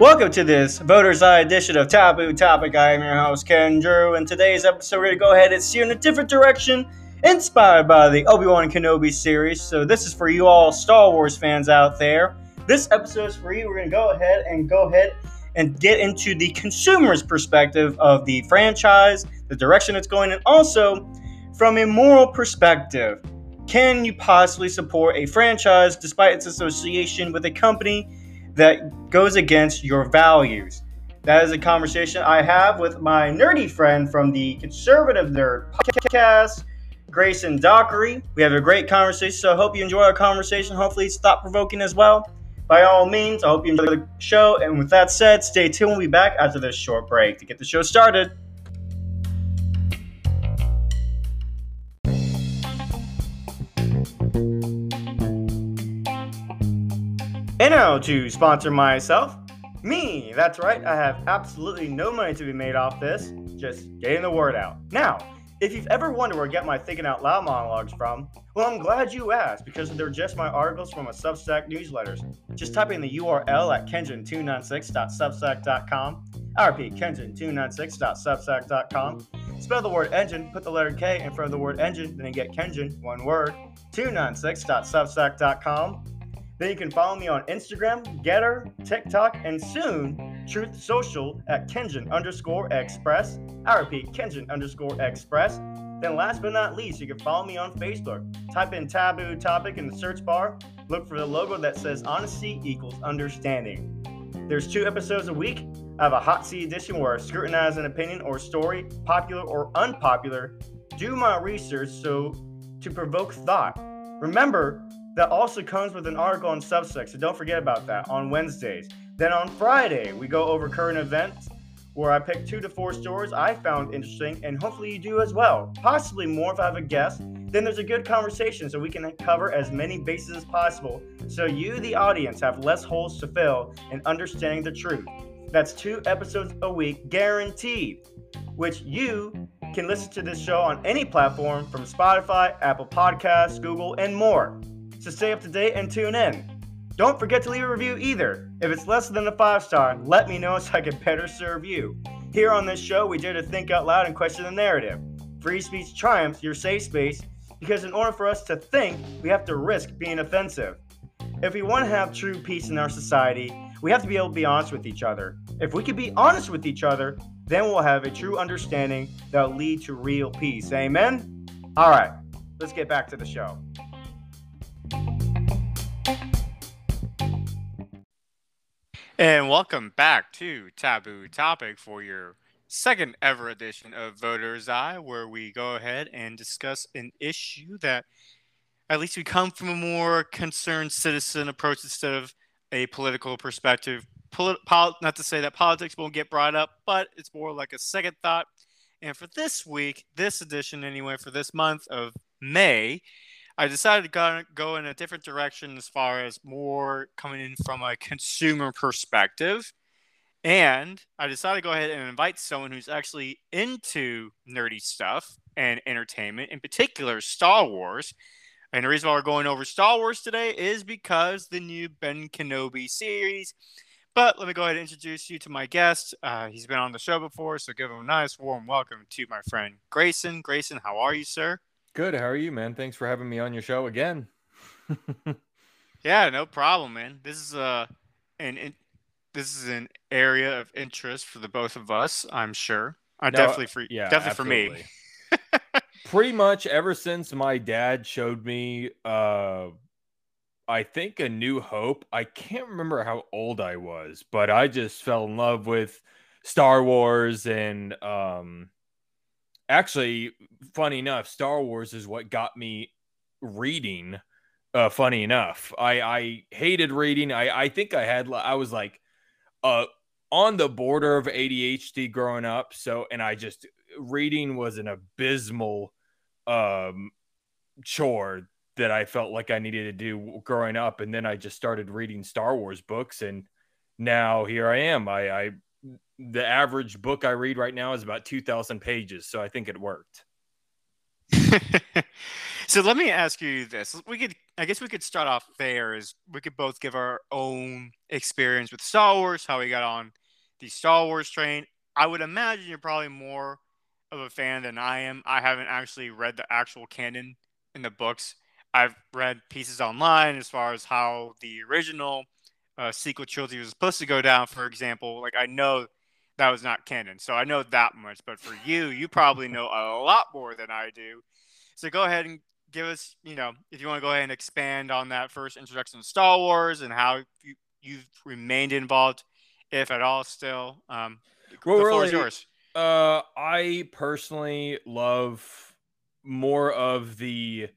Welcome to this Voter's Eye edition of Taboo Topic. I am your host, Ken Drew, and today's episode we're going to go ahead and steer in a different direction, inspired by the Obi-Wan Kenobi series. So this is for you all Star Wars fans out there. This episode is for you. We're going to go ahead and go ahead and get into the consumer's perspective of the franchise, the direction it's going, and also from a moral perspective. Can you possibly support a franchise despite its association with a company that goes against your values? That is a conversation I have with my nerdy friend from the Conservative Nerd podcast, Grayson Dockery. We have a great conversation, so I hope you enjoy our conversation. Hopefully, it's thought provoking as well. By all means, I hope you enjoy the show. And with that said, stay tuned. We'll be back after this short break to get the show started. And now to sponsor myself, me. That's right, I have absolutely no money to be made off this, just getting the word out. Now, if you've ever wondered where I get my thinking out loud monologues from, well, I'm glad you asked because they're just my articles from a Substack newsletters. Just type in the URL at kenjin296.substack.com. I repeat, kenjin296.substack.com. Spell the word engine, put the letter K in front of the word engine, then you get Kenjin, one word, 296.substack.com. Then you can follow me on Instagram, GETTR, TikTok, and soon Truth Social at Kenjin underscore Express. I repeat, Kenjin underscore Express. Then last but not least, you can follow me on Facebook. Type in taboo topic in the search bar. Look for the logo that says honesty equals understanding. There's two episodes a week. I have a hot seat edition where I scrutinize an opinion or story, popular or unpopular, do my research so to provoke thought. Remember, that also comes with an article on Substack, so don't forget about that on Wednesdays. Then on Friday, we go over current events where I pick two to four stories I found interesting, and hopefully you do as well. Possibly more if I have a guest. Then there's a good conversation so we can cover as many bases as possible so you, the audience, have less holes to fill in understanding the truth. That's two episodes a week guaranteed, which you can listen to this show on any platform from Spotify, Apple Podcasts, Google, and more. So stay up to date and tune in. Don't forget to leave a review either. If it's less than a five star, let me know so I can better serve you. Here on this show, we dare to think out loud and question the narrative. Free speech triumphs your safe space because in order for us to think, we have to risk being offensive. If we want to have true peace in our society, we have to be able to be honest with each other. If we can be honest with each other, then we'll have a true understanding that will lead to real peace. Amen? All right, let's get back to the show. And welcome back to Taboo Topic for your second ever edition of Voter's Eye, where we go ahead and discuss an issue that at least we come from a more concerned citizen approach instead of a political perspective. Pol- not to say that politics won't get brought up, but it's more like a second thought. And for this week, this edition anyway, for this month of May, I decided to go in a different direction as far as more coming in from a consumer perspective. And I decided to go ahead and invite someone who's actually into nerdy stuff and entertainment, in particular Star Wars. And the reason why we're going over Star Wars today is because the new Ben Kenobi series. But let me go ahead and introduce you to my guest. Uh, he's been on the show before, so give him a nice warm welcome to my friend Grayson. Grayson, how are you, sir? Good. How are you, man? Thanks for having me on your show again. yeah, no problem, man. This is a uh, an in, this is an area of interest for the both of us. I'm sure. I no, definitely for yeah, definitely absolutely. for me. Pretty much ever since my dad showed me, uh, I think a New Hope. I can't remember how old I was, but I just fell in love with Star Wars and um actually, funny enough, Star Wars is what got me reading. Uh, funny enough, I I hated reading. I I think I had I was like, uh, on the border of ADHD growing up. So, and I just reading was an abysmal um chore that I felt like I needed to do growing up. And then I just started reading Star Wars books, and now here I am. I I the average book I read right now is about 2,000 pages. So I think it worked. So let me ask you this. We could I guess we could start off fair is we could both give our own experience with Star Wars, how we got on the Star Wars train. I would imagine you're probably more of a fan than I am. I haven't actually read the actual canon in the books. I've read pieces online as far as how the original uh, sequel trilogy was supposed to go down. For example, like I know that was not canon, so I know that much. But for you, you probably know a lot more than I do. So go ahead and give us, you know, if you want to go ahead and expand on that first introduction to Star Wars and how you, you've remained involved, if at all, still. Um, Well, the floor really, is yours. Uh, I personally love more of the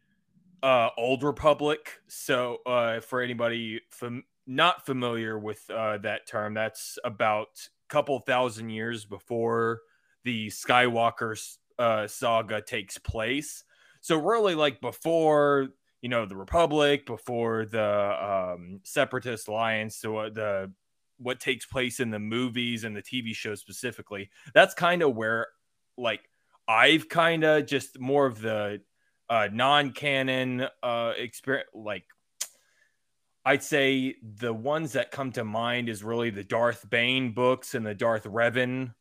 uh old republic. So, uh, for anybody fam- not familiar with uh that term, that's about a couple thousand years before the Skywalker uh saga takes place. So, really, like before you know the Republic, before the um Separatist Alliance, so uh, the what takes place in the movies and the TV shows specifically. That's kind of where like I've kind of just more of the uh non-canon uh experience like I'd say the ones that come to mind is really the Darth Bane books and the Darth Revan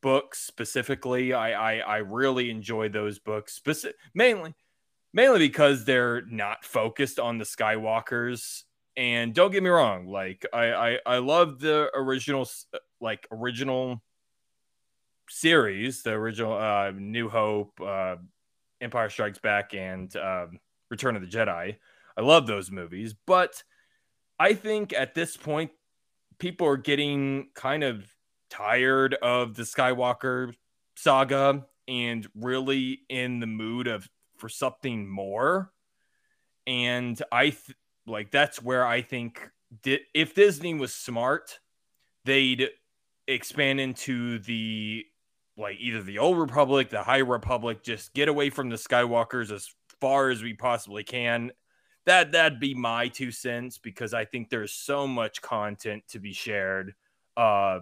books specifically. I I, I really enjoy those books, speci- mainly mainly because they're not focused on the Skywalkers. And don't get me wrong, like I I, I love the original like original series, the original uh, New Hope, uh, Empire Strikes Back, and um, Return of the Jedi. I love those movies, but I think at this point, people are getting kind of tired of the Skywalker saga and really in the mood of for something more. And I th- like that's where I think di- if Disney was smart, they'd expand into the like either the old republic, the high republic, just get away from the Skywalkers as far as we possibly can. That that'd be my two cents because I think there's so much content to be shared uh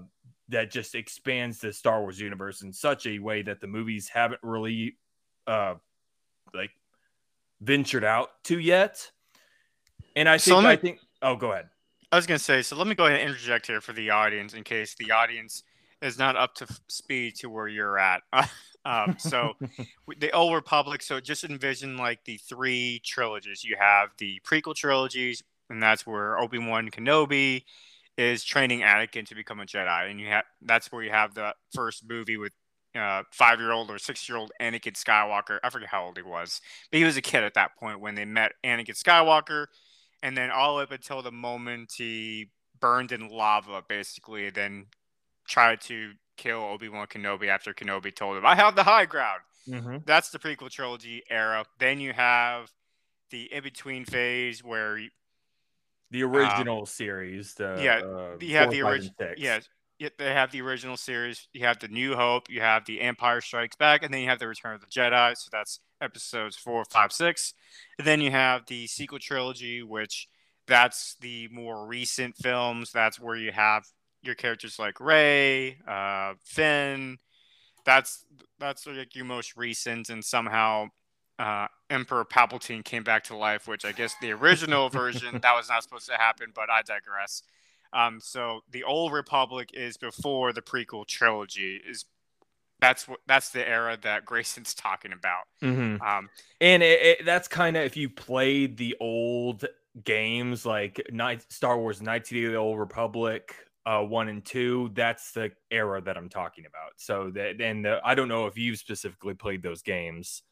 that just expands the Star Wars universe in such a way that the movies haven't really uh like ventured out to yet. And I So think let me- I think oh go ahead. I was going to say, so let me go ahead and interject here for the audience in case the audience is not up to f- speed to where you're at. um, so, the Old Republic, so just envision like the three trilogies. You have the prequel trilogies, and that's where Obi Wan Kenobi is training Anakin to become a Jedi, and you have that's where you have the first movie with uh, five year old or six year old Anakin Skywalker. I forget how old he was, but he was a kid at that point when they met Anakin Skywalker and then all up until the moment he burned in lava, basically, then tried to kill Obi Wan Kenobi after Kenobi told him, "I have the high ground." That's the prequel trilogy era. Then you have the in between phase where you, The original series, the Um, yeah, uh, you have the original. Yes, yeah, they have the original series. You have the New Hope. You have the Empire Strikes Back, and then you have the Return of the Jedi. So that's episodes four, five, six. And then you have the sequel trilogy, which that's the more recent films. That's where you have your characters like Rey, uh, Finn. That's that's like your most recent, and somehow uh, Emperor Palpatine came back to life, which I guess the original version that was not supposed to happen, but I digress. Um, so the old Republic is before the prequel trilogy. Is that's what that's the era that Grayson's talking about. Mhm. Um, And it, it, that's kind of if you played the old games like Night Star Wars Knights of the Old Republic uh, one and two, that's the era that I'm talking about. So that and the, I don't know if you've specifically played those games.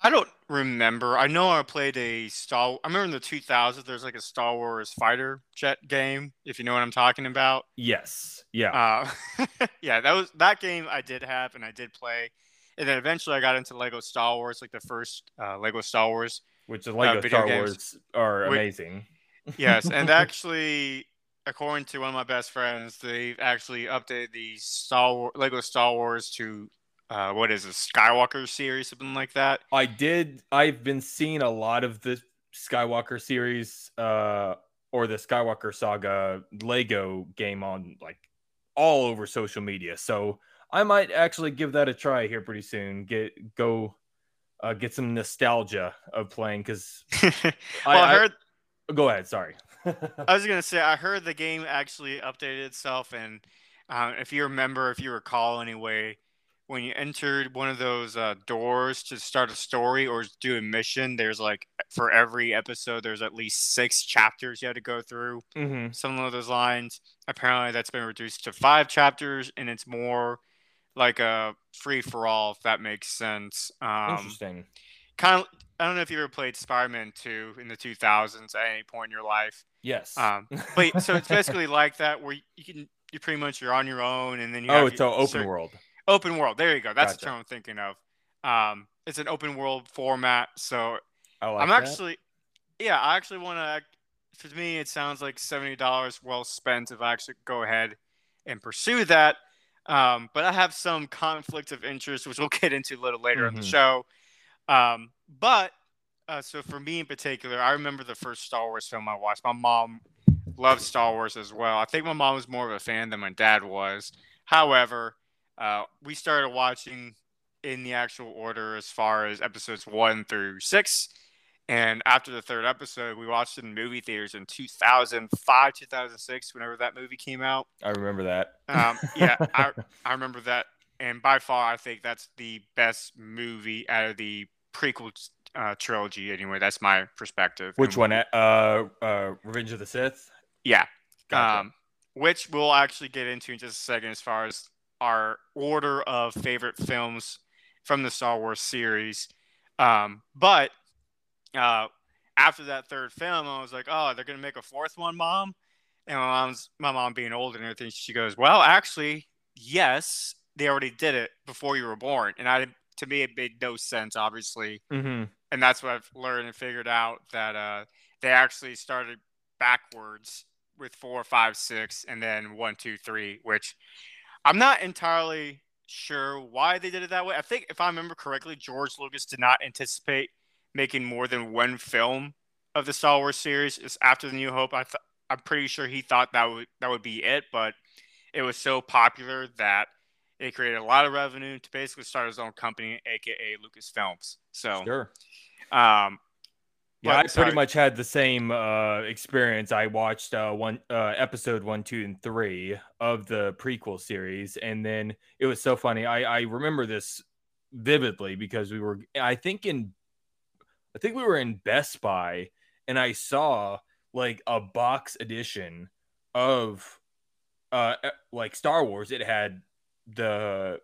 I don't remember. I know I played a Star. I remember in the 2000s. There's like a Star Wars fighter jet game. If you know what I'm talking about. Yes, yeah, Uh, yeah, that was that game I did have and I did play, and then eventually I got into Lego Star Wars, like the first uh, Lego Star Wars. which the Lego video Star games. Wars are amazing. Yes, and actually, according to one of my best friends, they've actually updated the Star War- Lego Star Wars to uh, what is it, Skywalker series, something like that. I did. I've been seeing a lot of the Skywalker series, uh, or the Skywalker Saga Lego game on like all over social media. So I might actually give that a try here pretty soon. Get go, uh, get some nostalgia of playing because well, I, I, heard. Go ahead. Sorry. I was gonna say I heard the game actually updated itself, and um, if you remember, if you recall anyway, when you entered one of those uh, doors to start a story or do a mission, there's like for every episode, there's at least six chapters you had to go through. Mm-hmm. Some of those lines. Apparently, that's been reduced to five chapters, and it's more like a free for all, if that makes sense. Um, Interesting. Kind of. I don't know if you ever played Spider-Man 2 in the 2000s at any point in your life. Yes. Um, but so it's basically like that, where you can you pretty much you're on your own, and then you. Oh, it's an open certain, world. Open world. There you go. That's gotcha. the term I'm thinking of. Um, it's an open world format, so like I'm that. actually, yeah, I actually want to. For me, it sounds like seventy dollars well spent if I actually go ahead and pursue that. Um, but I have some conflict of interest, which we'll get into a little later mm-hmm. in the mm-hmm. show. Um, but uh, so for me in particular, I remember the first Star Wars film I watched. My mom loved Star Wars as well. I think my mom was more of a fan than my dad was. However, uh, we started watching in the actual order as far as episodes one through six. And after the third episode, we watched it in movie theaters in 2005, 2006, whenever that movie came out. I remember that. Um, yeah, I, I remember that. And by far, I think that's the best movie out of the prequel uh, trilogy. Anyway, that's my perspective. Which one? Uh, uh, Revenge of the Sith. Yeah. Gotcha. Um, which we'll actually get into in just a second as far as our order of favorite films from the Star Wars series. Um, but uh, after that third film, I was like, "Oh, they're gonna make a fourth one, mom." And my mom's my mom being old and everything, she goes, "Well, actually, yes, they already did it before you were born." And I, to me, it made no sense, obviously. Mm-hmm. And that's what I've learned and figured out that uh, they actually started backwards with four, five, six, and then one, two, three, which I'm not entirely sure why they did it that way. I think if I remember correctly, George Lucas did not anticipate making more than one film of the Star Wars series It's after the New Hope. I th- I'm pretty sure he thought that would that would be it, but it was so popular that it created a lot of revenue to basically start his own company, aka Lucas Lucasfilms. So, sure. Um, yeah, I pretty much had the same uh, experience. I watched uh, one uh, episode one, two, and three of the prequel series, and then it was so funny. I, I remember this vividly because we were, I think in, I think we were in Best Buy, and I saw like a box edition of, uh, like Star Wars. It had the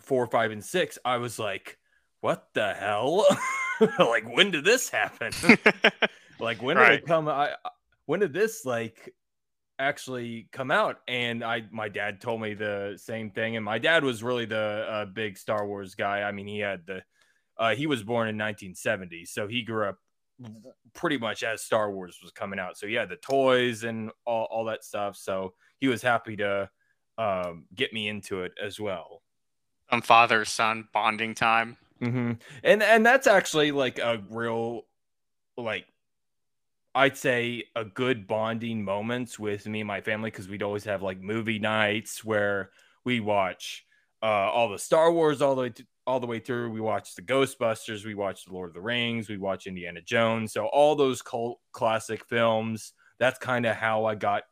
four, five, and six. I was like, what the hell? like when did this happen? like when did right. it come? I when did this like actually come out? And I my dad told me the same thing. And my dad was really the uh, big Star Wars guy. I mean, he had the uh, he was born in 1970, so he grew up pretty much as Star Wars was coming out. So he had the toys and all, all that stuff. So he was happy to um, get me into it as well. Some father son bonding time. Mm-hmm. And and that's actually like a real like I'd say a good bonding moments with me and my family because we'd always have like movie nights where we watch uh, all the Star Wars all the way to, all the way through. We watch the Ghostbusters, we watch the Lord of the Rings, we watch Indiana Jones. So all those cult classic films. That's kind of how I got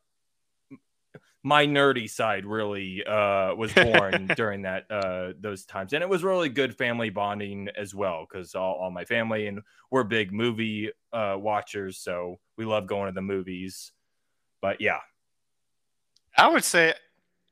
my nerdy side really uh, was born during that uh, those times, and it was really good family bonding as well because all, all, my family and we're big movie uh, watchers, so we love going to the movies. But yeah, I would say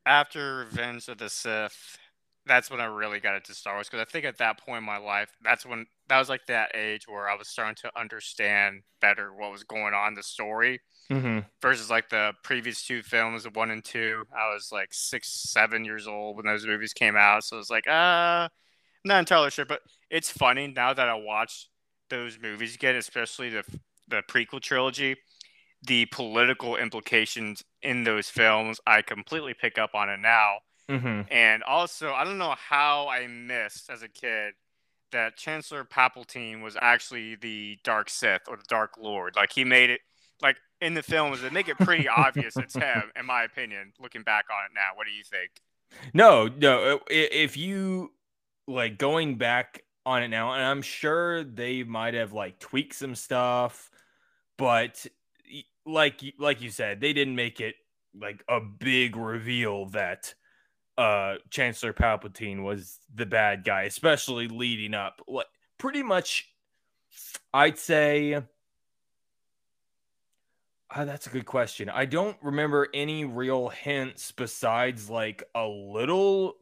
after Revenge of the Sith, that's when I really got into Star Wars because I think at that point in my life, that's when that was like that age where I was starting to understand better what was going on in the story mm-hmm. versus like the previous two films, one and two. I was like six, seven years old when those movies came out, so I was like, uh, I'm not entirely sure. But it's funny now that I watch those movies again, especially the the prequel trilogy. The political implications in those films, I completely pick up on it now. Mm-hmm. And also, I don't know how I missed as a kid that Chancellor Palpatine was actually the Dark Sith or the Dark Lord. Like he made it like in the films they make it pretty obvious it's him in my opinion looking back on it now what do you think no no if you like going back on it now, and I'm sure they might have like tweaked some stuff, but like like you said, they didn't make it like a big reveal that uh Chancellor Palpatine was the bad guy, especially leading up. What pretty much I'd say uh, that's a good question. I don't remember any real hints besides like a little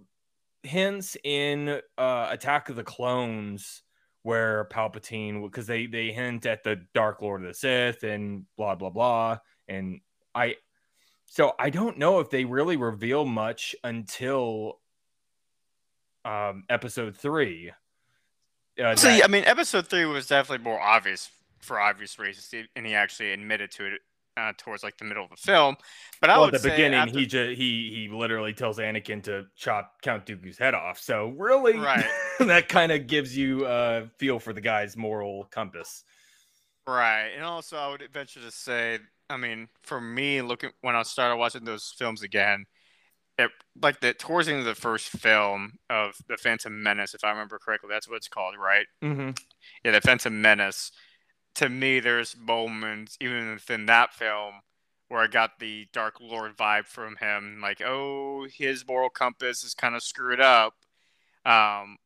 hints in uh Attack of the Clones where Palpatine because they they hint at the Dark Lord of the Sith and blah blah blah and I so I don't know if they really reveal much until um episode 3. Uh, See, that... I mean episode 3 was definitely more obvious for obvious reasons and he actually admitted to it uh, towards like the middle of the film. But I well, at the beginning, after... he just he he literally tells Anakin to chop Count Dooku's head off. So really, right. that kind of gives you a feel for the guy's moral compass. Right, and also I would venture to say, I mean, for me, looking when I started watching those films again, it like the towards the end of the first film of the Phantom Menace, if I remember correctly, that's what it's called, right? Mm-hmm. Yeah, the Phantom Menace to me, there's moments even within that film where I got the Dark Lord vibe from him, like, oh, his moral compass is kind of screwed up. Um,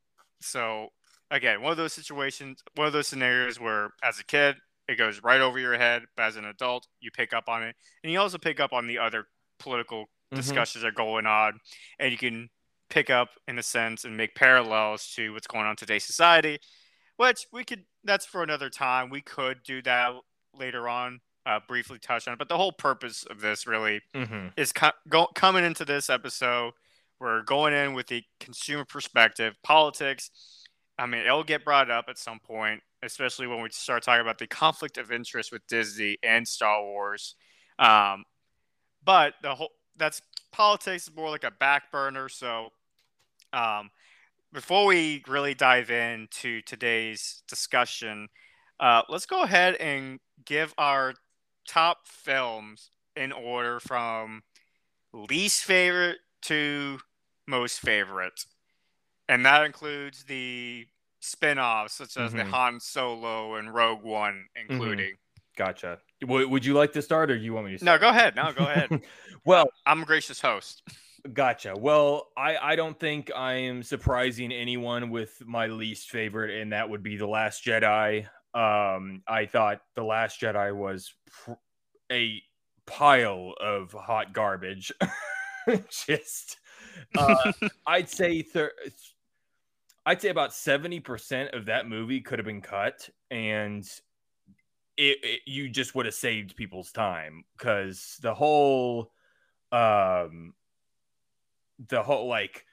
so again, one of those situations, one of those scenarios where, as a kid, it goes right over your head, but as an adult, you pick up on it, and you also pick up on the other political mm-hmm. discussions that are going on, and you can pick up in a sense and make parallels to what's going on in today's society which we could that's for another time we could do that later on uh, briefly touch on it but the whole purpose of this really mm-hmm. is co- go- coming into this episode we're going in with the consumer perspective politics i mean it'll get brought up at some point especially when we start talking about the conflict of interest with disney and star wars um, but the whole that's politics is more like a back burner so um, before we really dive into today's discussion, uh, let's go ahead and give our top films in order from least favorite to most favorite. And that includes the spin offs, such as mm-hmm. the Han Solo and Rogue One, mm-hmm. including. Mm-hmm. Gotcha. W- would you like to start or do you want me to start? No, go ahead. No, go ahead. well, I'm a gracious host. Gotcha. Well, I, I don't think I am surprising anyone with my least favorite, and that would be The Last Jedi. Um, I thought The Last Jedi was pr- a pile of hot garbage. Just, uh, I'd say thir- I'd say about seventy percent of that movie could have been cut, and it, it you just would have saved people's time because the whole um the whole like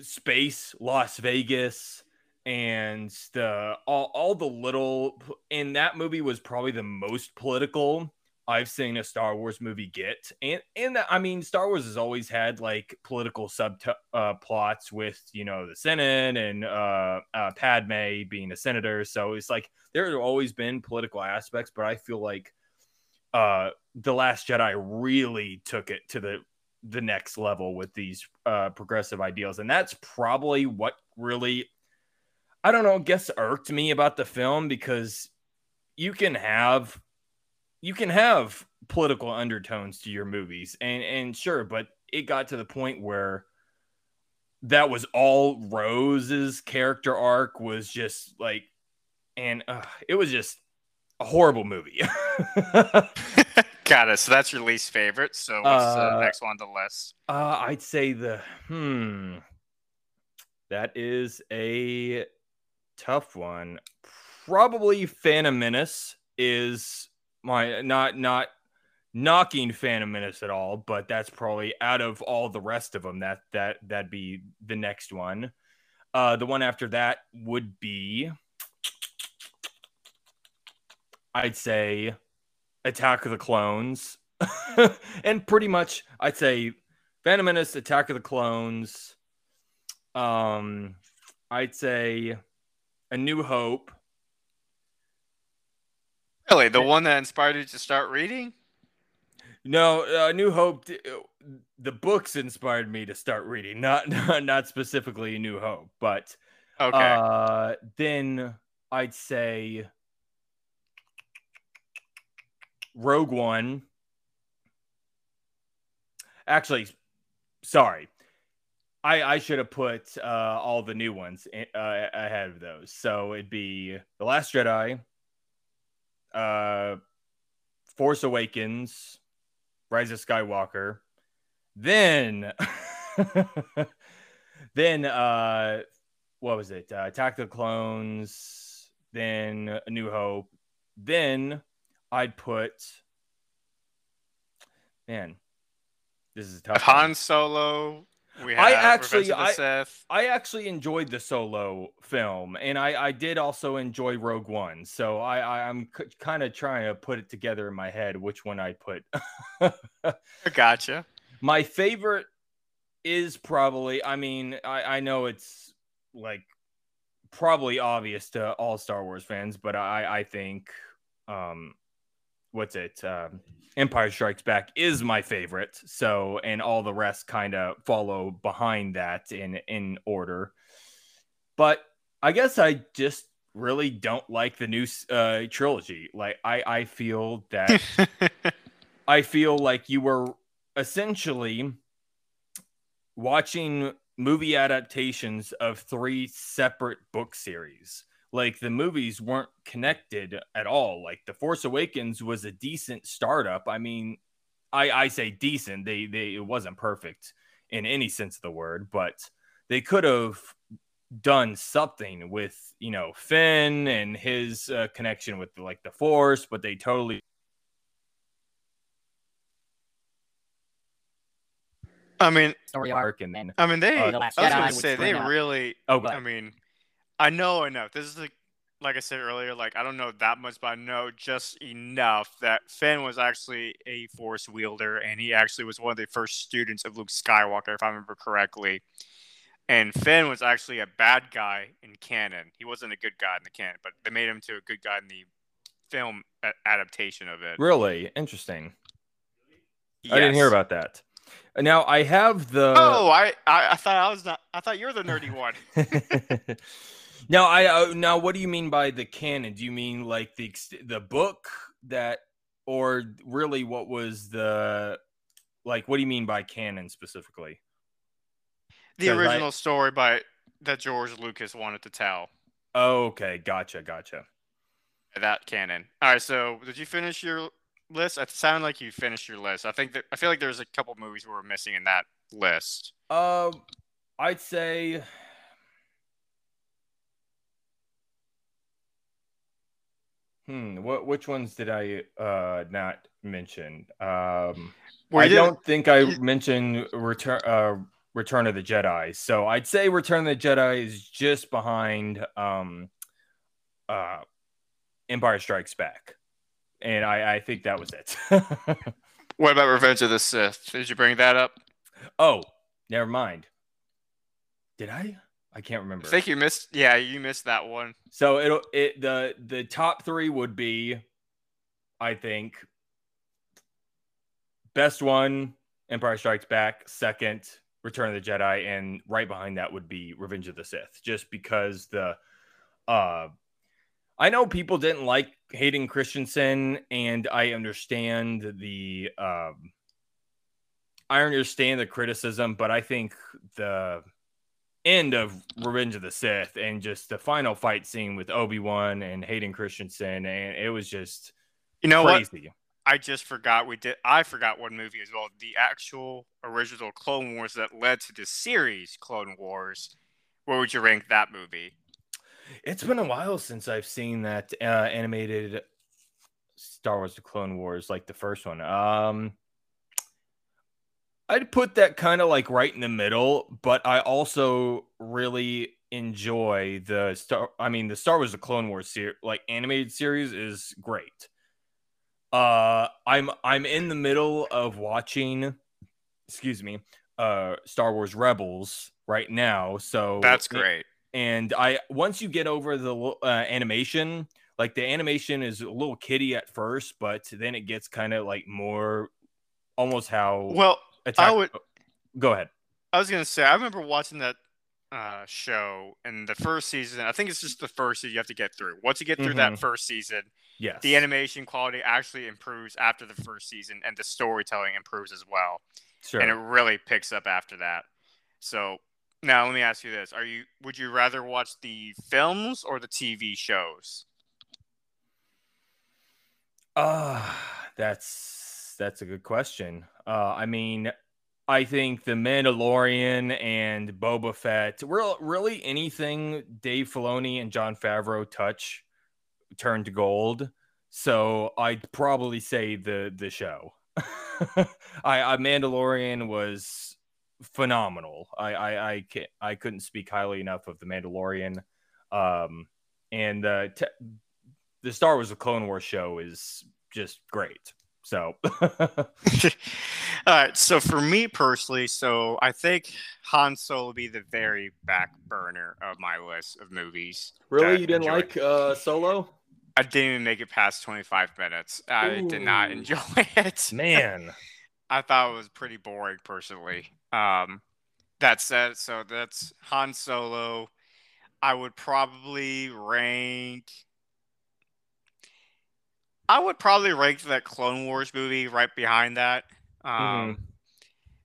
space Las Vegas and the all, all the little and that movie was probably the most political I've seen a Star Wars movie get. And and I mean Star Wars has always had like political sub uh, plots with, you know, the Senate and uh, uh Padme being a senator. So it's like there have always been political aspects, but I feel like uh The Last Jedi really took it to the the next level with these uh, progressive ideals. And that's probably what really, I don't know, guess irked me about the film because you can have you can have political undertones to your movies and and sure but it got to the point where that was all rose's character arc was just like and uh, it was just a horrible movie Got it. So that's your least favorite. So what's uh, the next one on the list? Uh, I'd say the hmm. That is a tough one. Probably Phantom Menace is my not not knocking Phantom Menace at all, but that's probably out of all the rest of them that that that'd be the next one. Uh, the one after that would be, I'd say, Attack of the Clones, and pretty much I'd say Phantom Menace, Attack of the Clones. Um, I'd say A New Hope. Really, the one that inspired you to start reading? No, uh, New Hope. The books inspired me to start reading, not not, not specifically New Hope, but Okay. Uh, then I'd say Rogue One. Actually, sorry. I, I should have put uh, all the new ones in, uh, ahead of those. So it'd be The Last Jedi, uh, Force Awakens, Rise of Skywalker, then, then uh, what was it? Uh, Attack the Clones, then A New Hope, then I'd put man. This is a tough. one. Han Solo. We I actually- Revenge of the I-. I actually enjoyed the solo film, and I, I did also enjoy Rogue One. So I, I I'm c- kind of trying to put it together in my head which one I put. Gotcha. my favorite is probably. I mean, I, I know it's like probably obvious to all Star Wars fans, but I I think um what's it um Empire Strikes Back is my favorite. So and all the rest kind of follow behind that in in order. But I guess I just really don't like the new uh trilogy. Like I I feel that I feel like you were essentially watching movie adaptations of three separate book series. Like the movies weren't connected at all. Like The Force Awakens was a decent startup. I mean, I I say decent. They they it wasn't perfect in any sense of the word, but they could have done something with you know Finn and his uh, connection with like the Force, but they totally I mean, story arc. arc and then I mean, they. Uh, I was gonna say they really. Oh, I mean, I know enough. This is like, like I said earlier. Like I don't know that much, but I know just enough that Finn was actually a Force wielder, and he actually was one of the first students of Luke Skywalker, if I remember correctly. And Finn was actually a bad guy in canon. He wasn't a good guy in the canon, but they made him to a good guy in the film a- adaptation of it. really interesting. I didn't hear about that. Now I have the. Oh, I, I, I thought I was not. I thought you were the nerdy one. now I uh, now what do you mean by the canon? Do you mean like the the book that, or really what was the, like what do you mean by canon specifically? the 'Cause I- original story by that George Lucas wanted to tell. Oh, okay, gotcha, gotcha. That canon. All right. So, did you finish your list? It sounded like you finished your list. I think that I feel like there's a couple movies we were missing in that list. Um, I'd say. Hmm. What? Which ones did I uh not mention? Um. We I don't think I mentioned Return uh, Return of the Jedi. So I'd say Return of the Jedi is just behind um, uh, Empire Strikes Back, and I, I think that was it. What about Revenge of the Sith? Did you bring that up? oh, never mind. Did I? I can't remember. I think you missed. Yeah, you missed that one. So it'll it the the top three would be, I think, best one, Empire Strikes Back, second, Return of the Jedi, and right behind that would be Revenge of the Sith, just because the uh I know people didn't like Hayden Christensen, and I understand the um I understand the criticism, but I think the end of Revenge of the Sith and just the final fight scene with Obi Wan and Hayden Christensen, and it was just You know what? crazy. I just forgot we did. I forgot one movie as well. The actual original Clone Wars that led to the series Clone Wars. Where would you rank that movie? It's been a while since I've seen that uh, animated Star Wars: The Clone Wars, like the first one. Um, I'd put that kind of like right in the middle, but I also really enjoy the Star. I mean, the Star Wars: The Clone Wars series, like animated series, is great. Uh, I'm I'm in the middle of watching, excuse me, uh, Star Wars Rebels right now. So That's great. and I once you get over the uh, animation, like the animation is a little kiddie at first, but then it gets kind of like more, almost how Well, Attack- would- Go ahead. I was gonna say I remember watching that uh, show in the first season. I think it's just the first season you have to get through. Once you get through that Mhm. first season, Yes. the animation quality actually improves after the first season, and the storytelling improves as well. sure. and it really picks up after that. So now let me ask you this: Are you would you rather watch the films or the TV shows? Uh that's that's a good question. Uh I mean, I think the Mandalorian and Boba Fett, real really anything Dave Filoni and Jon Favreau touch turned to gold. So I'd probably say the the show. I, I Mandalorian was phenomenal. I I I, can't, I couldn't speak highly enough of the Mandalorian. Um and uh, te- the Star Wars: The Clone Wars show is just great. So All right. So for me personally, so I think Han Solo would be the very back burner of my list of movies. really, you didn't like uh, Solo? I didn't even make it past 25 minutes. I did not enjoy it. Man, I thought it was pretty boring personally. Um, that said, so that's Han Solo. I would probably rank. I would probably rank that Clone Wars movie right behind that. Um, Mhm.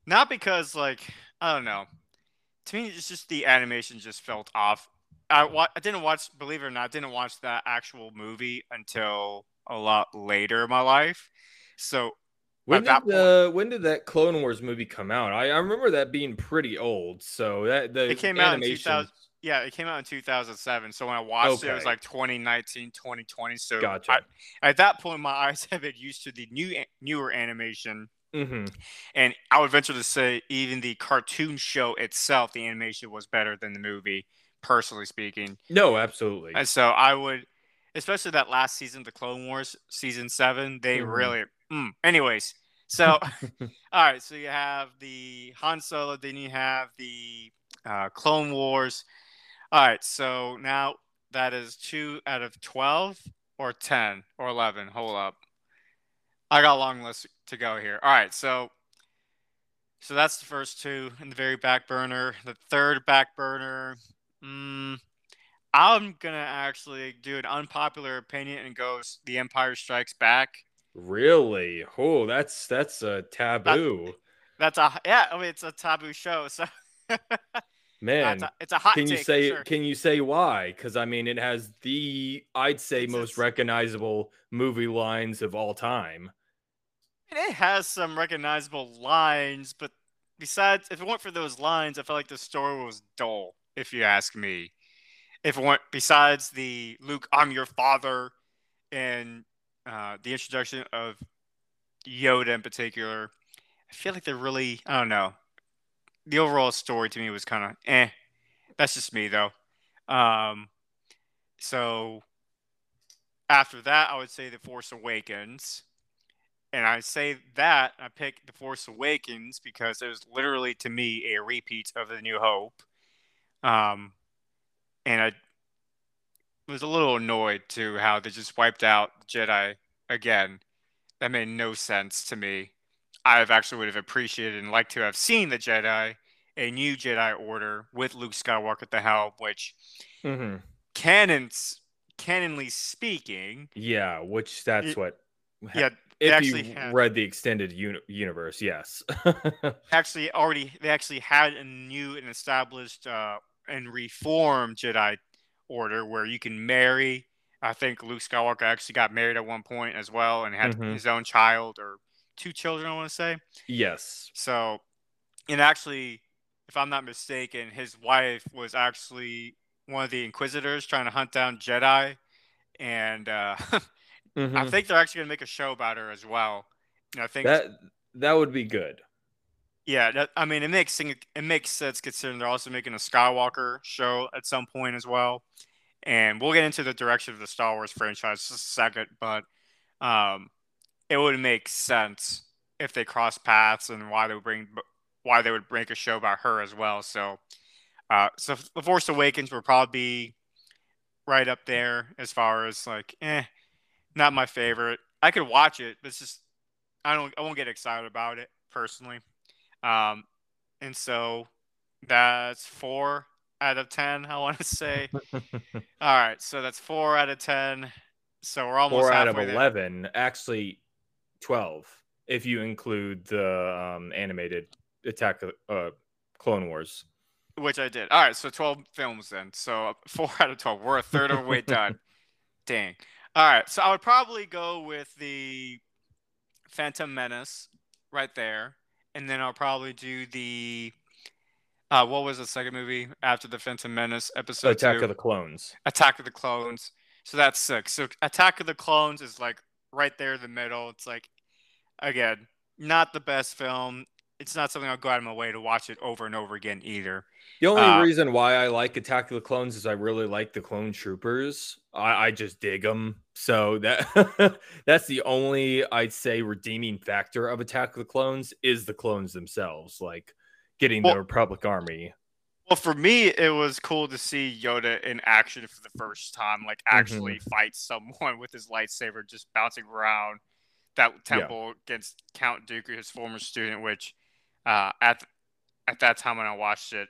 Not because like I don't know. To me, it's just the animation just felt off. I wa- I didn't watch, believe it or not, I didn't watch that actual movie until a lot later in my life. So when did the when did that Clone Wars movie come out? I, I remember that being pretty old. So that the It came out in animation. 2000 Yeah, it came out in 2007. So when I watched it, it was like 2019, 2020. So Gotcha. I- at that point, my eyes have been used to the new, newer animation, hmm and I would venture to say even the cartoon show itself, the animation was better than the movie, personally speaking. No, absolutely. And so I would, especially that last season, the Clone Wars season seven, they Mhm. really. Mm. Anyways, so all right, so you have the Han Solo, then you have the uh, Clone Wars. All right, so now that is two out of twelve or ten or eleven. Hold up, I got a long list to go here. All right, so so that's the first two in the very back burner. The third back burner. Mm, I'm gonna actually do an unpopular opinion and go The Empire Strikes Back. really? Oh, that's that's a taboo. That's a yeah. I mean, it's a taboo show, so Man, it's, a, it's a hot can you say sure. can you say why? Because I mean, it has the I'd say It's most recognizable movie lines of all time. It has some recognizable lines, but besides, if it weren't for those lines, I felt like the story was dull. If you ask me, if it weren't besides the Luke, I'm your father, and uh, the introduction of Yoda in particular, I feel like they're really I don't know. The overall story to me was kind of eh. That's just me though. Um, so after that, I would say The Force Awakens. And I say that I pick The Force Awakens because it was literally to me a repeat of The New Hope. Um, and I was a little annoyed to how they just wiped out Jedi again. That made no sense to me. I have actually would have appreciated and liked to have seen the Jedi, a new Jedi Order with Luke Skywalker at the helm, which Mm-hmm. canons, canonly speaking, Yeah, which that's It- what. yeah, if actually you had- read the extended uni- universe, yes. actually already they actually had a new and established uh, and reformed Jedi Order where you can marry. I think Luke Skywalker actually got married at one point as well and had Mhm. his own child or two children. I want to say yes. so. And actually, if I'm not mistaken, his wife was actually one of the Inquisitors trying to hunt down Jedi, and uh, I Mhm. think they're actually gonna make a show about her as well. And I think that that would be good. Yeah, that, I mean, it makes it makes sense considering they're also making a Skywalker show at some point as well, and we'll get into the direction of the Star Wars franchise just a second, but um, it would make sense if they cross paths and why they would bring why they would make a show about her as well. So, uh, so The Force Awakens would probably be right up there as far as like, eh, not my favorite. I could watch it, but it's just I don't I won't get excited about it personally. Um, and so that's four out of ten. I want to say. All right, so that's four out of ten. So we're almost Four out of halfway there. eleven. Actually, twelve if you include the um, animated Attack of uh, Clone Wars. which I did. All right, so 12 films then. So four out of 12. We're a third of the way done. Dang. All right, so I would probably go with the Phantom Menace right there, and then I'll probably do the. Uh, what was the second movie after the Phantom Menace episode? Attack two? of the Clones. Attack of the Clones. So that's six. So Attack of the Clones is like right there in the middle. It's like, again, not the best film. It's not something I'll go out of my way to watch it over and over again either. The only Uh, reason why I like Attack of the Clones is I really like the Clone Troopers. I, I just dig them. So that that's the only I'd say redeeming factor of Attack of the Clones is the clones themselves, like getting Well- the Republic Army. Well, for me, it was cool to see Yoda in action for the first time, like actually fight someone with his lightsaber just bouncing around that temple against Count Dooku, his former student. Which, uh, at at that time when I watched it,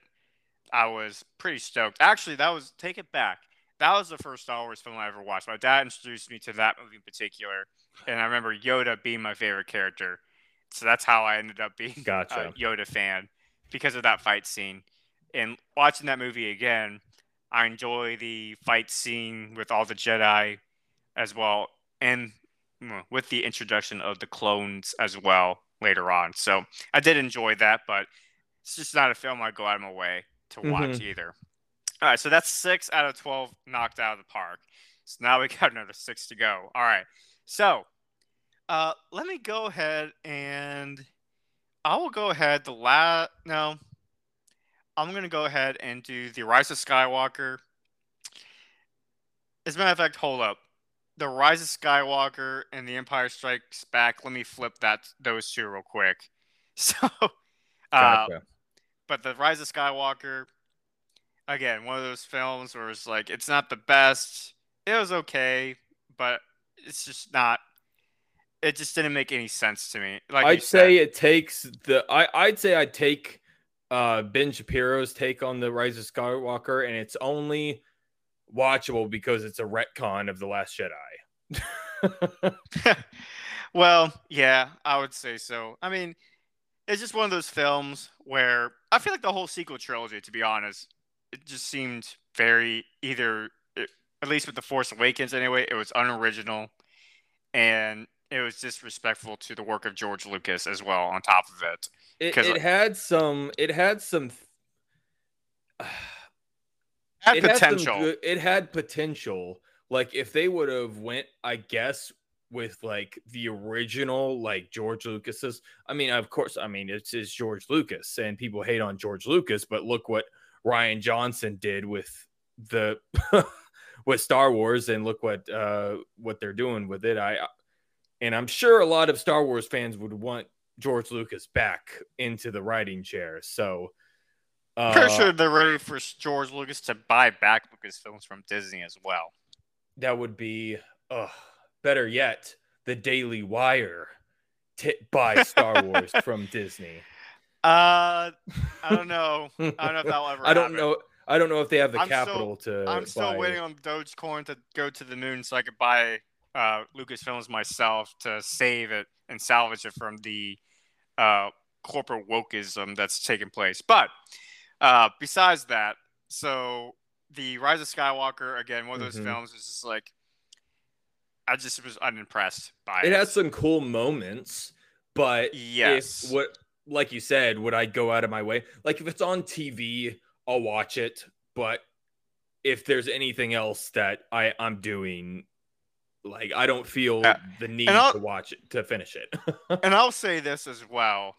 I was pretty stoked. Actually, that was take it back. That was the first Star Wars film I ever watched. My dad introduced me to that movie in particular, and I remember Yoda being my favorite character. So that's how I ended up being Gotcha. a Yoda fan because of that fight scene. And watching that movie again, I enjoy the fight scene with all the Jedi as well, and with the introduction of the clones as well later on. So I did enjoy that, but it's just not a film I go out of my way to watch either. All right, so that's six out of 12 knocked out of the park. So now we got another six to go. All right, so uh, let me go ahead and I will go ahead. The last no, I'm gonna go ahead and do the Rise of Skywalker. As a matter of fact, hold up. The Rise of Skywalker and The Empire Strikes Back. Let me flip that those two real quick. So, uh, Gotcha. but the Rise of Skywalker, again, one of those films where it's like it's not the best. It was okay, but it's just not. It just didn't make any sense to me. Like I'd said. say it takes the I, I'd say I'd take uh Ben Shapiro's take on the Rise of Skywalker, and it's only watchable because it's a retcon of the Last Jedi. well, yeah, I would say so. I mean, it's just one of those films where I feel like the whole sequel trilogy, to be honest, it just seemed very either, at least with The Force Awakens anyway, it was unoriginal and it was disrespectful to the work of George Lucas as well, on top of it. It, it like- had some. It had some. Had it had some potential. good- it had potential. Like if they would have went, I guess, with like the original, like George Lucas's. I mean, of course, I mean it's, it's George Lucas, and people hate on George Lucas, but look what Rian Johnson did with the with Star Wars, and look what uh what they're doing with it. I and I'm sure a lot of Star Wars fans would want George Lucas back into the writing chair. So. Uh, Pretty sure they're ready for George Lucas to buy back Lucasfilms from Disney as well. that would be uh better yet the daily wire t- buy star wars from disney Uh, I don't know. I don't know if that'll ever. i don't happen. know i don't know if they have the I'm still- capital to I'm still buy- waiting on Dogecoin to go to the moon so I could buy uh, Lucasfilms myself to save it and salvage it from the uh, corporate wokeism that's taking place. But uh, besides that, so the Rise of Skywalker again, one of those Mhm. films is just like I just was unimpressed by it it. has some cool moments but yes, if what like you said would i go out of my way like if it's on tv i'll watch it but if there's anything else that i i'm doing like i don't feel Uh, the need to watch it to finish it and I'll say this as well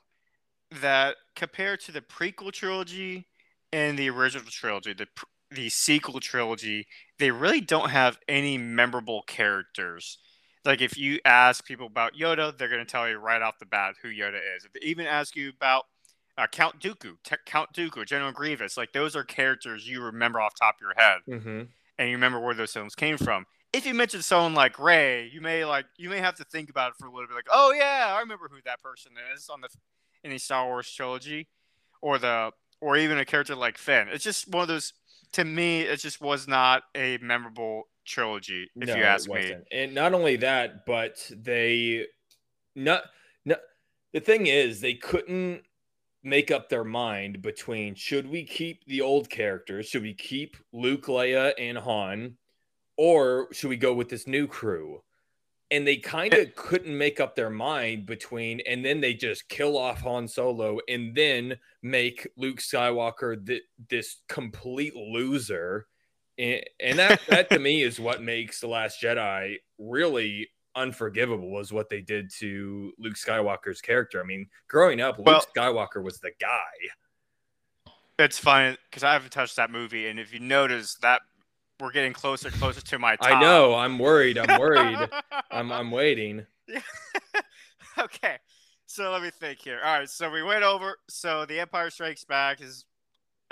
that compared to the prequel trilogy and the original trilogy, the pr- the sequel trilogy, they really don't have any memorable characters. Like if you ask people about Yoda, they're going to tell you right off the bat who Yoda is. If they even ask you about uh, Count Dooku, Te- Count Dooku, General Grievous, like those are characters you remember off top of your head mm-hmm. and you remember where those films came from. If you mention someone like Rey, you may like you may have to think about it for a little bit. Like, oh yeah, I remember who that person is on the in the Star Wars trilogy, or the or even a character like Finn. It's just one of those. To me, it just was not a memorable trilogy, if No, you ask me. And not only that, but they not not the thing is they couldn't make up their mind between should we keep the old characters, should we keep Luke, Leia, and Han, or should we go with this new crew? And they eh. kind of couldn't make up their mind between, and then they just kill off Han Solo and then make Luke Skywalker th- this complete loser. And, and that that to me is what makes the last jedi really unforgivable was what they did to luke skywalker's character. I mean growing up Well- luke skywalker was the guy. It's funny because I haven't touched that movie, and if you notice that we're getting closer, closer to my. Top. i know i'm worried i'm worried i'm i'm waiting okay. So let me think here. All right. So we went over. So the Empire Strikes Back is.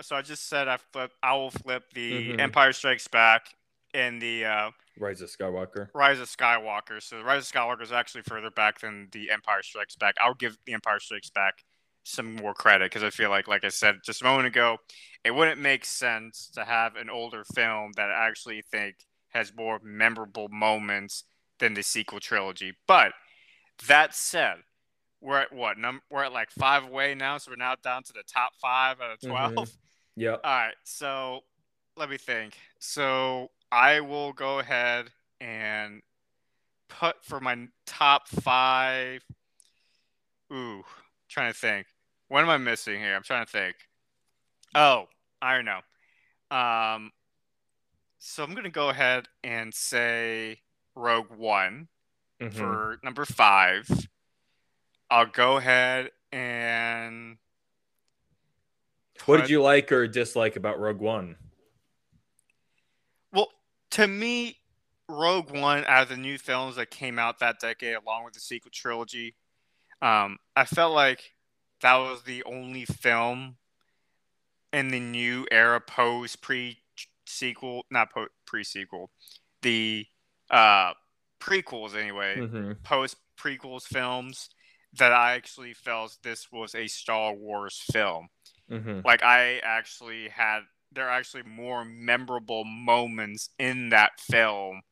So I just said I flip. I will flip the Mhm. Empire Strikes Back and the uh, rise of skywalker Rise of Skywalker. So the Rise of Skywalker is actually further back than the Empire Strikes Back. I'll give the Empire Strikes Back some more credit because I feel like, like I said just a moment ago, it wouldn't make sense to have an older film that I actually think has more memorable moments than the sequel trilogy. But that said, we're at what? Num- we're at like five away now, so we're now down to the top five out of 12 Mhm. yep All right, so let me think. So I will go ahead and put for my top five. Ooh, trying to think. What am I missing here? I'm trying to think. Oh, I don't know. Um, so I'm gonna go ahead and say Rogue One Mhm. for number five. I'll go ahead and. what did you like or dislike about rogue one Well, to me, Rogue One, out of the new films that came out that decade, along with the sequel trilogy, um, I felt like that was the only film in the new era post pre sequel, not po- pre sequel, the uh, prequels anyway, Mhm. post prequels films that I actually felt this was a Star Wars film Mhm. like I actually had there are actually more memorable moments in that film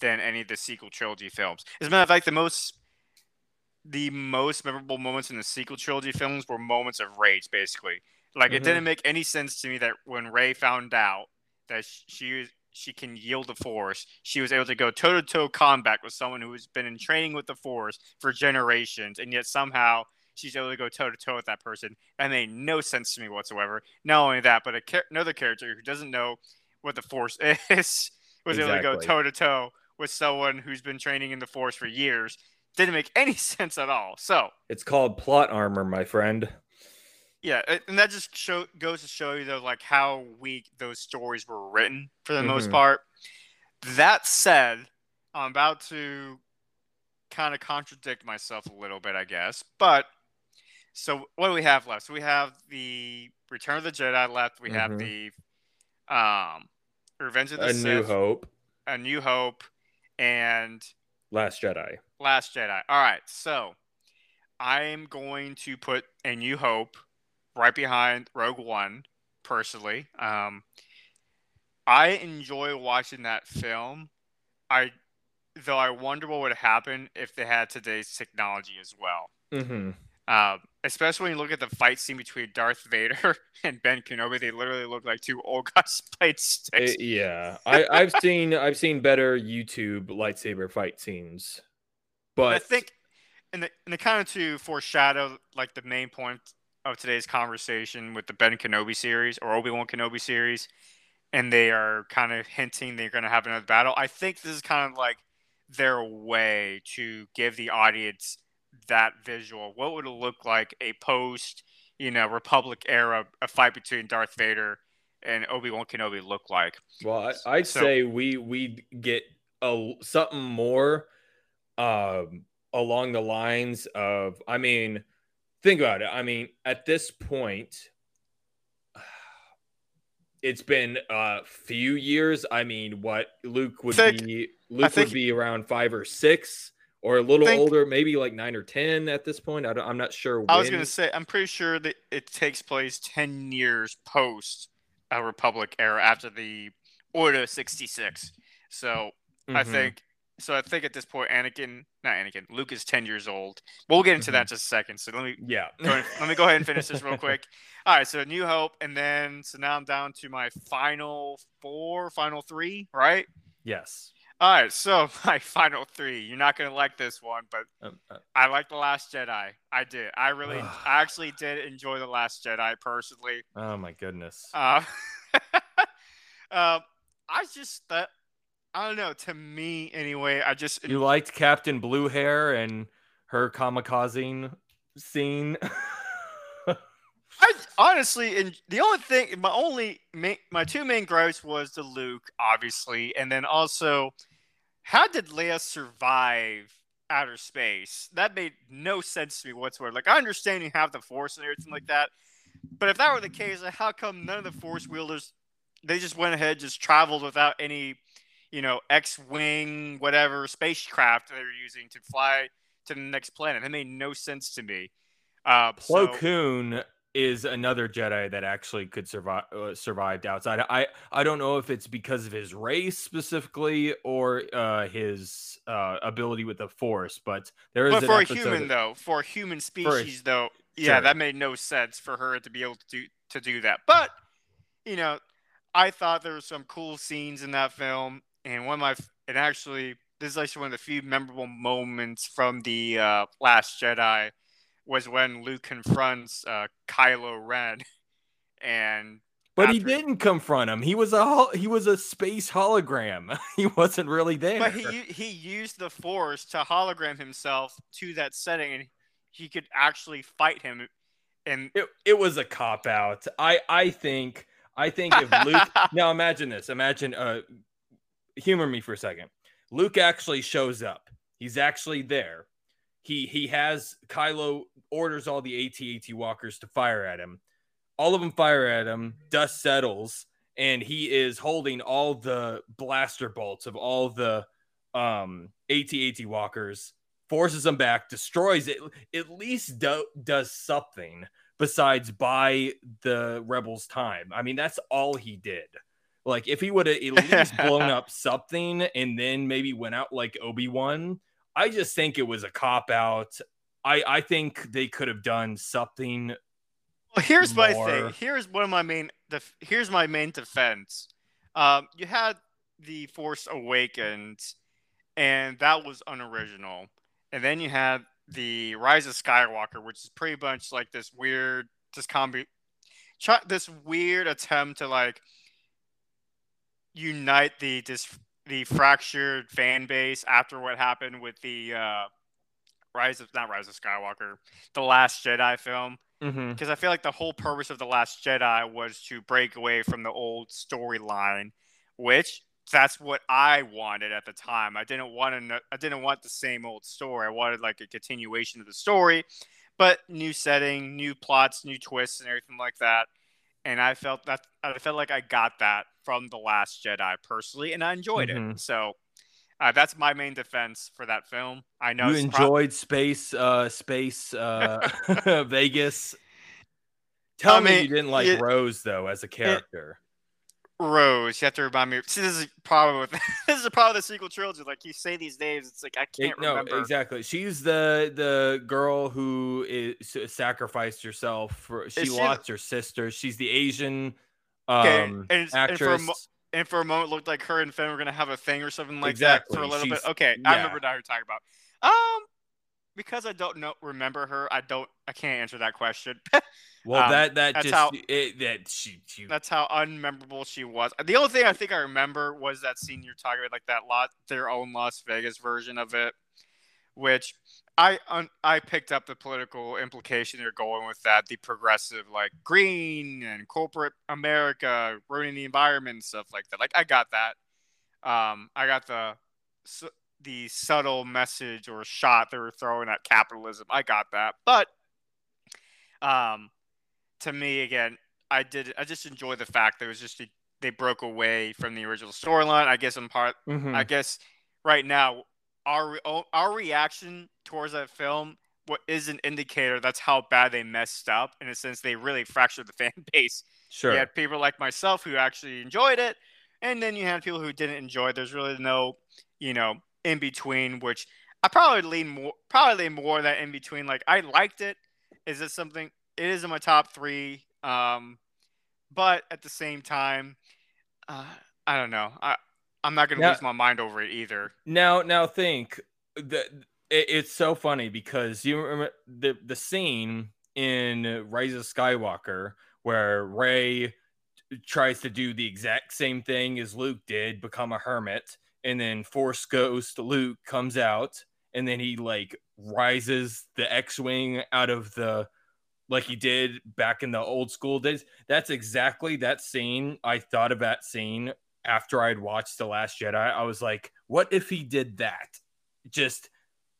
than any of the sequel trilogy films. As a matter of fact, the most the most memorable moments in the sequel trilogy films were moments of rage, basically. Like it Mhm. didn't make any sense to me that when Rey found out that she she can yield the force, she was able to go toe to toe combat with someone who has been in training with the force for generations, and yet somehow she's able to go toe to toe with that person. That made no sense to me whatsoever. Not only that, but char- another character who doesn't know what the force is was able to go toe to toe with someone who's been training in the force for years. Didn't make any sense at all. So it's called plot armor my friend yeah, and that just show goes to show you though, like how weak those stories were written for the most Mhm. part. That said, I'm about to kind of contradict myself a little bit, I guess. But so what do we have left? So we have the Return of the Jedi left. We have Mhm. the um Revenge of the a Sith, new hope A New Hope, and last jedi Last Jedi. All right, so I'm going to put A New Hope right behind Rogue One, personally. Um, I enjoy watching that film. I, though, I wonder what would happen if they had today's technology as well. mm-hmm. Um, especially when you look at the fight scene between Darth Vader and Ben Kenobi, they literally look like two old guys played sticks. Eh, yeah, I, I've seen I've seen better YouTube lightsaber fight scenes, But I think, in the in the kind of to foreshadow like the main point of today's conversation with the Ben Kenobi series or Obi Wan Kenobi series, and they are kind of hinting they're going to have another battle. I think this is kind of like their way to give the audience that visual. What would it look like a post, you know, Republic era a fight between Darth Vader and Obi Wan Kenobi look like? well, I, I'd So- say we we get a something more um along the lines of I mean, think about it. I mean, at this point, it's been a few years. I mean, what Luke would Think- be Luke think- would be around five or six or a little Think- older, maybe like nine or ten at this point. I am not sure. I was gonna say I'm pretty sure that it takes place ten years post a Republic era after the Order sixty six. So I Mhm. think so. I think at this point, Anakin, not Anakin, Luke is ten years old. We'll get into that in just a second. So let me Yeah. go ahead, let me go ahead and finish this real quick. All right, so New Hope, and then so now I'm down to my final four, final three, right? yes. All right, so my final three. You're not gonna like this one, but Um, uh, I like the Last Jedi. I did. I really, I actually did enjoy the Last Jedi personally. oh my goodness. Uh, um, I just that I don't know. To me, anyway, I just you liked Captain Blue Hair and her kamikazing scene. I honestly, and the only thing, my only, main, my two main gripes was the Luke, obviously, and then also, how did Leia survive outer space? That made no sense to me whatsoever. Like, I understand you have the Force and everything like that, but if that were the case, how come none of the Force wielders, they just went ahead, just traveled without any, you know, X-wing, whatever spacecraft they were using to fly to the next planet? It made no sense to me. Uh, Plo so- Koon is another Jedi that actually could survive uh, survived outside. I I don't know if it's because of his race specifically or uh, his uh, ability with the Force, but there is But an for a human that- though, for a human species though, yeah, Sure. that made no sense for her to be able to do to do that. But you know, I thought there were some cool scenes in that film, and one of my and actually this is actually one of the few memorable moments from the uh, Last Jedi was when Luke confronts uh, Kylo Ren, and But he didn't confront him. He was a hol- he was a space hologram. he wasn't really there. but he he used the Force to hologram himself to that setting, and he could actually fight him. And it, it was a cop out. I I think I think if Luke now imagine this. Imagine uh humor me for a second. Luke actually shows up. He's actually there. He he has Kylo orders all the AT-AT walkers to fire at him. All of them fire at him. Dust settles, and he is holding all the blaster bolts of all the um AT-AT walkers. Forces them back, destroys it. At least do, does something besides buy the rebels time. I mean, that's all he did. Like if he would have at least blown up something and then maybe went out like Obi-Wan, I just think it was a cop out. I I think they could have done something. Well, here's my thing. Here's one of my main. Def- here's my main defense. Um, you had the Force Awakens, and that was unoriginal. And then you had the Rise of Skywalker, which is pretty much like this weird, this combi, this weird attempt to like unite the this the fractured fan base after what happened with the uh, Rise of not Rise of Skywalker, the Last Jedi film because I feel like the whole purpose of the Last Jedi was to break away from the old storyline, which that's what I wanted at the time. I didn't want to. I didn't want the same old story. I wanted like a continuation of the story, but new setting, new plots, new twists, and everything like that. And I felt that I felt like I got that from the Last Jedi personally, and I enjoyed Mhm. it. So. Uh, that's my main defense for that film. I know You enjoyed space, uh, space, uh, Vegas. Tell I me you didn't like it- Rose though as a character. Rose. You have to remind me. See, this is probably with, this is a problem with the sequel trilogy. Like you say these names, it's like I can't no, remember. exactly. She's the the girl who is sacrificed herself for. She she- lost her sister. She's the Asian Okay, um, and- and for a actress. mo- And for a moment, it looked like her and Finn were gonna have a thing or something like Exactly, that for a little bit. she's- Okay, I remember now you're talking about. Um, because I don't know remember her, I don't. I can't answer that question. well, um, that that that's just how- it, that she, she That's how unmemorable she was. The only thing I think I remember was that scene you're talking about, like that lot, their own Las Vegas version of it, which I un, I picked up the political implication they're going with that, the progressive like green and corporate America ruining the environment and stuff like that. Like I got that. Um, I got the su- the subtle message or shot they were throwing at capitalism. I got that, but um, to me again, I did. I just enjoy the fact that it was just a, they broke away from the original storyline. I guess in part, Mhm. I guess right now our our reaction towards that film what is an indicator that's how bad they messed up in a sense they really fractured the fan base Sure. you had people like myself who actually enjoyed it and then you had people who didn't enjoy it there's really no you know in between which i probably lean more probably lean more that in between. Like i liked it. Is this something it is in my top three um but at the same time uh, i don't know. I i'm not gonna Now- lose my mind over it either. Now, now think that it, it's so funny because you remember the the scene in Rise of Skywalker where Rey tries to do the exact same thing as Luke did, become a hermit, and then Force Ghost Luke comes out, and then he like rises the X-wing out of the like he did back in the old school days. That's exactly that scene. I thought of that scene after I'd watched The Last Jedi. I was like, what if he did that? Just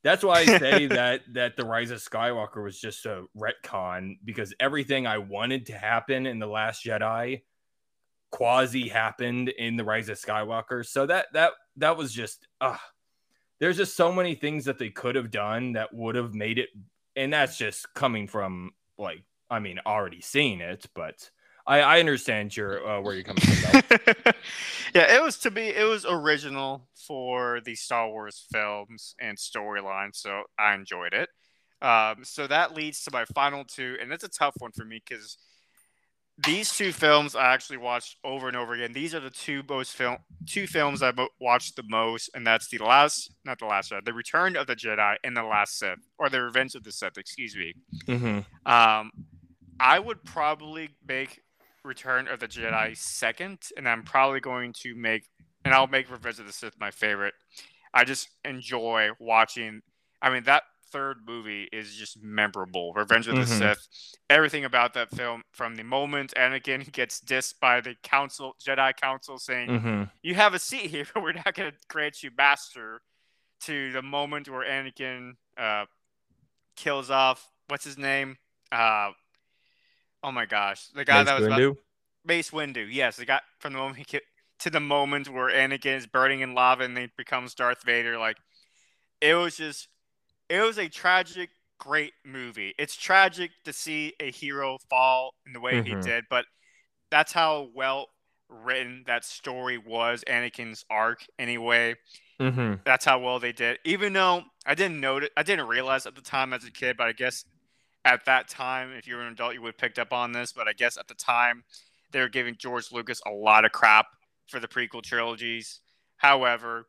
that's why I say that that the Rise of Skywalker was just a retcon because everything I wanted to happen in The Last Jedi quasi happened in the Rise of Skywalker. So that that that was just uh there's just so many things that they could have done that would have made it and that's just coming from like I mean already seeing it, but I, I understand your uh, where you're coming from. yeah, it was to be it was original for the Star Wars films and storyline, so I enjoyed it. Um, so that leads to my final two, and it's a tough one for me because these two films I actually watched over and over again. These are the two most film two films I mo- watched the most, and that's the last not the last Jedi, the Return of the Jedi, and the Last Sith, or the Revenge of the Sith. Excuse me. Mhm. Um, I would probably make Return of the Jedi second, and I'm probably going to make, and I'll make Revenge of the Sith my favorite. I just enjoy watching. I mean, that third movie is just memorable. Revenge of the Mhm. Sith. Everything about that film, from the moment Anakin gets dissed by the Council, Jedi Council, saying, Mhm. you have a seat here, but we're not going to grant you master. To the moment where Anakin uh, kills off what's his name? Uh, oh my gosh, the guy Mace that was about, Windu? Mace Windu. Yes, the guy from the moment he ki- to the moment where Anakin is burning in lava and then becomes Darth Vader. Like it was just, it was a tragic, great movie. It's tragic to see a hero fall in the way he Mhm. did, but that's how well written that story was. Anakin's arc, anyway. Mhm. That's how well they did. Even though I didn't notice, I didn't realize at the time as a kid, but I guess at that time, if you were an adult, you would have picked up on this. But I guess at the time, they were giving George Lucas a lot of crap for the prequel trilogies. However,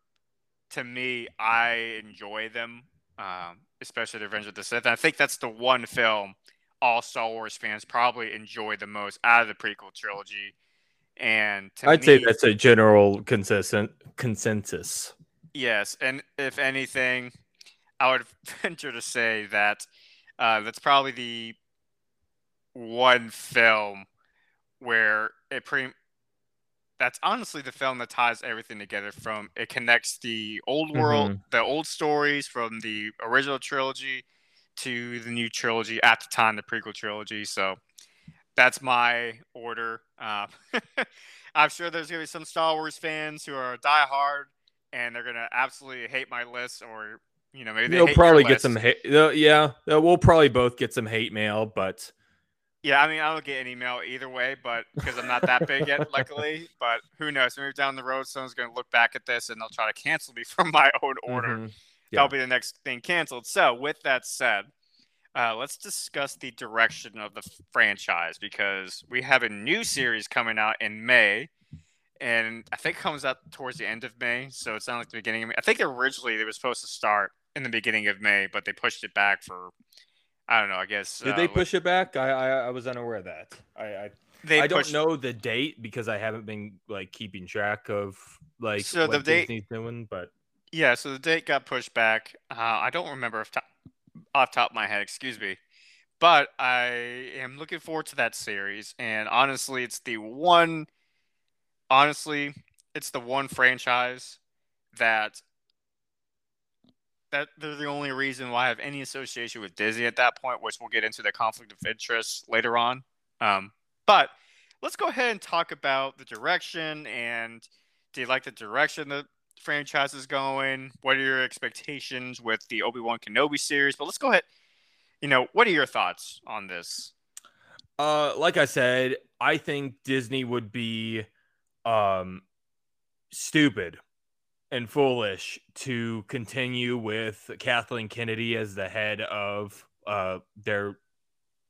to me, I enjoy them, um, especially the Revenge of the Sith. And I think that's the one film all Star Wars fans probably enjoy the most out of the prequel trilogy. And I'd say that's a general consistent consensus. Yes, and if anything, I would venture to say that uh, that's probably the one film where it pretty. That's honestly the film that ties everything together. From it connects the old world, the old stories from the original trilogy to the new trilogy at the time, the prequel trilogy. So that's my order. Uh, I'm sure there's gonna be some Star Wars fans who are diehard and they're gonna absolutely hate my list, or you know maybe they They'll probably get list. some hate. Yeah, we'll probably both get some hate mail, but Yeah, I mean I don't get an email either way, but because I'm not that big yet, luckily. But who knows? Maybe down the road, someone's gonna look back at this and they'll try to cancel me from my own order. Mhm. That'll be the next thing canceled. So with that said. Uh, let's discuss the direction of the franchise because we have a new series coming out in May, and I think it comes out towards the end of May. So it's not like the beginning of May. I think originally they were supposed to start in the beginning of May, but they pushed it back for I don't know. I guess Did uh, they with- push it back? I I, I was unaware of that. I I, They I don't know the date because I haven't been like keeping track of like So the date- Disney's doing, but Yeah, so the date got pushed back. Uh, I don't remember off top, off top of my head, excuse me. But I am looking forward to that series. And honestly, it's the one, honestly, it's the one franchise that, that they're the only reason why I have any association with Disney at that point, which we'll get into the conflict of interest later on. Um, but let's go ahead and talk about the direction and do you like the direction that franchise is going. What are your expectations with the Obi Wan Kenobi series? But let's go ahead. You know, what are your thoughts on this? Uh, like I said, I think Disney would be um stupid and foolish to continue with Kathleen Kennedy as the head of uh their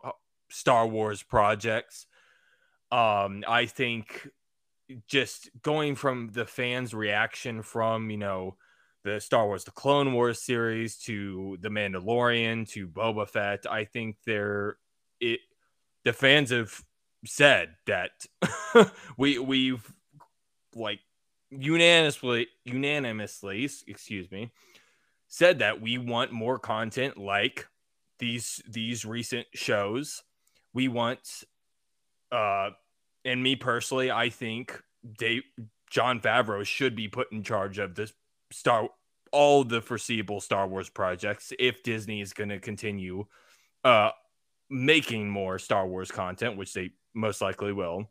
uh, Star Wars projects. Um, I think just going from the fans' reaction from you know the Star Wars, the Clone Wars series to the Mandalorian to Boba Fett, I think they're it. The fans have said that we we've like unanimously unanimously excuse me said that we want more content like these these recent shows. We want uh and me personally i think Dave, jon favreau should be put in charge of this star all the foreseeable star wars projects if disney is going to continue uh making more star wars content which they most likely will.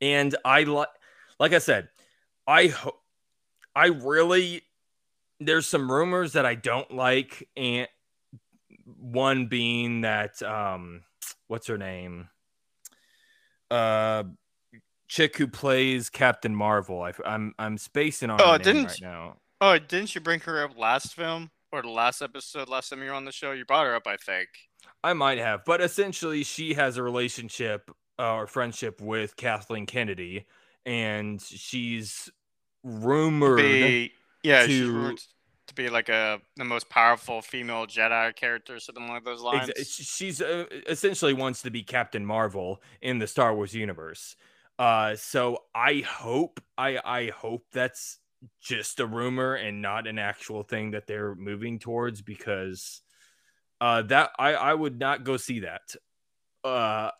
And i like like i said I hope I really there's some rumors that I don't like and one being that um what's her name? Uh chick who plays Captain Marvel. I, am I'm, I'm spacing on oh didn't right now. oh didn't you bring her up last film or the last episode last time you were on the show? You brought her up I think. I might have but essentially she has a relationship uh, or friendship with Kathleen Kennedy and she's rumored to be, yeah, to, to be like a the most powerful female Jedi character, something like those lines. She's uh, essentially wants to be Captain Marvel in the Star Wars universe. Uh, so I hope I I hope that's just a rumor and not an actual thing that they're moving towards because uh that I I would not go see that. Uh,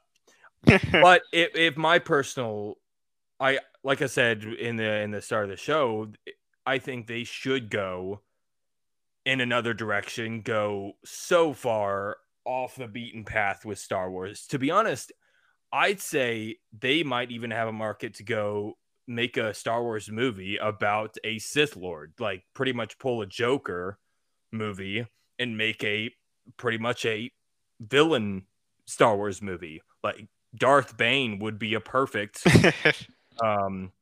but if if my personal I like I said in the in the start of the show, I think they should go in another direction, go so far off the beaten path with Star Wars. To be honest, I'd say they might even have a market to go make a Star Wars movie about a Sith Lord, like pretty much pull a Joker movie and make a pretty much a villain Star Wars movie. Like Darth Bane would be a perfect Um,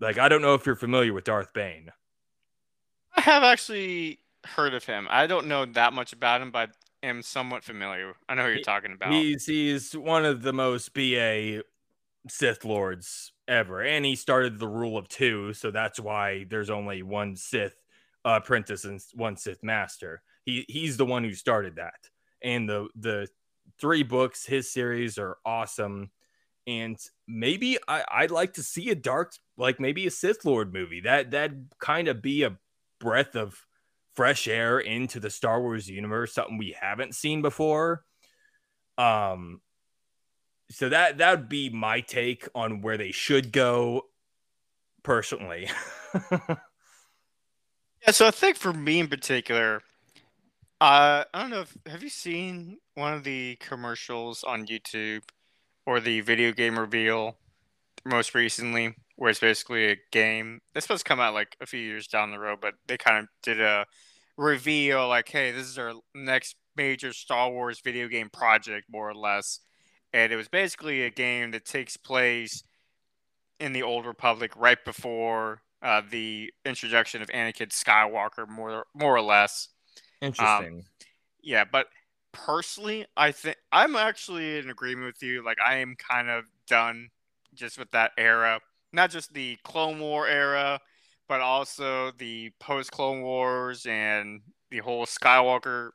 like I don't know if you're familiar with Darth Bane. I have actually heard of him. I don't know that much about him, but am somewhat familiar. I know who you're talking about. He's he's one of the most BA Sith lords ever, and he started the rule of two, so that's why there's only one Sith apprentice and one Sith master. He he's the one who started that, and the the three books, his series are awesome and maybe I, would like to see a dark, like maybe a Sith Lord movie. That that kind of be a breath of fresh air into the Star Wars universe, something we haven't seen before. Um, so that that would be my take on where they should go, personally. yeah, so I think for me in particular, uh, I don't know. If, have you seen one of the commercials on YouTube? Or the video game reveal most recently, where it's basically a game that's supposed to come out like a few years down the road, but they kind of did a reveal like, hey, this is our next major Star Wars video game project, more or less. And it was basically a game that takes place in the Old Republic right before uh, the introduction of Anakin Skywalker, more more or less. Interesting. Um, yeah, but personally, I think I'm actually in agreement with you. Like, I am kind of done just with that era, not just the Clone War era, but also the post Clone Wars and the whole Skywalker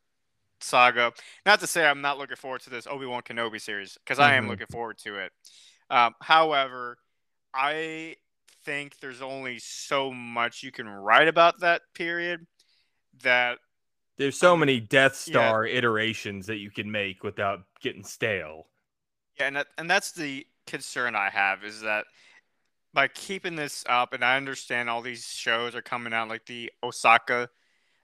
saga. Not to say I'm not looking forward to this Obi Wan Kenobi series, because mm-hmm. I am mm-hmm. looking forward to it. Um, however, I think there's only so much you can write about that period that there's so many Death Star yeah. iterations that you can make without getting stale. Yeah, and that, and that's the concern I have is that by keeping this up, and I understand all these shows are coming out, like the Ahsoka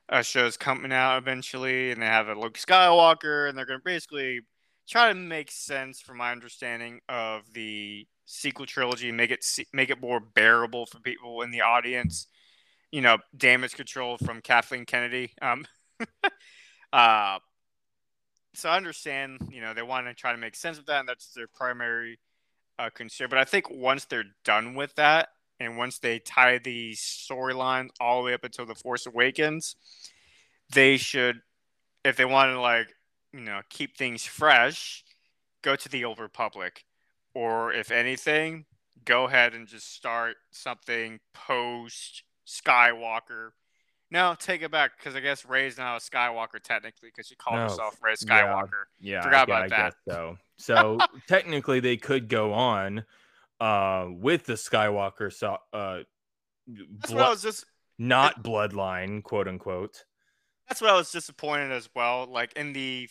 uh, shows coming out eventually, and they have a Luke Skywalker, and they're going to basically try to make sense, from my understanding, of the sequel trilogy, make it make it more bearable for people in the audience. you know, damage control from Kathleen Kennedy. Um, uh, so I understand, you know, they want to try to make sense of that, and that's their primary uh, concern. But I think once they're done with that, and once they tie the storyline all the way up until the Force Awakens, they should, if they want to like, you know, keep things fresh, go to the Old Republic, or if anything, go ahead and just start something post Skywalker. No, take it back because I guess Rey's now a Skywalker technically because she called No. herself Rey Skywalker. Yeah, Forgot I, about I that. so. So technically, they could go on uh, with the Skywalker, so, uh, That's blood- what I was just. not bloodline, quote unquote. That's what I was disappointed as well. Like in the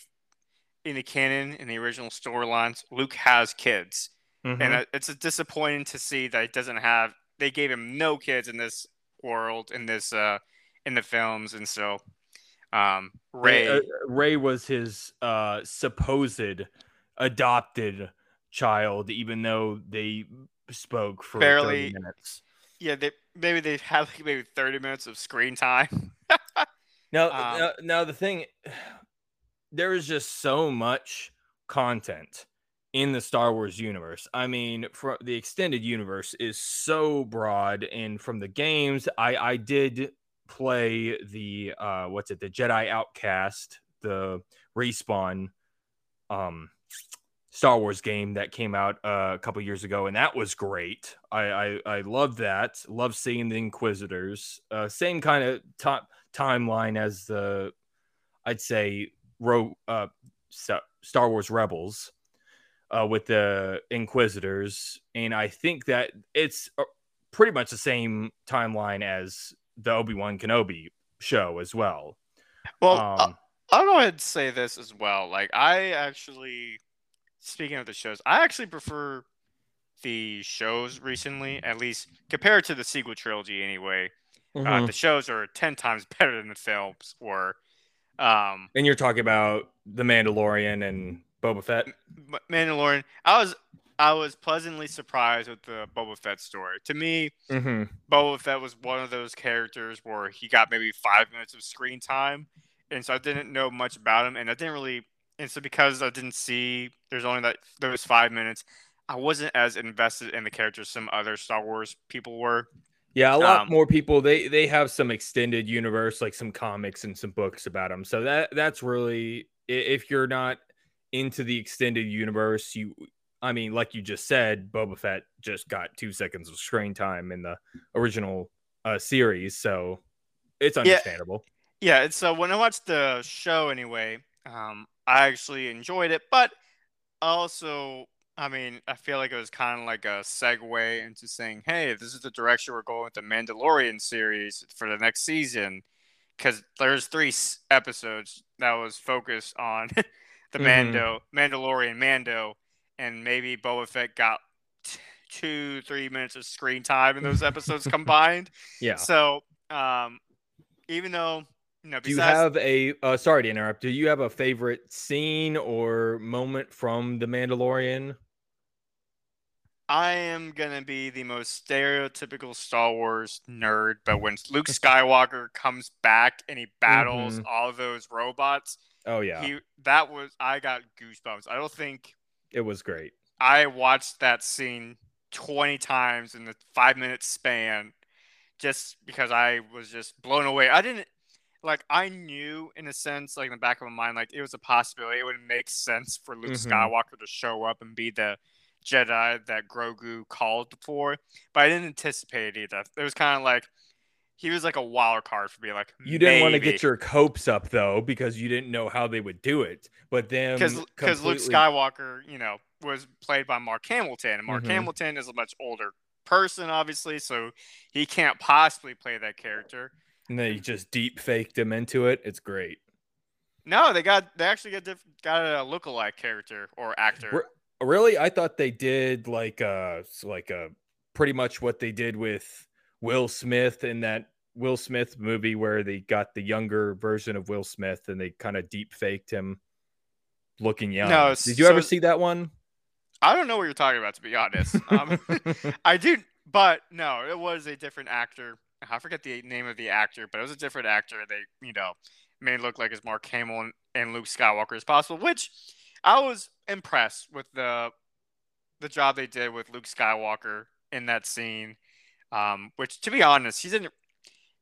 in the canon in the original storylines, Luke has kids, Mhm. and it- it's disappointing to see that he doesn't have. They gave him no kids in this world in this uh in the films, and so um Rey. Rey, uh, Rey was his uh, supposed adopted child, even though they spoke for Barely- 30 minutes. yeah, they maybe they had like maybe thirty minutes of screen time. Now, Um, now, now the thing, there is just so much content in the Star Wars universe. I mean, for the extended universe is so broad, and from the games, I I did play the uh what's it, the Jedi Outcast, the respawn, um. Star Wars game that came out uh, a couple years ago, and that was great. I I, I love that. Love seeing the Inquisitors. Uh, same kind of top timeline as the I'd say Ro- uh, Star Wars Rebels uh, with the Inquisitors, and I think that it's uh, pretty much the same timeline as the Obi Wan Kenobi show as well. Well, Um, I'll go ahead and say this as well. Like, I actually, speaking of the shows, I actually prefer the shows recently, at least compared to the sequel trilogy. Anyway, uh, mhm. the shows are ten times better than the films were. Um, and you're talking about the Mandalorian and Boba Fett. Mandalorian, I was I was pleasantly surprised with the Boba Fett story. To me, Mm-hmm. Boba Fett was one of those characters where he got maybe five minutes of screen time, and so I didn't know much about him, and I didn't really, and so because I didn't see there's only that those five minutes, I wasn't as invested in the character as some other Star Wars people were. Yeah, a lot Um, more people they they have some extended universe, like some comics and some books about them. So that that's really if you're not into the extended universe, you I mean, like you just said, Boba Fett just got two seconds of screen time in the original uh, series, so it's understandable. Yeah, and so when I watched the show anyway, um, I actually enjoyed it, but also, I mean, I feel like it was kind of like a segue into saying, "Hey, this is the direction we're going with the Mandalorian series for the next season," because there's three episodes that was focused on the Mhm. Mando, Mandalorian Mando, and maybe Boba Fett got t- two, three minutes of screen time in those episodes combined. Yeah. So, um, even though you know, Do you have a uh, sorry to interrupt? Do you have a favorite scene or moment from The Mandalorian? I am gonna be the most stereotypical Star Wars nerd, but when Luke Skywalker comes back and he battles Mhm. all those robots, Oh yeah, he that was I got goosebumps. I don't think it was great. I watched that scene twenty times in the five minute span, just because I was just blown away. I didn't like I knew in a sense, like in the back of my mind, like it was a possibility. It would make sense for Luke Mhm. Skywalker to show up and be the Jedi that Grogu called for, but I didn't anticipate it either. It was kind of like he was like a wild card for me. Like You didn't want to get your hopes up though because you didn't know how they would do it. But then because Luke Skywalker, you know, was played by Mark Hamilton, and Mark Mhm. Hamilton is a much older person, obviously, so he can't possibly play that character. and they just deep faked him into it. It's great. No, they got they actually got diff- got a lookalike character or actor. Re- Really, I thought they did like uh like uh pretty much what they did with Will Smith in that Will Smith movie where they got the younger version of Will Smith and they kind of deep faked him looking young. No, did you ever see that one? I don't know what you're talking about, to be honest. Um, I do, but no, it was a different actor. I forget the name of the actor, but it was a different actor. They you know made it look like as Mark Hamill and, and Luke Skywalker as possible, which I was impressed with the the job they did with Luke Skywalker in that scene. Um, which, to be honest, he didn't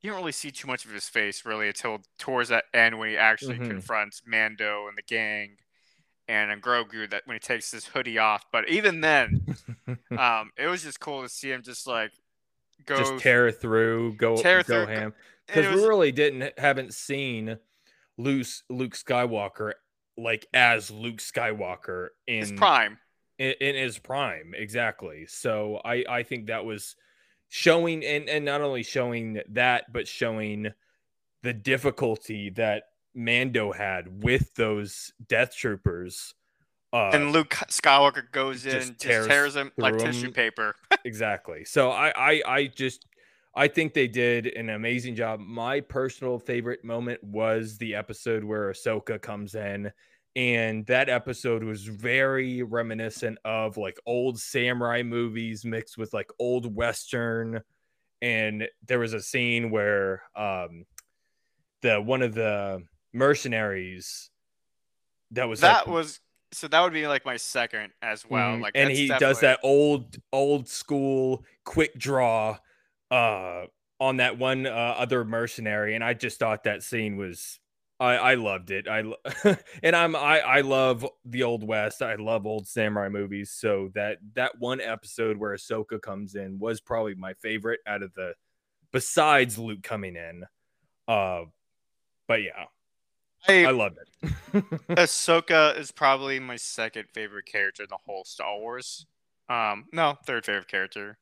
you don't really see too much of his face really until towards that end when he actually Mhm. confronts Mando and the gang and Grogu that when he takes his hoodie off. But even then, um, it was just cool to see him just like go just tear through, go tear go through, ham. Because we really didn't haven't seen Luke Luke Skywalker like as Luke Skywalker in his prime. in, in his prime exactly so i i think that was showing and and not only showing that but showing the difficulty that mando had with those death troopers uh and Luke Skywalker goes in, just just tears tears, him like through tissue paper. exactly. So I, I i just i think they did an amazing job. My personal favorite moment was the episode where ahsoka comes in and that episode was very reminiscent of like old samurai movies mixed with like old western and there was a scene where um the one of the mercenaries that was that like, was so that would be like my second as well. Mhm. Like and he does that old old school quick draw uh on that one uh, other mercenary and i just thought that scene was i i loved it i and i'm i i love the old west i love old samurai movies so that that one episode where ahsoka comes in was probably my favorite out of the besides luke coming in uh but yeah i I, loved it Ahsoka is probably my second favorite character in the whole Star Wars. Um, no, third favorite character.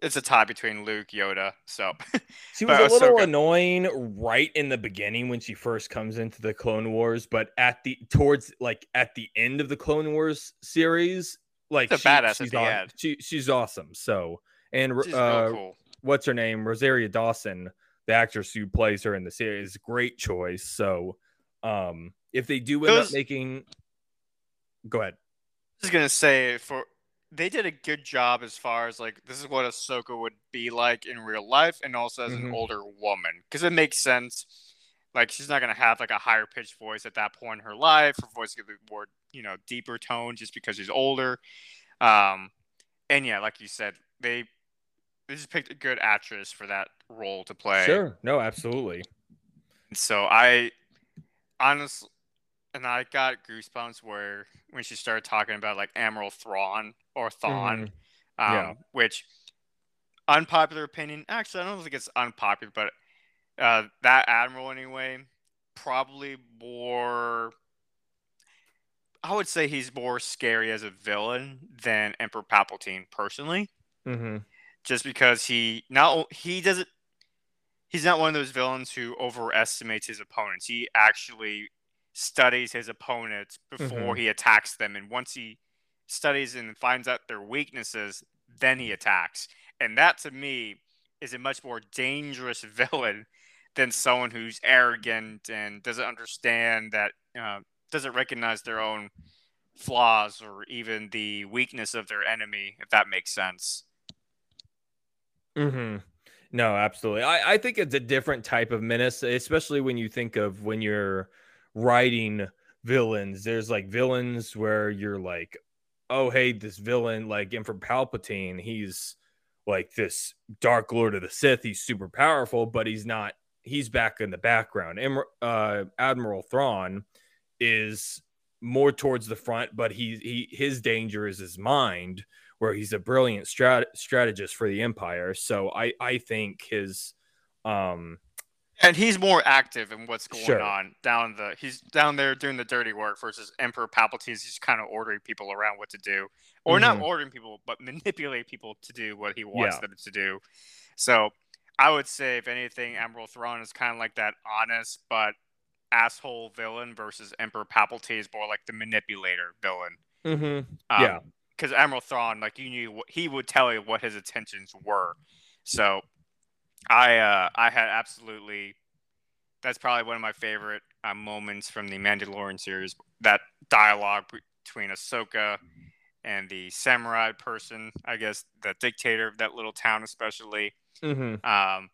It's a tie between Luke, Yoda. So She was a little annoying right in the beginning when she first comes into the Clone Wars, but at the towards like at the end of the Clone Wars series, like badass she's the aw- She she's awesome. So and uh, cool. what's her name? Rosario Dawson, the actress who plays her in the series, great choice. So um if they do end Those- up making, go ahead. I was gonna say for they did a good job as far as like this is what Ahsoka would be like in real life and also as Mhm. an older woman because it makes sense. Like she's not gonna have like a higher pitched voice at that point in her life. Her voice could be more you know deeper tone just because she's older. Um, and yeah, like you said, they they just picked a good actress for that role to play. Sure, no, absolutely. So I honestly, and I got goosebumps where when she started talking about like Admiral Thrawn or Thawne, um, Yeah. which unpopular opinion. Actually, I don't think it's unpopular, but uh, that admiral anyway, probably more. I would say he's more scary as a villain than Emperor Palpatine personally hmm just because he not he doesn't he's not one of those villains who overestimates his opponents. He actually studies his opponents before Mhm. he attacks them and once he studies and finds out their weaknesses, then he attacks. And that to me is a much more dangerous villain than someone who's arrogant and doesn't understand that uh, doesn't recognize their own flaws or even the weakness of their enemy if that makes sense. hmm No, absolutely. I, I think it's a different type of menace, especially when you think of when you're writing villains. There's like villains where you're like, oh, hey, this villain, like Emperor Palpatine, he's like this Dark Lord of the Sith. He's super powerful, but he's not. He's back in the background. Em- uh, Admiral Thrawn is more towards the front, but he he his danger is his mind where he's a brilliant strat- strategist for the empire. So I I think his um And he's more active in what's going Sure. on down the. He's down there doing the dirty work versus Emperor Palpatine's just kind of ordering people around what to do, or not Mhm. ordering people, but manipulate people to do what he wants Yeah. them to do. So I would say, if anything, Admiral Thrawn is kind of like that honest but asshole villain versus Emperor Palpatine is more like the manipulator villain. Um, yeah because Admiral Thrawn, like you knew, what, he would tell you what his intentions were. So, I uh, I had absolutely. That's probably one of my favorite uh, moments from the Mandalorian series. That dialogue between Ahsoka and the samurai person, I guess the dictator of that little town, especially. hmm Um,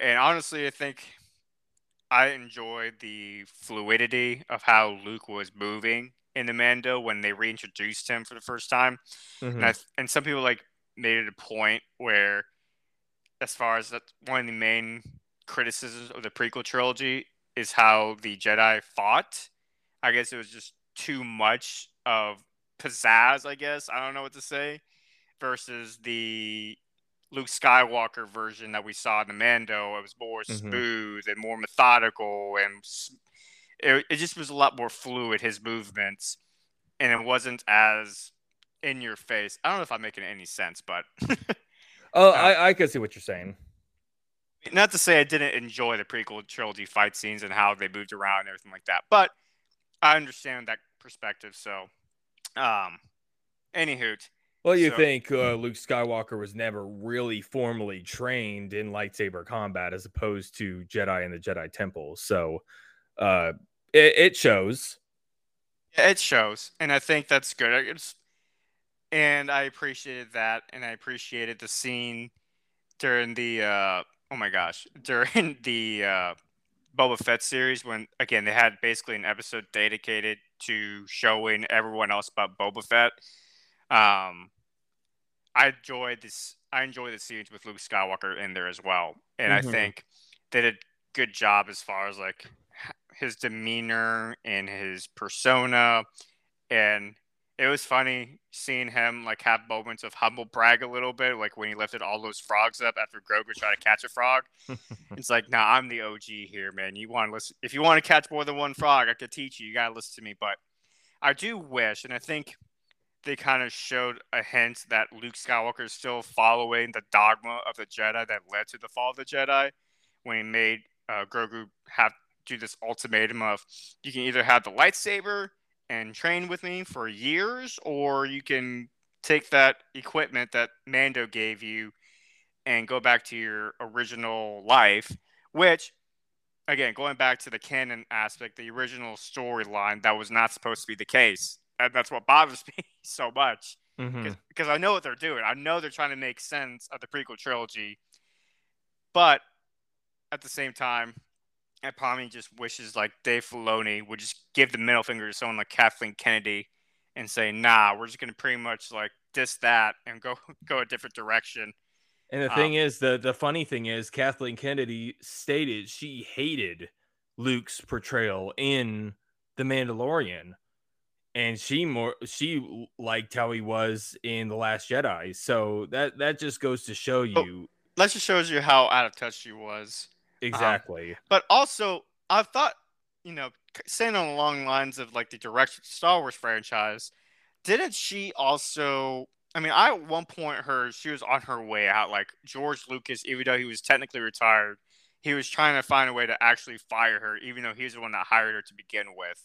and honestly, I think I enjoyed the fluidity of how Luke was moving in the Mando when they reintroduced him for the first time. Mhm. And, I, and some people like made it a point where, as far as that, one of the main criticisms of the prequel trilogy is how the Jedi fought. I guess it was just too much of pizzazz. I guess I don't know what to say. Versus the Luke Skywalker version that we saw in the Mando, it was more Mhm. smooth and more methodical, and it, it just was a lot more fluid. His movements, and it wasn't as in your face. I don't know if I'm making any sense, but Oh, Uh, I, I can see what you're saying. not to say I didn't enjoy the prequel trilogy fight scenes and how they moved around and everything like that, but I understand that perspective. So, um, anywho, Well, you So- think uh, Luke Skywalker was never really formally trained in lightsaber combat as opposed to Jedi in the Jedi Temple. So uh, it, it shows. it shows, and I think that's good. It's, and I appreciated that, and I appreciated the scene during the uh, oh my gosh, during the uh, Boba Fett series when again they had basically an episode dedicated to showing everyone else about Boba Fett. Um, I enjoyed this. I enjoy the scenes with Luke Skywalker in there as well, and Mhm. I think they did a good job as far as like his demeanor and his persona, and it was funny seeing him like have moments of humble brag a little bit, like when he lifted all those frogs up after Grogu tried to catch a frog. it's like, nah, I'm the OG here, man. You want to listen? If you want to catch more than one frog, I could teach you. You gotta listen to me. But I do wish, and I think they kind of showed a hint that Luke Skywalker is still following the dogma of the Jedi that led to the fall of the Jedi when he made uh, Grogu have do this ultimatum of you can either have the lightsaber and train with me for years, or you can take that equipment that Mando gave you and go back to your original life, which again, going back to the canon aspect, the original storyline, that was not supposed to be the case. And that's what bothers me so much Mhm. because I know what they're doing. I know they're trying to make sense of the prequel trilogy, but at the same time, I probably just wishes like Dave Filoni would just give the middle finger to someone like Kathleen Kennedy and say, "Nah, we're just gonna pretty much like diss that and go go a different direction." And the Um, thing is, the the funny thing is, Kathleen Kennedy stated she hated Luke's portrayal in The Mandalorian, and she more she liked how he was in The Last Jedi. So that that just goes to show you That just shows you how out of touch she was. Exactly. But also, I've thought, you know, saying on the long lines of like the direction Star Wars franchise, didn't she also? I mean, I at one point heard she was on her way out. Like George Lucas, even though he was technically retired, he was trying to find a way to actually fire her, even though he was the one that hired her to begin with.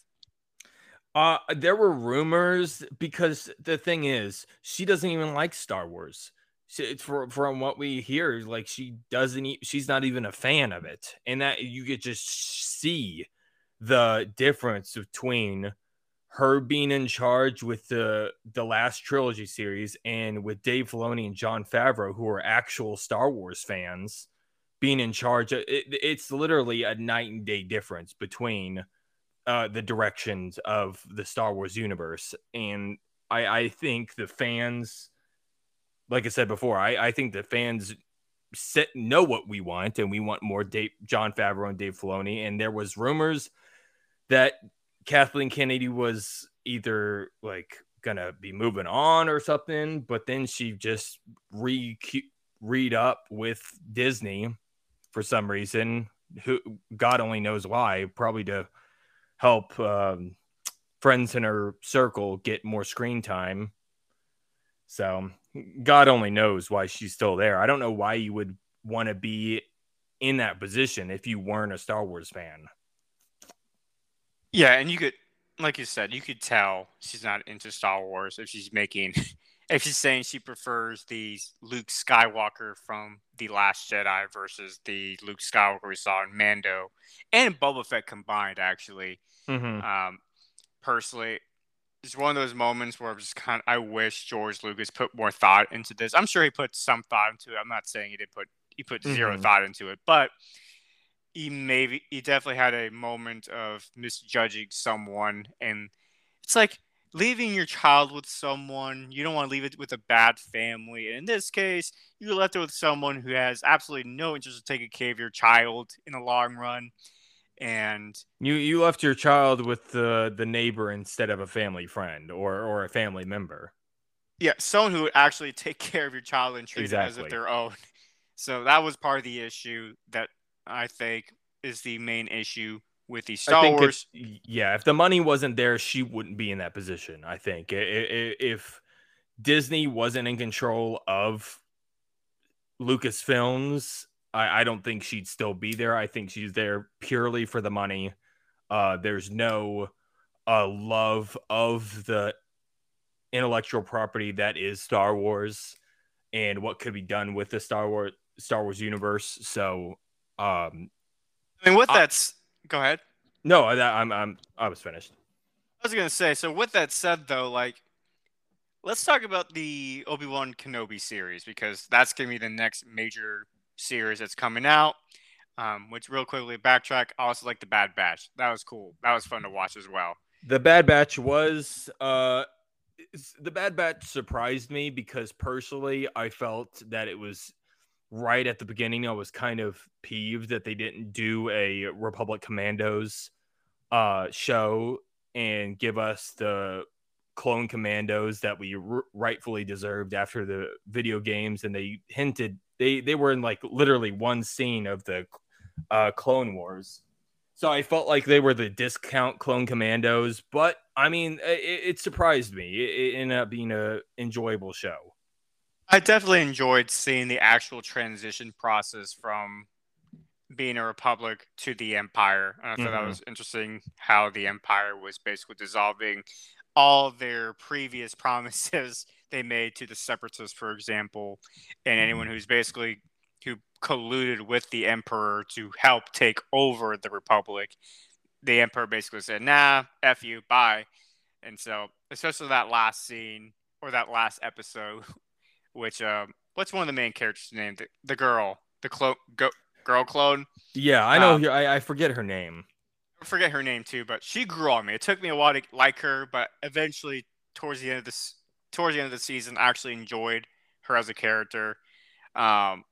Uh, there were rumors because the thing is, she doesn't even like Star Wars. It's for, from what we hear, like she doesn't, e- she's not even a fan of it, and that you could just see the difference between her being in charge with the the last trilogy series and with Dave Filoni and Jon Favreau, who are actual Star Wars fans, being in charge. It, it's literally a night and day difference between uh, the directions of the Star Wars universe. And I, I think the fans, like I said before, I, I think the fans set, know what we want, and we want more Dave, Jon Favreau and Dave Filoni. And there was rumors that Kathleen Kennedy was either like gonna be moving on or something, but then she just re read up with Disney for some reason. Who God only knows why, probably to help um, friends in her circle get more screen time. So God only knows why she's still there. I don't know why you would want to be in that position if you weren't a Star Wars fan. Yeah, and you could, like you said, you could tell she's not into Star Wars if she's making, if she's saying she prefers the Luke Skywalker from the Last Jedi versus the Luke Skywalker we saw in Mando and Boba Fett combined. Actually, Mm-hmm. um, personally, it's one of those moments where I'm just kind of, I wish George Lucas put more thought into this. I'm sure he put some thought into it. I'm not saying he didn't put he put 0 Mhm. thought into it, but he maybe he definitely had a moment of misjudging someone, and it's like leaving your child with someone you don't want to leave it with a bad family. And in this case, you left it with someone who has absolutely no interest in taking care of your child in the long run, and You you left your child with the the neighbor instead of a family friend or or a family member. yeah, someone who would actually take care of your child and treat it as if their own. So that was part of the issue that I think is the main issue with the Star Wars. If, yeah, if the money wasn't there, she wouldn't be in that position. I think if Disney wasn't in control of Lucasfilms, I, I don't think she'd still be there. I think she's there purely for the money. Uh, there's no uh, love of the intellectual property that is Star Wars and what could be done with the Star Wars Star Wars universe. So, um, I mean, with I- that, go ahead. no, that, I'm I'm I was finished. I was gonna say. So with that said, though, like, let's talk about the Obi Wan Kenobi series because that's gonna be the next major series that's coming out. Um, which real quickly backtrack. I also like the Bad Batch. That was cool. That was fun to watch as well. The Bad Batch was uh the Bad Batch surprised me because personally I felt that it was right at the beginning I was kind of peeved that they didn't do a Republic Commandos uh show and give us the clone commandos that we r- rightfully deserved after the video games and they hinted they they were in like literally one scene of the uh clone wars so I felt like they were the discount clone commandos, but I mean, it, it surprised me. It, it ended up being a enjoyable show. I definitely enjoyed seeing the actual transition process from being a republic to the empire. And I thought that Mhm. was interesting how the empire was basically dissolving all their previous promises they made to the separatists, for example, and anyone who's basically who colluded with the emperor to help take over the republic. The emperor basically said, "Nah, f you, bye." And so, especially that last scene or that last episode which um, what's one of the main characters' name? The, the girl, the clone, go, girl clone. Yeah, I know. Um, I, I forget her name. I forget her name too, but she grew on me. It took me a while to like her, but eventually, towards the end of this, towards the end of the season, I actually enjoyed her as a character. Um,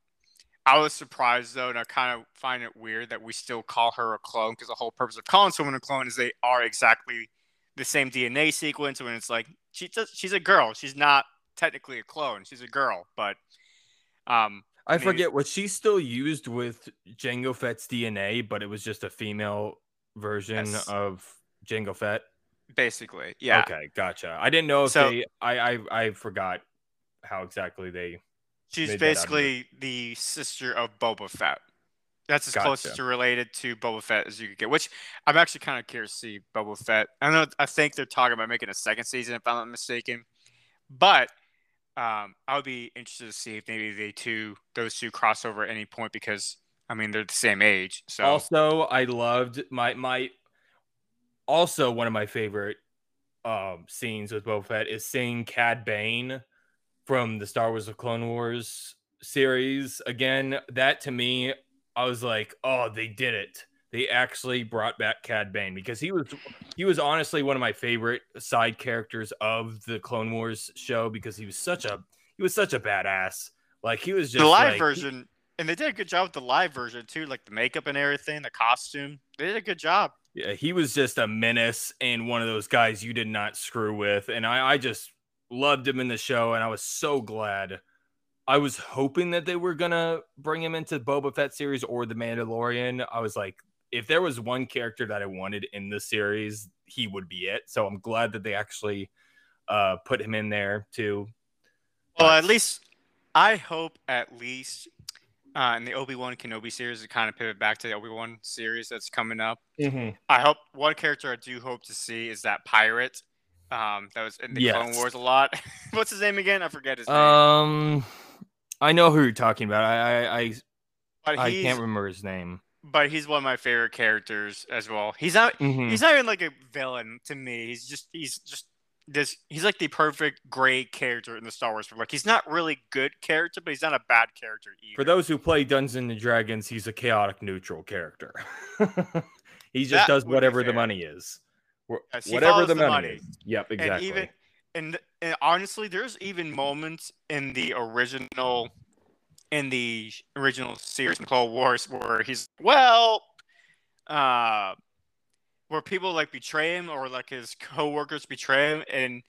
I was surprised though, and I kind of find it weird that we still call her a clone because the whole purpose of calling someone a clone is they are exactly the same DNA sequence. When it's like she just, she's a girl, she's not technically a clone. She's a girl, but um, I maybe- forget what she still used with Jango Fett's DNA, but it was just a female version Yes. of Jango Fett. Basically, yeah. Okay, gotcha. I didn't know if So- they. I, I I forgot how exactly they. She's made that out of basically the sister of Boba Fett. That's as close to related to Boba Fett as you could get. Which I'm actually kind of curious to see Boba Fett. I don't know I think they're talking about making a second season, if I'm not mistaken. But um, I would be interested to see if maybe they two, those two, cross over at any point because I mean they're the same age. So Also, I loved my my. Also, one of my favorite um scenes with Boba Fett is seeing Cad Bane from the Star Wars: The Clone Wars series again. That to me, I was like, oh, they did it. They actually brought back Cad Bane because he was he was honestly one of my favorite side characters of the Clone Wars show because he was such a he was such a badass. Like he was just the live like- version, and they did a good job with the live version too, like the makeup and everything, the costume. They did a good job. Yeah, he was just a menace and one of those guys you did not screw with. And I, I just loved him in the show, and I was so glad. I was hoping that they were gonna bring him into Boba Fett series or the Mandalorian. I was like, if there was one character that I wanted in the series, he would be it. So I'm glad that they actually uh put him in there too. Well, at least I hope at least uh, in the Obi Wan Kenobi series to kind of pivot back to the Obi Wan series that's coming up. I hope one character I do hope to see is that pirate um, that was in the Clone Wars a lot. What's his name again? I forget his name. Um, I know who you're talking about. I I I, I can't remember his name. but he's one of my favorite characters as well. He's not Mhm. he's not even like a villain to me. He's just he's just this he's like the perfect gray character in the Star Wars. For like he's not really good character, but he's not a bad character either. For those who play Dungeons and Dragons, he's a chaotic neutral character. he just That does whatever the money is. Yes, whatever the money, money. is. Yep, exactly. And even and, and honestly, there's even moments in the original in the original series in Clone Wars where he's well, uh, where people like betray him or like his coworkers betray him, and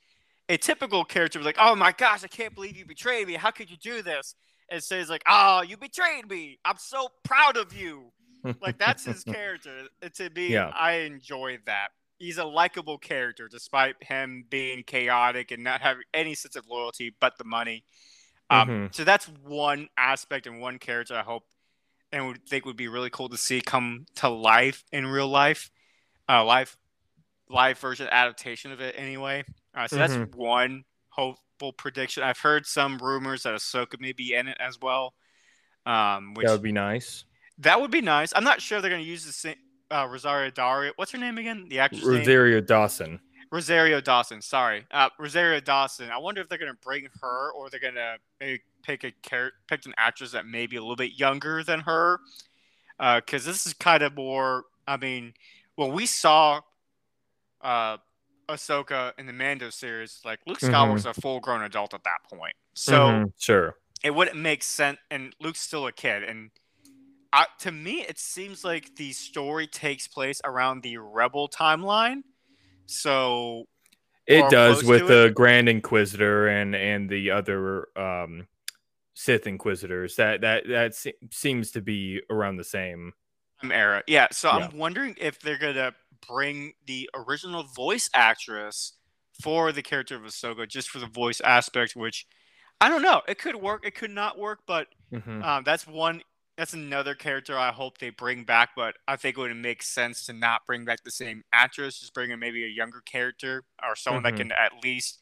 a typical character was like, "Oh my gosh, I can't believe you betrayed me! How could you do this?" And says like, "Oh, you betrayed me! I'm so proud of you." like that's his character. To me, Yeah. I enjoy that. He's a likable character, despite him being chaotic and not having any sense of loyalty but the money. Um, Mhm. So that's one aspect and one character I hope and would think would be really cool to see come to life in real life, uh, live, live version adaptation of it anyway. Uh, so that's Mhm. one hopeful prediction. I've heard some rumors that Ahsoka may be in it as well. Um, which that would be nice. that would be nice. I'm not sure they're going to use the same uh, Rosario Dario. What's her name again? The actress name? Rosario Dawson. Rosario Dawson. Sorry, uh, Rosario Dawson. I wonder if they're going to bring her or they're going to maybe pick a char- pick an actress that may be a little bit younger than her. Because this is kind of more. I mean, when we saw uh, Ahsoka in the Mando series, like Luke Mhm. Skywalker's a full grown adult at that point. So Mhm, sure. it wouldn't make sense and luke's still a kid and I, to me it seems like the story takes place around the rebel timeline so It does with to the Grand Inquisitor and and the other um Sith Inquisitors. That that that se- seems to be around the same. Era yeah so Yeah. i'm wondering if they're gonna bring the original voice actress for the character of Ahsoka just for the voice aspect which i don't know it could work it could not work but Mhm. Um, that's one. That's another character I hope they bring back, but I think it would make sense to not bring back the same actress. Just bring in maybe a younger character or someone Mhm. that can at least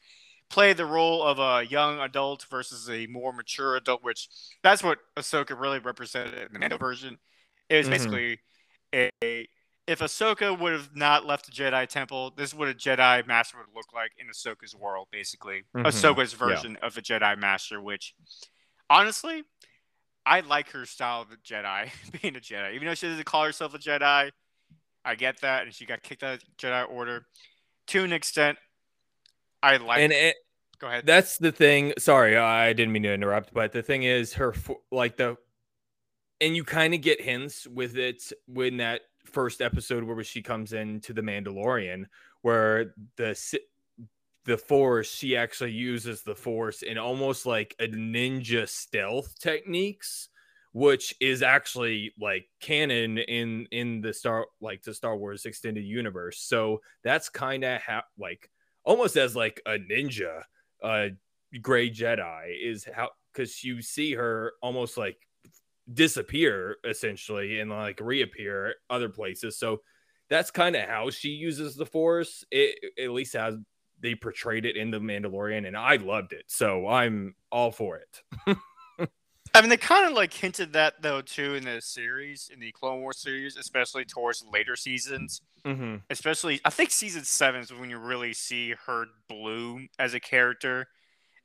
play the role of a young adult versus a more mature adult. Which that's what Ahsoka really represented in the Mando version. It was Mhm. basically a. If Ahsoka would have not left the Jedi Temple, this is what a Jedi Master would look like in Ahsoka's world, basically. Mhm. Ahsoka's Yeah. version of a Jedi Master, which honestly, I like her style of a Jedi, being a Jedi. Even though she doesn't call herself a Jedi, I get that, and she got kicked out of the Jedi Order. To an extent, I like. and it, go ahead. that's the thing. Sorry, I didn't mean to interrupt, but the thing is, her like the, and you kind of get hints with it when that first episode where she comes in to the Mandalorian, where the the Force she actually uses the Force in almost like a ninja stealth techniques, which is actually like canon in in the Star like the Star Wars extended universe. So that's kind of how like almost as like a ninja uh gray jedi is how because you see her almost like disappear essentially and like reappear other places so that's kind of how she uses the force it at least as they portrayed it in the mandalorian and i loved it so i'm all for it I mean, they kind of like hinted that though too in the series, in the Clone Wars series, especially towards later seasons. mm-hmm. Especially, I think season seven is when you really see her bloom as a character,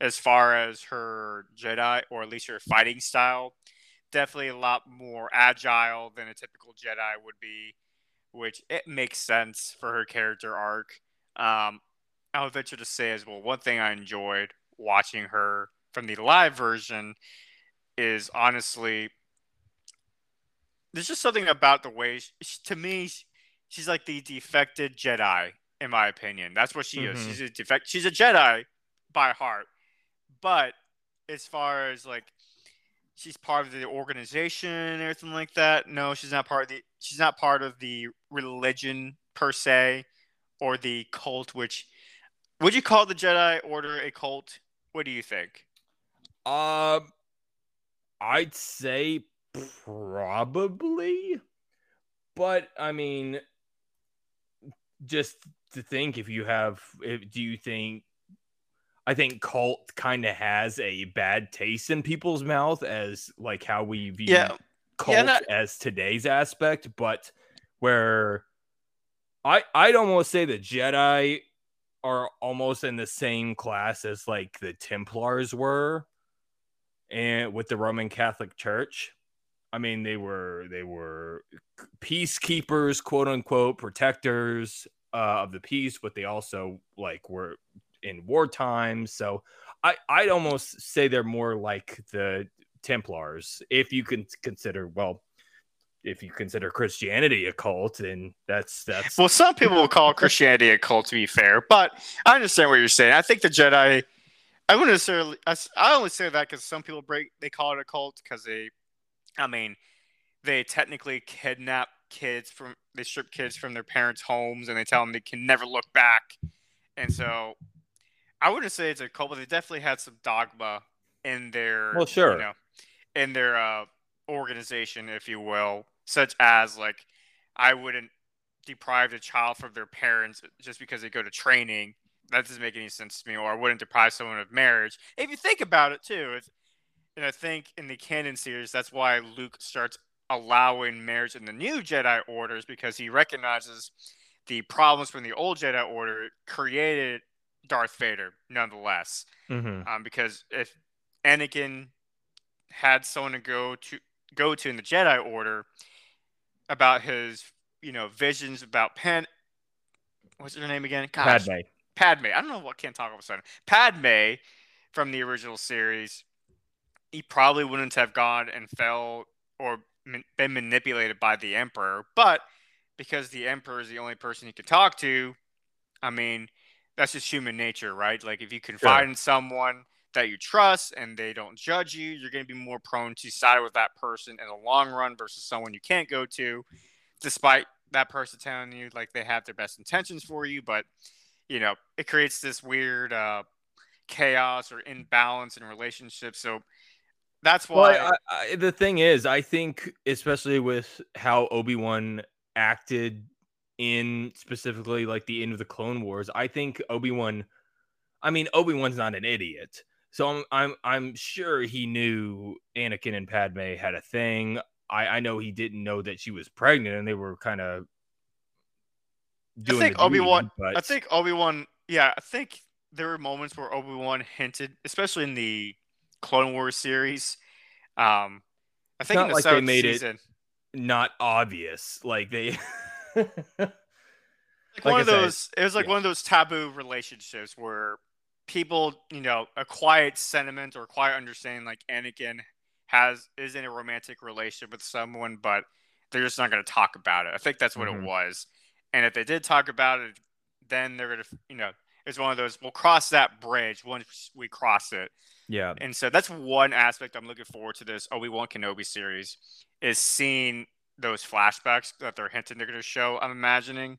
as far as her Jedi or at least her fighting style. Definitely a lot more agile than a typical Jedi would be, which it makes sense for her character arc. Um, I would venture to say as well. One thing I enjoyed watching her from the live version is honestly there's just something about the way she, to me she's like the defected jedi in my opinion that's what she is Mhm. she's a defect she's a jedi by heart but as far as like she's part of the organization and everything like that. No she's not part of the she's not part of the religion per se or the cult which would you call the jedi order a cult? What do you think? Um i'd say probably but i mean just to think if you have if, do you think i think cult kind of has a bad taste in people's mouth as like how we view Yeah. cult not- as today's aspect but where i i'd almost say the jedi are almost in the same class as like the Templars were and with the Roman Catholic Church. I mean, they were they were peacekeepers, quote unquote, protectors uh, of the peace, but they also like were in wartime. So I I'd almost say they're more like the Templars, if you can consider well, if you consider Christianity a cult, then that's that's well, some people will call Christianity a cult to be fair, but I understand what you're saying. I think the Jedi. I wouldn't necessarily. I, I only say that because some people break. They call it a cult because they. I mean, they technically kidnap kids from. They strip kids from their parents' homes, and they tell them they can never look back. And so, I wouldn't say it's a cult, but they definitely had some dogma in their. Well, sure. You know, in their uh, organization, if you will, such as like I wouldn't deprive a child from their parents just because they go to training. That doesn't make any sense to me. Or I wouldn't deprive someone of marriage. If you think about it too, and I think in the canon series, that's why Luke starts allowing marriage in the new Jedi orders because he recognizes the problems from the old Jedi order created Darth Vader, nonetheless. Mm-hmm. Um, because if Anakin had someone to go to go to in the Jedi Order about his, you know, visions about Pan. What's her name again? Gosh. Padme. Padme. I don't know what can't talk all of a sudden. Padme from the original series. He probably wouldn't have gone and fell or been manipulated by the Emperor, but because the Emperor is the only person he could talk to, I mean, that's just human nature, right? Like if you confide sure. in someone that you trust and they don't judge you, you're going to be more prone to side with that person in the long run versus someone you can't go to, despite that person telling you like they have their best intentions for you. But, you know, it creates this weird uh, chaos or imbalance in relationships. So that's why. Well, I, I, the thing is, I think, especially with how Obi Wan acted in specifically like the end of the Clone Wars, I think Obi Wan. I mean, Obi Wan's not an idiot. So I'm I'm I'm sure he knew Anakin and Padme had a thing. I I know he didn't know that she was pregnant, and they were kind of. Doing I think Obi Wan. But... I think Obi Wan. Yeah, I think there were moments where Obi Wan hinted, especially in the Clone Wars series. Um, I think in the like they made season, it not obvious, like they. like, one I of those, it was like yeah. one of those taboo relationships where people, you know, a quiet sentiment or quiet understanding like Anakin has is in a romantic relationship with someone, but they're just not going to talk about it. I think that's what mm-hmm. it was. And if they did talk about it, then they're going to, you know, it's one of those. We'll cross that bridge once we cross it. Yeah. And so that's one aspect I'm looking forward to this Obi Wan Kenobi series is seeing those flashbacks that they're hinting they're going to show. I'm imagining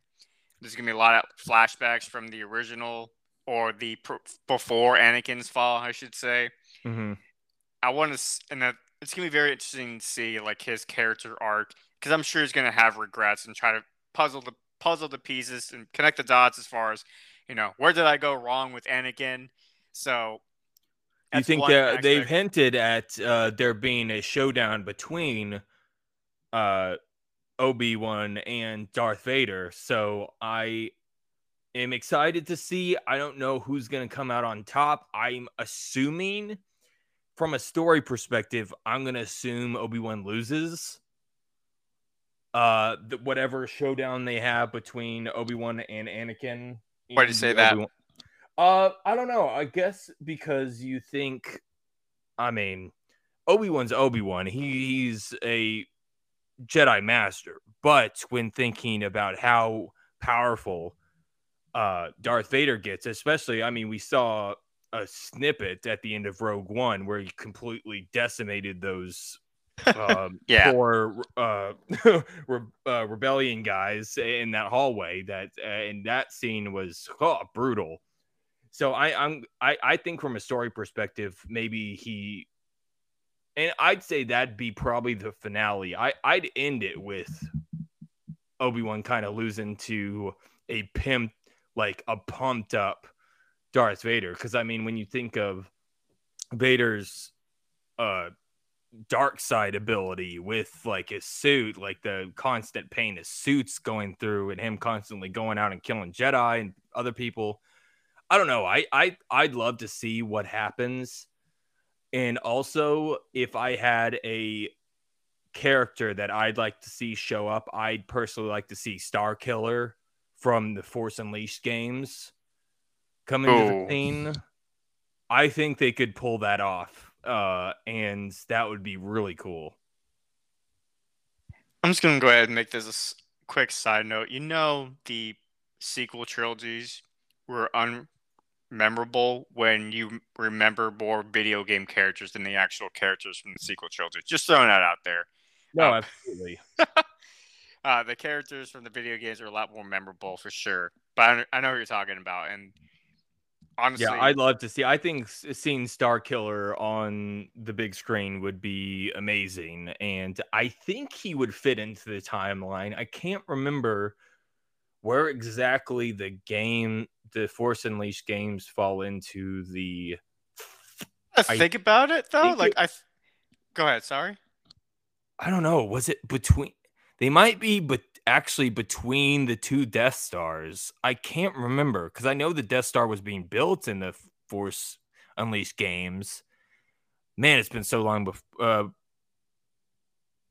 there's going to be a lot of flashbacks from the original or the before Anakin's fall, I should say. Mm-hmm. I want to, and that it's gonna be very interesting to see like his character arc because I'm sure he's gonna have regrets and try to puzzle the puzzle the pieces and connect the dots as far as you know where did I go wrong with Anakin. So you think that they've hinted at uh, there being a showdown between uh, Obi Wan and Darth Vader. So I am excited to see. I don't know who's going to come out on top. I'm assuming from a story perspective, I'm going to assume Obi-Wan loses. Uh, the, whatever showdown they have between Obi-Wan and Anakin. Why do you say that? Uh, I don't know. I guess because you think, I mean, Obi-Wan's Obi-Wan. He, he's a Jedi master. But when thinking about how powerful uh, Darth Vader gets, especially, I mean, we saw a snippet at the end of Rogue One where he completely decimated those um, yeah. poor uh, re- uh, rebellion guys in that hallway. That uh, and that scene was oh, brutal. So I, I'm I, I think from a story perspective, maybe he and I'd say that'd be probably the finale. I I'd end it with Obi Wan kind of losing to a pimp like a pumped up Darth Vader. Because I mean, when you think of Vader's uh dark side ability with like his suit, like the constant pain his suit's going through, and him constantly going out and killing Jedi and other people. I don't know. I I I'd love to see what happens. And also, if I had a character that I'd like to see show up, I'd personally like to see Starkiller from the Force Unleashed games come into Ooh. the scene. I think they could pull that off. Uh, and that would be really cool. I'm just gonna go ahead and make this a quick side note. You know, the sequel trilogies were unmemorable when you remember more video game characters than the actual characters from the sequel trilogy. Just throwing that out there. No, Um, absolutely. Uh, the characters from the video games are a lot more memorable for sure. But I, I know what you're talking about, and honestly, Yeah, I'd love to see. I think seeing Starkiller on the big screen would be amazing, and I think he would fit into the timeline. I can't remember where exactly the game, the Force Unleashed games, fall into the. I I think about it though. Like it- I, go ahead. Sorry. I don't know. Was it between? They might be, but actually between the two Death Stars. I can't remember because I know the Death Star was being built in the Force Unleashed games. Man, it's been so long. Before, uh, I was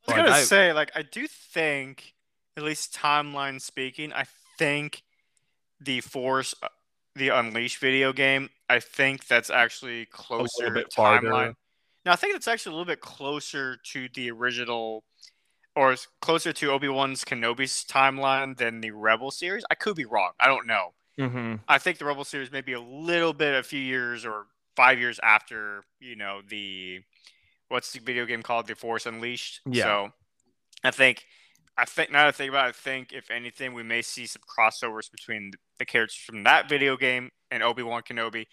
Like, gonna I- say, like, I do think, at least timeline speaking, I think the Force, uh, the Unleashed video game, I think that's actually closer bit farther. timeline. Now I think it's actually a little bit closer to the original, or closer to Obi Wan's Kenobi's timeline than the Rebel series. I could be wrong. I don't know. mhm. I think the Rebel series may be a little bit, a few years or five years after, you know, the what's the video game called, The Force Unleashed. Yeah. So, I think, I think now that I think about it, I think if anything, we may see some crossovers between the characters from that video game and Obi Wan Kenobi.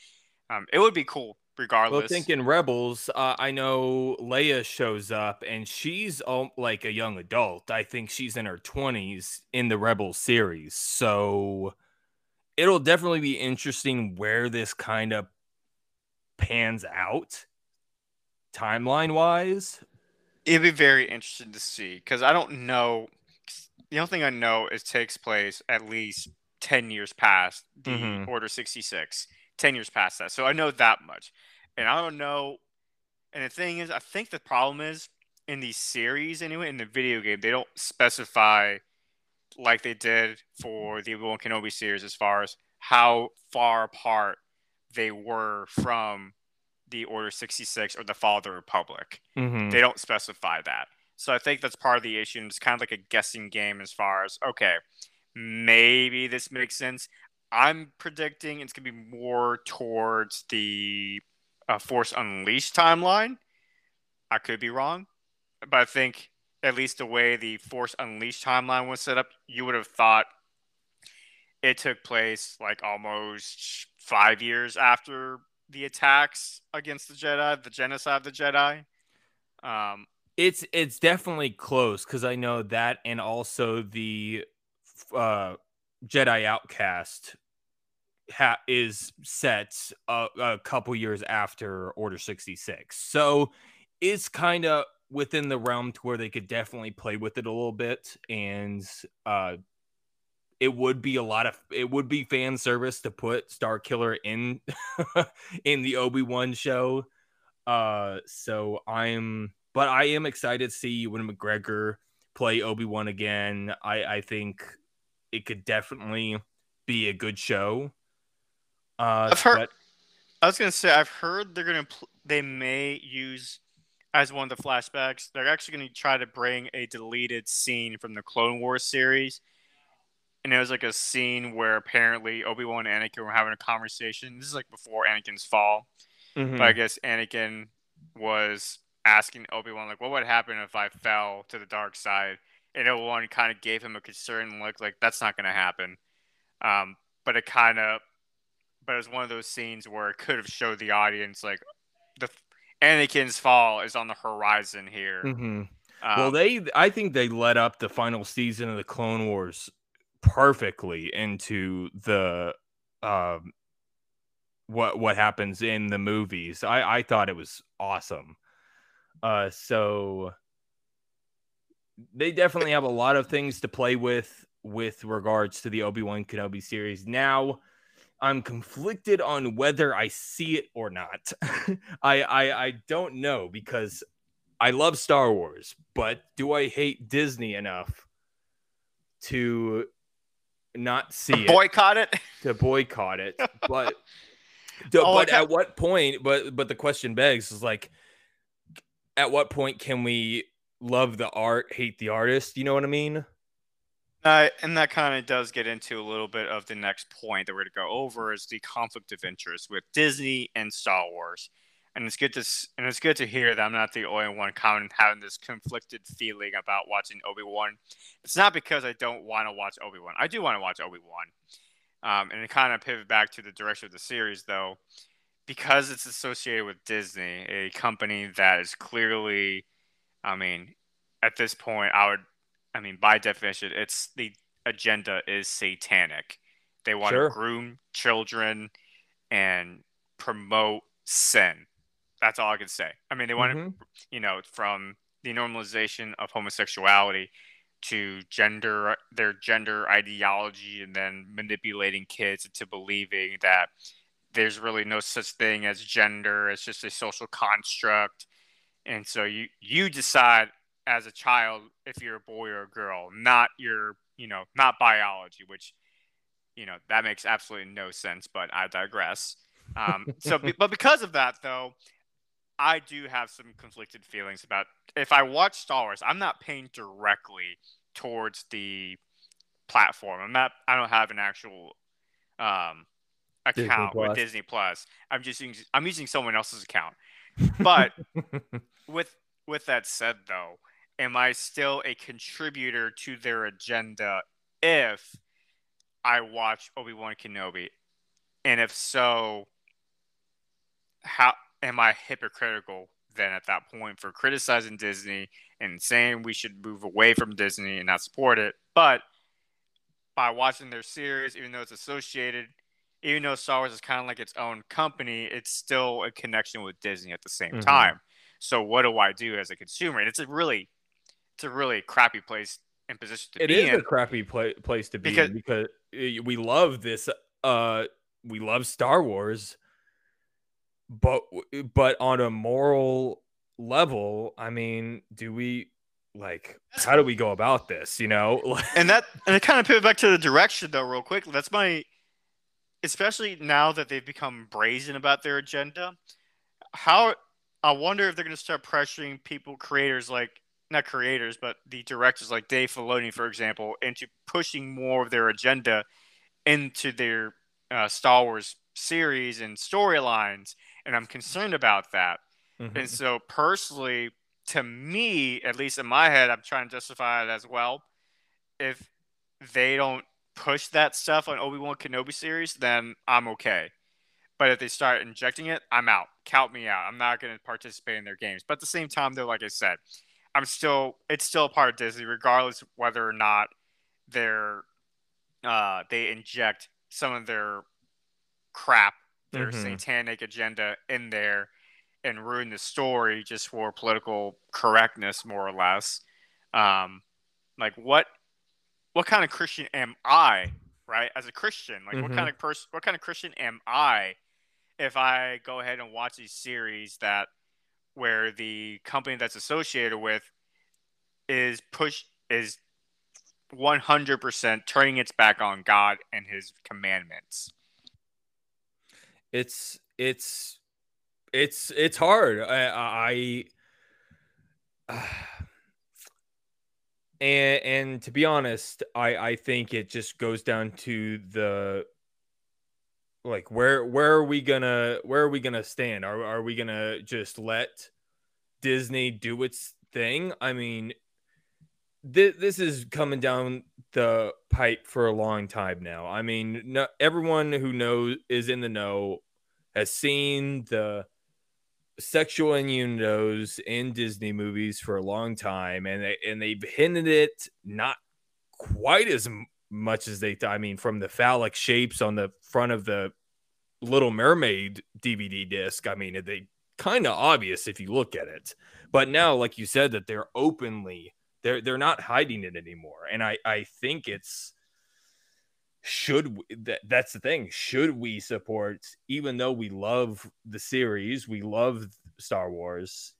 Um, it would be cool, regardless. Well, thinking Rebels, uh, I know Leia shows up and she's um, like a young adult. I think she's in her 20s in the Rebels series. So it'll definitely be interesting where this kind of pans out timeline wise. It'd be very interesting to see because I don't know. The only thing I know is takes place at least ten years past the Mhm. Order sixty six. Ten years past that, so I know that much, and I don't know. And the thing is, I think the problem is in the series anyway. In the video game, they don't specify like they did for the Obi Wan Kenobi series as far as how far apart they were from the Order sixty six or the Fall of the Republic Mm-hmm. they don't specify that. So I think that's part of the issue. And it's kind of like a guessing game as far as okay, maybe this makes sense. I'm predicting it's gonna be more towards the uh, Force Unleashed timeline. I could be wrong, but I think at least the way the Force Unleashed timeline was set up, you would have thought it took place like almost five years after the attacks against the Jedi, the genocide of the Jedi. Um, It's it's definitely close because I know that, and also the uh, Jedi Outcast ha- is set a, a couple years after Order sixty six, so it's kind of within the realm to where they could definitely play with it a little bit, and uh, it would be a lot of it would be fan service to put Starkiller in in the Obi Wan show. Uh, so I'm, but I am excited to see Ewan McGregor play Obi Wan again. I I think it could definitely be a good show. Uh, I've heard- but- I was gonna say I've heard they're gonna pl- they may use as one of the flashbacks. They're actually gonna try to bring a deleted scene from the Clone Wars series, and it was like a scene where apparently Obi Wan and Anakin were having a conversation. This is like before Anakin's fall, Mhm. but I guess Anakin was asking Obi Wan like, "What would happen if I fell to the dark side?" And Obi Wan kind of gave him a concerned look, like that's not gonna happen. Um, but it kind of but it was one of those scenes where it could have showed the audience like the Anakin's fall is on the horizon here. Mhm. Um, well, they I think they led up the final season of the Clone Wars perfectly into the um what what happens in the movies. I I thought it was awesome. Uh so they definitely have a lot of things to play with with regards to the Obi-Wan Kenobi series. Now, I'm conflicted on whether I see it or not. I, I I don't know because I love Star Wars, but do I hate Disney enough to not see it? Boycott it. To boycott it, but Oh, but at what point? But but the question begs is like, at what point can we love the art, hate the artist? You know what I mean? Uh, and that kind of does get into a little bit of the next point that we're going to go over is the conflict of interest with Disney and Star Wars. And it's good to and it's good to hear that I'm not the only one of having this conflicted feeling about watching Obi Wan. It's not because I don't want to watch Obi Wan. I do want to watch Obi Wan. Um, and it kind of pivot back to the direction of the series, though, because it's associated with Disney, a company that is clearly, I mean, at this point, I would I mean, by definition, it's the agenda is satanic. They want Sure. to groom children and promote sin. That's all I can say. I mean, they want Mhm. to, you know, from the normalization of homosexuality to gender, their gender ideology, and then manipulating kids into believing that there's really no such thing as gender. It's just a social construct. And so you you decide as a child if you're a boy or a girl, not your, you know, not biology, which, you know, that makes absolutely no sense. But I digress. Um, so, but because of that, though, I do have some conflicted feelings about if I watch Star Wars, I'm not paying directly towards the platform. I'm not. I don't have an actual um, Disney account with Disney Plus. I'm just using. I'm using someone else's account. But with with that said, though, am I still a contributor to their agenda if I watch Obi Wan Kenobi? And if so, how am I hypocritical then at that point for criticizing Disney and saying we should move away from Disney and not support it? But by watching their series, even though it's associated, even though Star Wars is kind of like its own company, it's still a connection with Disney at the same Mhm. time. So what do I do as a consumer? And it's a really, it's a really crappy place and position to It be is in. a crappy pla- place to be Because- because uh, we love this. Uh, we love Star Wars, but but on a moral level, I mean, do we like? How do we go about this? You know, and that and it kind of pivot back to the direction though real quick that's my especially now that they've become brazen about their agenda how i wonder if they're going to start pressuring people creators like not creators but the directors like dave filoni for example into pushing more of their agenda into their uh, star wars series and storylines and i'm concerned about that Mhm. and so personally, to me, at least in my head, I'm trying to justify it as well. If they don't push that stuff on Obi Wan Kenobi series, then I'm okay. But if they start injecting it, I'm out. Count me out. I'm not going to participate in their games. But at the same time, though, like I said, I'm still it's still a part of Disney, regardless whether or not they're uh, they inject some of their crap, their Mhm. satanic agenda in there and ruin the story just for political correctness, more or less. Um, like what what kind of Christian am I, right? As a Christian, like what Mhm. kind of person, what kind of Christian am I if I go ahead and watch these series that where the company that's associated with is push is 100% turning its back on God and his commandments. it's it's it's it's hard. I, I and and to be honest, I I think it just goes down to the like where where are we gonna where are we gonna stand? Are are we gonna just let Disney do its thing? I mean, this this is coming down the pipe for a long time now. I mean, no, everyone who knows is in the know has seen the sexual innuendos in Disney movies for a long time, and they and they've hinted it not quite as much as they. I mean, from the phallic shapes on the front of the Little Mermaid DVD disc. I mean, they kind of obvious if you look at it. But now, like you said, that they're openly they're they're not hiding it anymore, and I I think it's should we, that that's the thing should we support even though we love the series we love star wars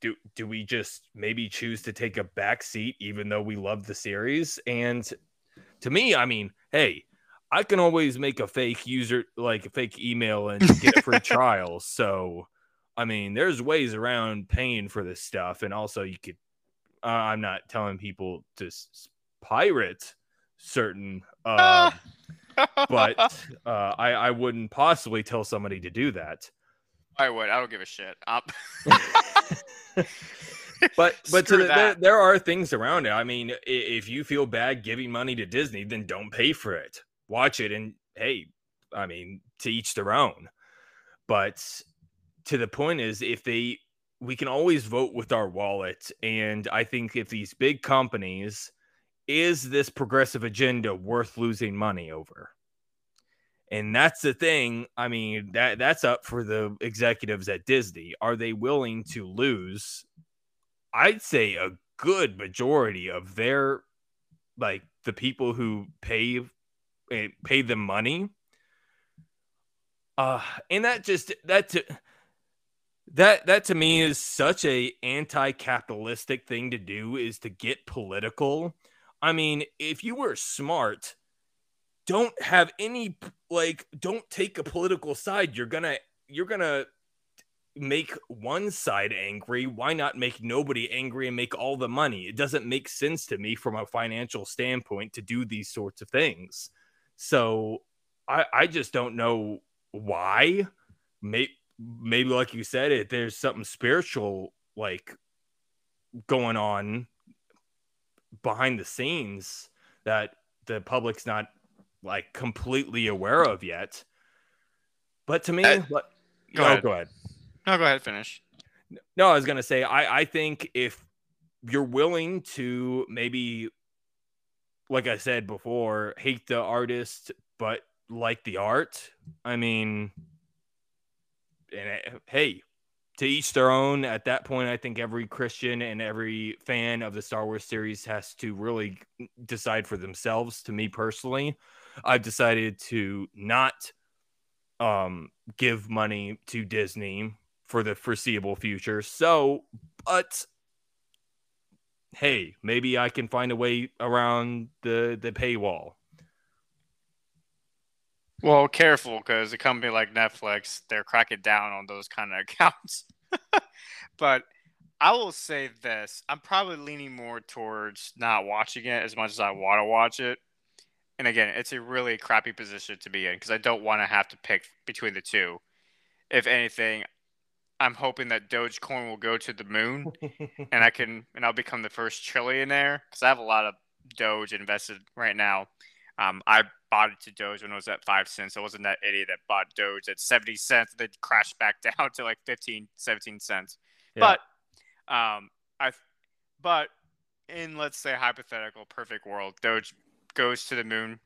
do do we just maybe choose to take a back seat even though we love the series? And to me i mean hey i can always make a fake user like a fake email and get a free trial. So i mean there's ways around paying for this stuff. And also you could uh, i'm not telling people to s- pirate certain uh, but uh, I, I wouldn't possibly tell somebody to do that I would. I don't give a shit. But but to the, there, there are things around it. I mean, if you feel bad giving money to Disney, then don't pay for it. Watch it, and hey, I mean, to each their own. But to the point is, if they, we can always vote with our wallet, and I think if these big companies, is this progressive agenda worth losing money over? And that's the thing. I mean, that that's up for the executives at Disney. Are they willing to lose I'd say a good majority of their like the people who pay eh, pay them money uh and that just that to, that that to me is such a anti-capitalistic thing to do is to get political i mean if you were smart don't have any like don't take a political side. You're gonna you're gonna make one side angry. Why not make nobody angry and make all the money? It doesn't make sense to me from a financial standpoint to do these sorts of things. So i i just don't know why. Maybe maybe like you said it there's something spiritual like going on behind the scenes that the public's not like completely aware of yet but to me Uh, go oh, ahead. go ahead no, go ahead. Finish. no, I was gonna say I I think if you're willing to maybe, like I said before, hate the artist but like the art. I mean, and uh, hey, to each their own. At that point, I think every Christian and every fan of the Star Wars series has to really decide for themselves. To me personally, I've decided to not um give money to Disney for the foreseeable future. So, but hey, maybe I can find a way around the the paywall. Well, careful because a company like Netflix, they're cracking down on those kind of accounts. but I will say this I'm probably leaning more towards not watching it as much as I want to watch it. And again, it's a really crappy position to be in because I don't want to have to pick between the two. If anything, I'm hoping that Dogecoin will go to the moon and I can and I'll become the first trillionaire because I have a lot of Doge invested right now. Um, I bought it to Doge when it was at five cents. I wasn't that idiot that bought Doge at 70 cents, then crashed back down to like 15, 17 cents. Yeah. But um, I, but in let's say hypothetical perfect world, Doge goes to the moon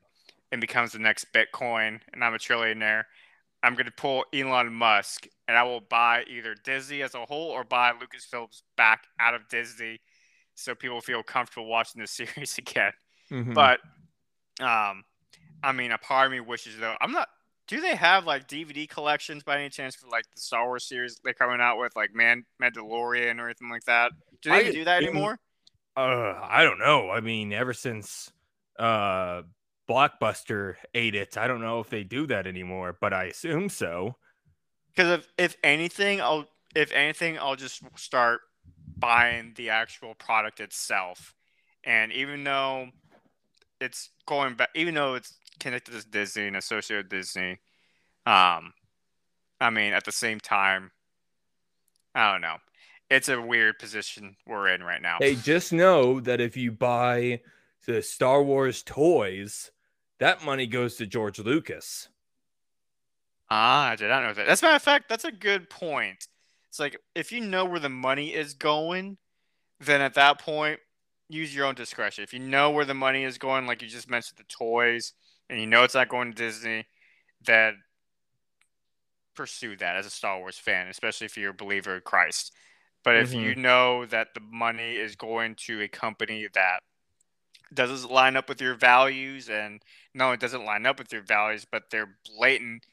and becomes the next Bitcoin, and I'm a trillionaire. I'm going to pull Elon Musk, and I will buy either Disney as a whole or buy Lucas Lucasfilms back out of Disney, so people feel comfortable watching the series again. Mhm. But um, I mean, a part of me wishes though. I'm not. Do they have like DVD collections by any chance for like the Star Wars series they're coming out with, like Man Mandalorian or anything like that? Do they I do that anymore? uh, I don't know. I mean, ever since uh Blockbuster ate it, I don't know if they do that anymore, but I assume so. Because if if anything, I'll if anything, I'll just start buying the actual product itself. And even though it's going back, even though it's connected to Disney and associated with Disney, um, I mean, at the same time, I don't know. It's a weird position we're in right now. Hey, just know that if you buy the Star Wars toys, that money goes to George Lucas. Ah, I did not know that. That's a matter of fact, that's a good point. It's like if you know where the money is going, then at that point, use your own discretion. If you know where the money is going, like you just mentioned the toys, and you know it's not going to Disney, that pursue that as a Star Wars fan, especially if you're a believer in Christ. But if you mm-hmm. know that the money is going to a company that doesn't line up with your values, and no, it doesn't line up with your values, but they're blatant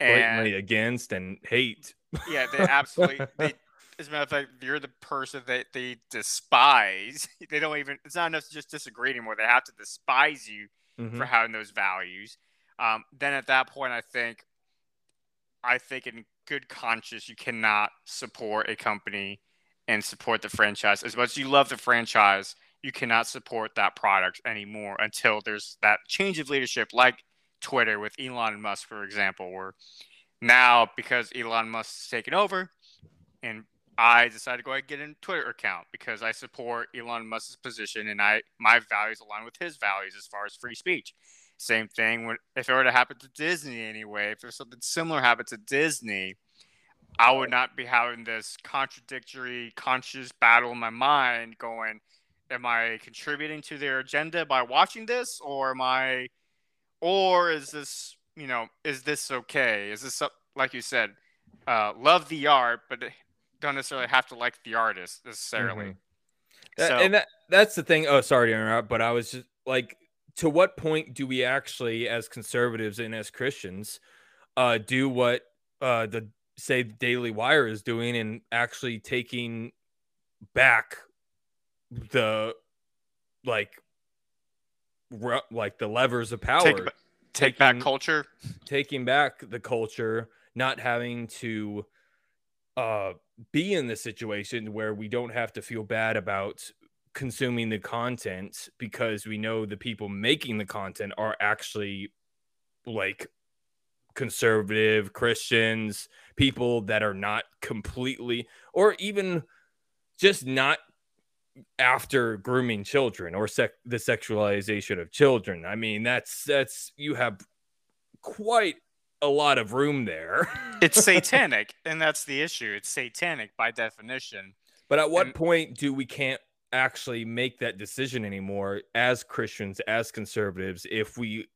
and blatantly against and hate. yeah, they absolutely. they, as a matter of fact, you're the person that they despise. They don't even. It's not enough to just disagree anymore. They have to despise you Mhm. for having those values. Um, then at that point, I think, I think in good conscience, you cannot support a company and support the franchise as much as you love the franchise. You cannot support that product anymore until there's that change of leadership, like Twitter with Elon Musk, for example, where now because Elon Musk's taken over, and I decided to go ahead and get a Twitter account because I support Elon Musk's position and I my values align with his values as far as free speech. Same thing if it were to happen to Disney anyway, if there's something similar happen to Disney, I would not be having this contradictory conscious battle in my mind going, am I contributing to their agenda by watching this or am I or is this, you know, is this okay? Is this like you said, uh, love the art, but don't necessarily have to like the artist necessarily. Mhm. That- So- and that that's the thing. Oh, sorry to interrupt, but I was just like, to what point do we actually, as conservatives and as Christians, uh, do what uh, the say Daily Wire is doing and actually taking back the like ru- like the levers of power, Take, ba- take back culture. taking back the culture, not having to uh be in the situation where we don't have to feel bad about consuming the content because we know the people making the content are actually like conservative Christians, people that are not completely or even just not after grooming children or sec- the sexualization of children. I mean, that's that's you have quite a lot of room there. It's satanic, and that's the issue. It's satanic by definition. But at what And- point do we can't actually make that decision anymore as Christians, as conservatives, if we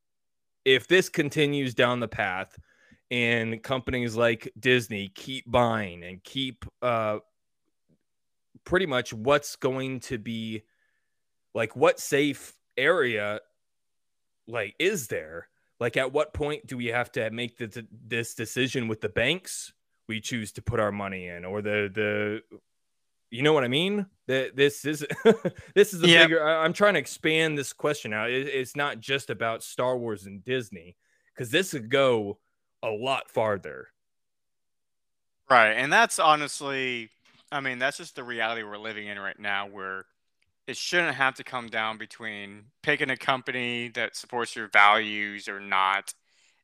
if this continues down the path and companies like Disney keep buying and keep uh pretty much what's going to be like what safe area like is there? Like at what point do we have to make the, this decision with the banks we choose to put our money in or the the you know what I mean? That this is this is a Yeah. bigger. I- I'm trying to expand this question out. It, it's not just about Star Wars and Disney because this could go a lot farther. Right. And that's honestly, I mean, that's just the reality we're living in right now where it shouldn't have to come down between picking a company that supports your values or not.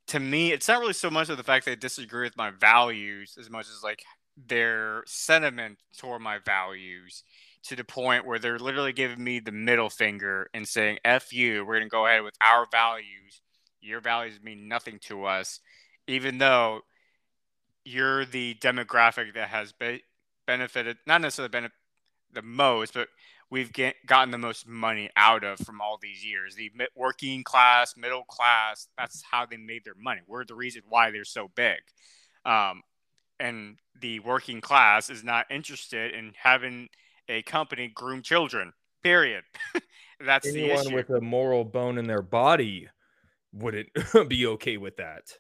To me, it's not really so much of the fact that they disagree with my values as much as like their sentiment toward my values to the point where they're literally giving me the middle finger and saying, F you, we're going to go ahead with our values. Your values mean nothing to us, even though you're the demographic that has be- benefited, not necessarily the most, but we've get, gotten the most money out of from all these years. The working class, middle class, that's how they made their money. We're the reason why they're so big. Um, and the working class is not interested in having a company groom children, period. that's the Anyone issue. with a moral bone in their body wouldn't be okay with that.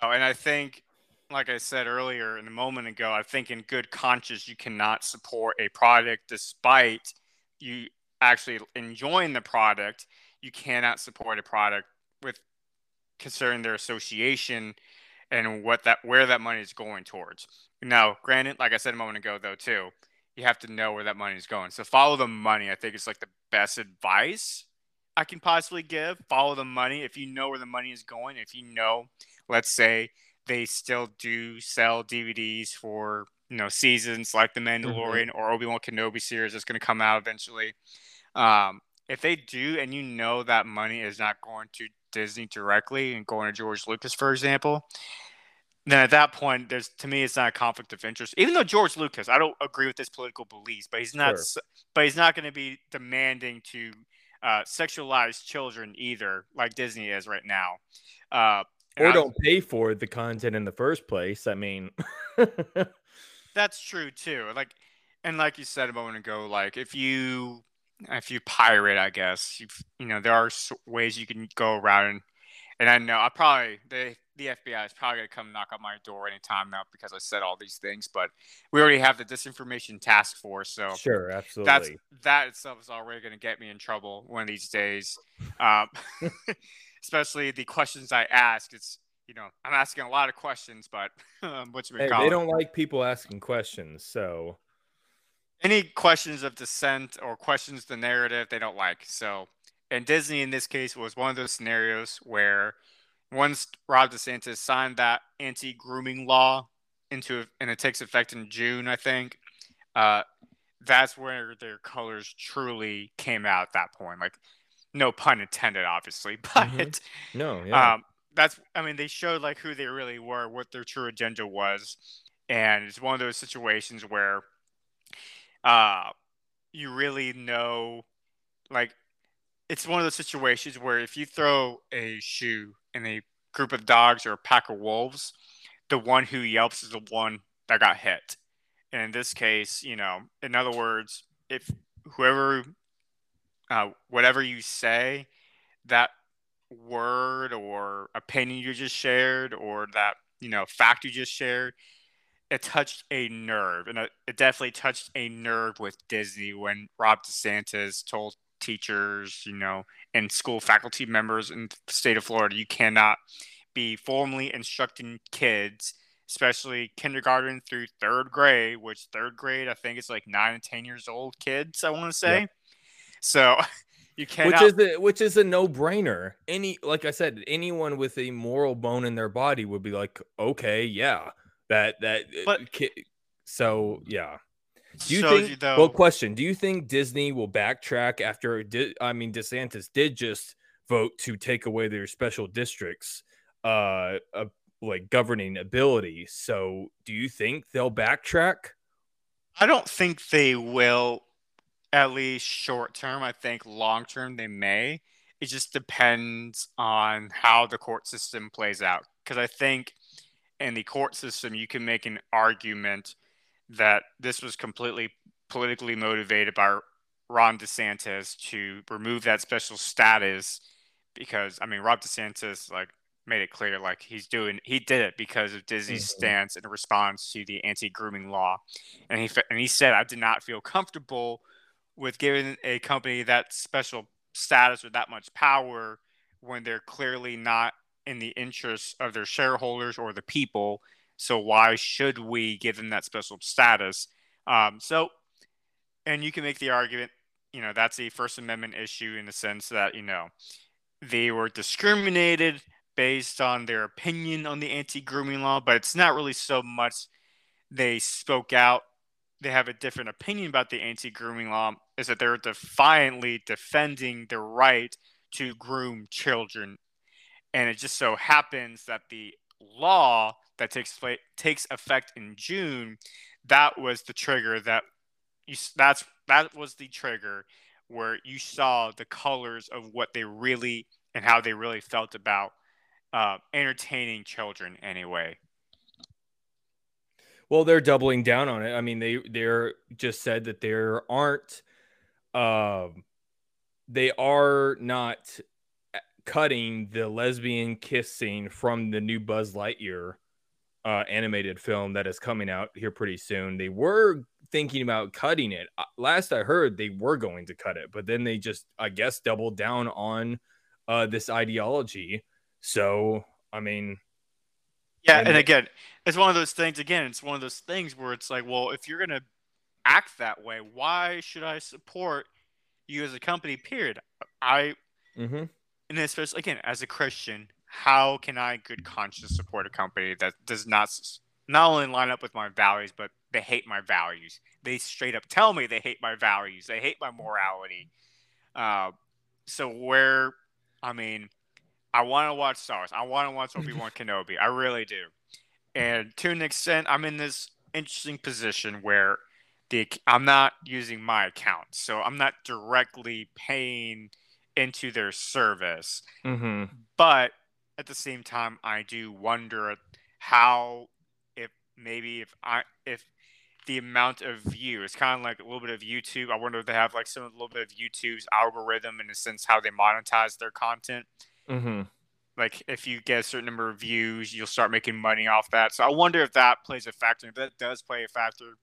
Oh, and I think, like I said earlier, in a moment ago, I think in good conscience you cannot support a product despite you actually enjoying the product. You cannot support a product with concerning their association and what that where that money is going towards. Now, granted, like I said a moment ago, though, too, you have to know where that money is going. So follow the money. I think it's like the best advice I can possibly give. Follow the money. If you know where the money is going, if you know let's say they still do sell DVDs for you know seasons like The Mandalorian or Obi Wan Kenobi series that's going to come out eventually. Um, if they do, and you know that money is not going to Disney directly and going to George Lucas, for example, then at that point, there's to me, it's not a conflict of interest. Even though George Lucas, I don't agree with his political beliefs, but he's not, Sure. but he's not going to be demanding to uh, sexualize children either, like Disney is right now. Uh, Or don't pay for the content in the first place. I mean, That's true too. Like, and like you said a moment ago, like if you if you pirate, I guess you you know there are ways you can go around, and, and I know I probably the the FBI is probably gonna come knock on my door anytime now because I said all these things, but we already have the disinformation task force, so sure, absolutely, that's that itself is already gonna get me in trouble one of these days. Um, especially the questions I ask. It's you know I'm asking a lot of questions, but um, what's hey, they don't like people asking questions, so any questions of dissent or questions the narrative they don't like. So, and Disney in this case was one of those scenarios where once Ron DeSantis signed that anti-grooming law into and it takes effect in June, I think. Uh, that's where their colors truly came out at that point. Like, no pun intended, obviously, but mm-hmm. no, yeah. Um, that's I mean they showed like who they really were, what their true agenda was, and it's one of those situations where uh, you really know, like, it's one of those situations where if you throw a shoe in a group of dogs or a pack of wolves, the one who yelps is the one that got hit. And in this case, you know, in other words, if whoever, uh, whatever you say, that word or opinion you just shared or that, you know, fact you just shared it touched a nerve, and it definitely touched a nerve with Disney when Ron DeSantis told teachers, you know, and school faculty members in the state of Florida, you cannot be formally instructing kids, especially kindergarten through third grade, which third grade I think is like nine and ten years old kids. I want to say. Yep. So you cannot. Which is a, which is a no brainer. Any like I said, anyone with a moral bone in their body would be like, okay, yeah that that uh, but, so yeah. Do you think? You though, well, question: Do you think Disney will backtrack after? I mean, DeSantis did just vote to take away their special districts, uh, uh, like governing ability. So, do you think they'll backtrack? I don't think they will. At least short term, I think long term they may. It just depends on how the court system plays out. Because I think in the court system, you can make an argument that this was completely politically motivated by Ron DeSantis to remove that special status because I mean Ron DeSantis like made it clear like he's doing he did it because of Disney's mm-hmm. stance in response to the anti-grooming law and he and he said I did not feel comfortable with giving a company that special status or that much power when they're clearly not in the interests of their shareholders or the people. So why should we give them that special status? Um, so, and you can make the argument, you know, that's a First Amendment issue in the sense that you know they were discriminated based on their opinion on the anti-grooming law, but it's not really so much they spoke out. They have a different opinion about the anti-grooming law. Is that they're defiantly defending the right to groom children and it just so happens that the law that takes place takes effect in June, that was the trigger that you that's that was the trigger where you saw the colors of what they really and how they really felt about uh, entertaining children anyway. Well, they're doubling down on it. I mean, they they're just said that there aren't, um, they are not cutting the lesbian kiss scene from the new Buzz Lightyear uh, animated film that is coming out here pretty soon. They were thinking about cutting it. Uh, last I heard, they were going to cut it, but then they just, I guess, doubled down on uh, this ideology. So, I mean, yeah, and, and again, it's one of those things. Again, it's one of those things where it's like, well, if you're gonna act that way, why should I support you as a company? Period. I mm-hmm and especially again as a Christian, how can I, good conscience, support a company that does not not only line up with my values, but they hate my values. They straight up tell me they hate my values. They hate my morality. Uh, so where, I mean, I want to watch Star Wars. I want to watch Obi Wan Kenobi. I really do. And to an extent, I'm in this interesting position where the I'm not using my account, so I'm not directly paying into their service. Mm-hmm. But at the same time, I do wonder how if maybe if I if the amount of view. It's kind of like a little bit of YouTube. I wonder if they have like some a little bit of YouTube's algorithm in a sense how they monetize their content. Mm-hmm. Like if you get a certain number of views, you'll start making money off that. So I wonder if that plays a factor. If that does play a factor,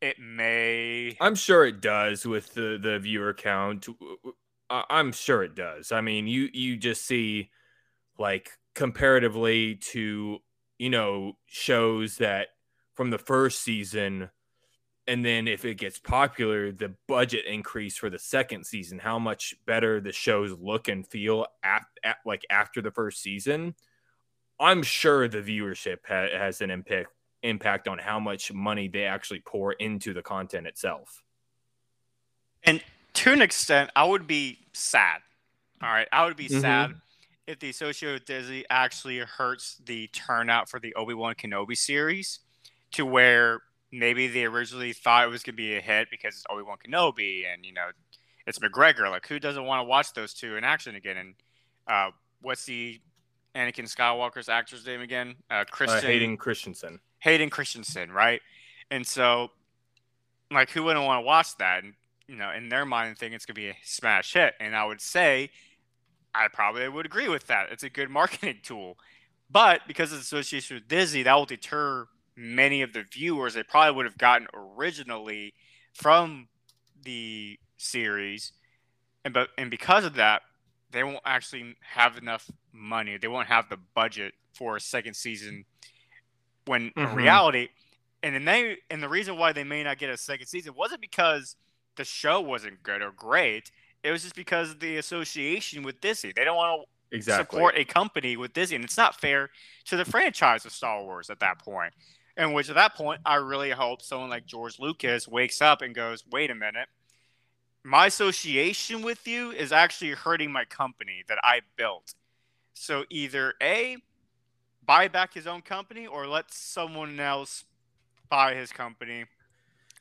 it may. I'm sure it does with the the viewer count. I'm sure it does. I mean, you you just see like comparatively to you know shows that from the first season and then if it gets popular the budget increase for the second season how much better the shows look and feel at, at like after the first season i'm sure the viewership ha- has an impact impact on how much money they actually pour into the content itself. And to an extent i would be sad. All right? I would be Mhm. sad if the association with disney actually hurts the turnout for the obi-wan kenobi series to where maybe they originally thought it was going to be a hit because it's Obi Wan Kenobi and you know it's McGregor. Like who doesn't want to watch those two in action again? And uh, what's the Anakin Skywalker's actor's name again? Uh, uh, Christian hayden christensen Hayden Christensen, right? And so, like, who wouldn't want to watch that? And you know, in their mind, think it's gonna be a smash hit. And I would say, I probably would agree with that. It's a good marketing tool, but because of the association with Disney, that will deter many of the viewers they probably would have gotten originally from the series, and but and because of that, they won't actually have enough money. They won't have the budget for a second season. When in Mhm. reality, and then they and the reason why they may not get a second season wasn't because the show wasn't good or great. It was just because of the association with Disney. They don't want to exactly support a company with Disney, and it's not fair to the franchise of Star Wars at that point. And which at that point, I really hope someone like George Lucas wakes up and goes, "Wait a minute, my association with you is actually hurting my company that I built. So either a buy back his own company or let someone else buy his company.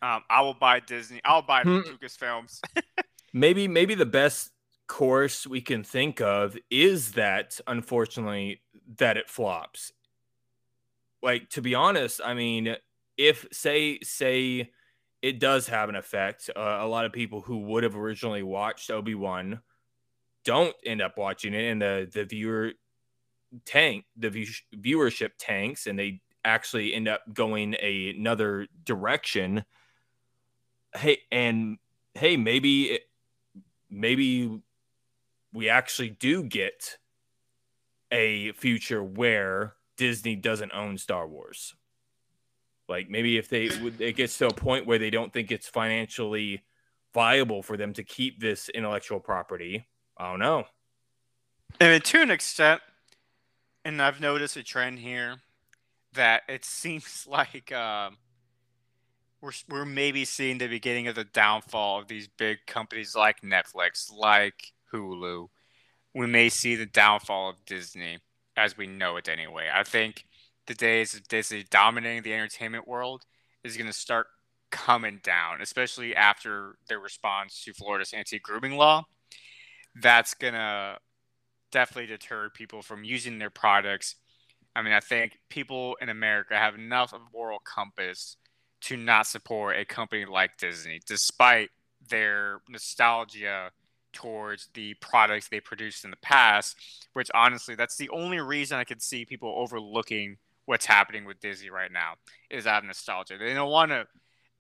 Um, I will buy Disney. I'll buy Hmm. Lucasfilms. maybe maybe the best course we can think of is that unfortunately that it flops like to be honest i mean if say say it does have an effect uh, a lot of people who would have originally watched obi-wan don't end up watching it and the the viewer tank the view, viewership tanks and they actually end up going a, another direction. Hey and hey maybe maybe we actually do get a future where Disney doesn't own Star Wars. Like maybe if they would it gets to a point where they don't think it's financially viable for them to keep this intellectual property. I don't know. and to an extent, and I've noticed a trend here that it seems like um, we're we're maybe seeing the beginning of the downfall of these big companies like Netflix, like Hulu. We may see the downfall of Disney as we know it anyway. I think the days of Disney dominating the entertainment world is going to start coming down, especially after their response to Florida's anti-grooming law. That's going to definitely deter people from using their products. I mean, I think people in America have enough of a moral compass to not support a company like Disney, despite their nostalgia towards the products they produced in the past. Which honestly, that's the only reason I could see people overlooking what's happening with Disney right now is out of nostalgia. They don't want to.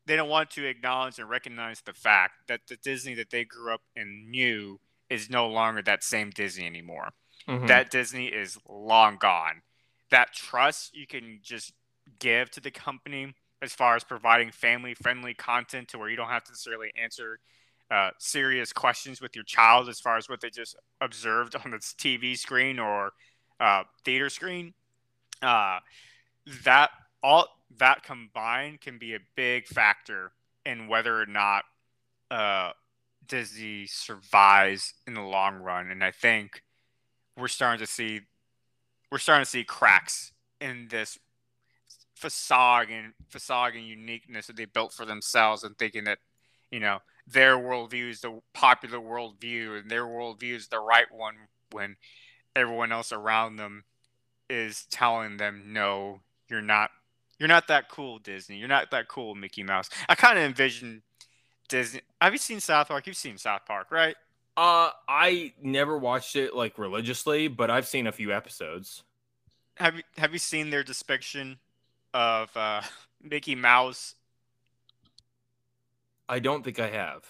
They don't want to acknowledge and recognize the fact that the Disney that they grew up and knew is no longer that same Disney anymore. Mhm. That Disney is long gone. That trust you can just give to the company as far as providing family friendly content to where you don't have to necessarily answer uh, serious questions with your child as far as what they just observed on the TV screen or uh, theater screen. Uh, that all that combined can be a big factor in whether or not uh, Disney survives in the long run. And I think we're starting to see we're starting to see cracks in this facade and facade and uniqueness that they built for themselves and thinking that you know their worldview is the popular worldview and their worldview is the right one when everyone else around them is telling them no you're not You're not that cool, Disney. You're not that cool, Mickey Mouse. I kind of envision Disney. Have you seen South Park? You've seen South Park, right? Uh, I never watched it like religiously, but I've seen a few episodes. Have you Have you seen their depiction of uh, Mickey Mouse? I don't think I have.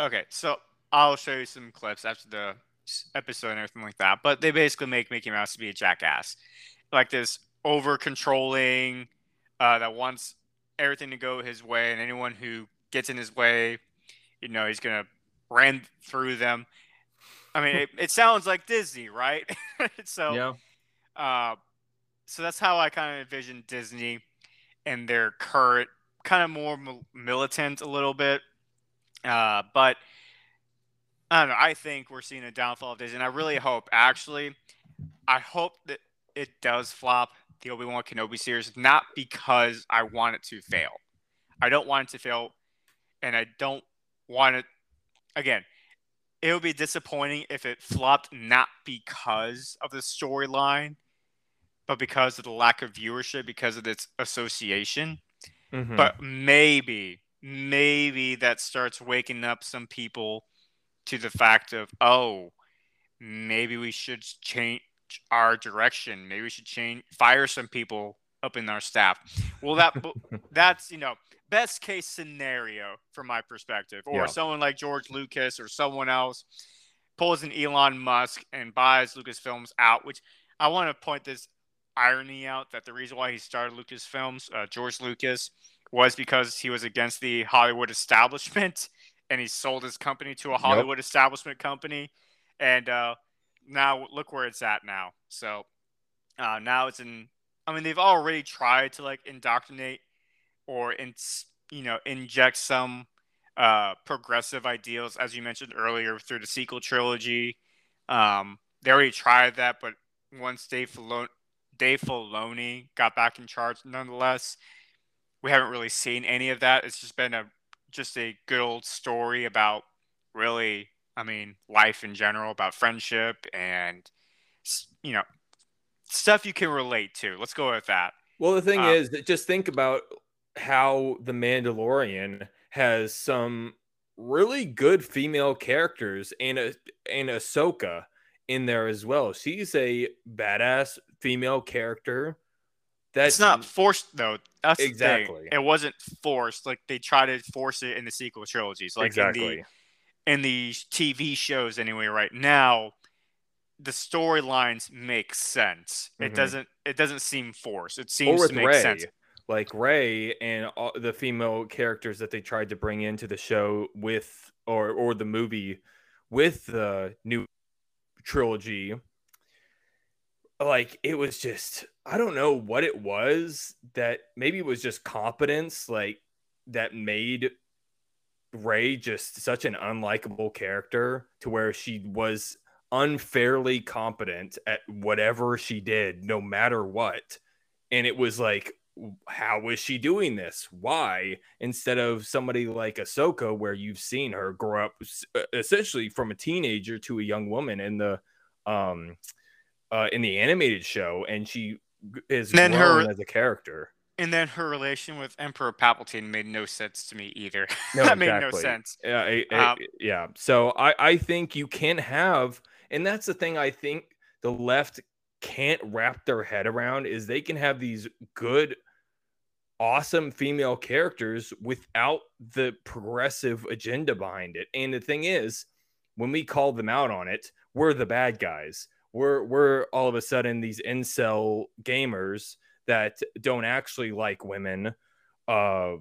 Okay, so I'll show you some clips after the episode and everything like that. But they basically make Mickey Mouse to be a jackass, like this over controlling uh, that wants everything to go his way, and anyone who gets in his way, you know, he's gonna ran through them. I mean, it, it sounds like Disney, right? so Yeah. uh, so that's how I kind of envision Disney and their current kind of more militant a little bit. Uh, but I don't know. I think we're seeing a downfall of Disney. And I really hope, actually, I hope that it does flop the Obi Wan Kenobi series, not because I want it to fail. I don't want it to fail, and I don't want it. Again, it would be disappointing if it flopped not because of the storyline, but because of the lack of viewership, because of its association. Mhm. But maybe, maybe that starts waking up some people to the fact of, oh, maybe we should change our direction. Maybe we should change, fire some people up in our staff. Well, that that's you know best case scenario from my perspective, or Yeah. someone like George Lucas or someone else pulls an Elon Musk and buys Lucasfilms out. Which I want to point this irony out that the reason why he started Lucasfilms, uh, George Lucas, was because he was against the Hollywood establishment and he sold his company to a Hollywood establishment company. And uh, now look where it's at now. So uh, now it's in, I mean, they've already tried to like indoctrinate or, in, you know, inject some uh, progressive ideals, as you mentioned earlier, through the sequel trilogy. Um, they already tried that, but once Dave Filoni, Dave Filoni got back in charge, nonetheless, we haven't really seen any of that. It's just been a just a good old story about really, I mean, life in general, about friendship and you know stuff you can relate to. Let's go with that. Well, the thing Uh, is that just think about how the Mandalorian has some really good female characters and a and Ahsoka in there as well. She's a badass female character. That's It's not forced though. That's. Exactly. It wasn't forced. Like they try to force it in the sequel trilogies. Like in the exactly. in the TV shows anyway right now the storylines make sense. It Mhm. doesn't it doesn't seem forced. It seems to make Rey, sense. like Rey and all the female characters that they tried to bring into the show with or or the movie with the new trilogy like it was just I don't know what it was that maybe it was just competence like that made Rey just such an unlikable character to where she was unfairly competent at whatever she did no matter what. And it was like how was she doing this? Why? Instead of somebody like Ahsoka where you've seen her grow up essentially from a teenager to a young woman in the um uh in the animated show and she is And then her- as a character And then her relation with Emperor Palpatine made no sense to me either. No, that made no exactly. sense. Yeah, I- I- Um, yeah. So I, I think you can have, and that's the thing I think the left can't wrap their head around is they can have these good, awesome female characters without the progressive agenda behind it. And the thing is, when we call them out on it, we're the bad guys. We're we're all of a sudden these incel gamers that don't actually like women. Uh,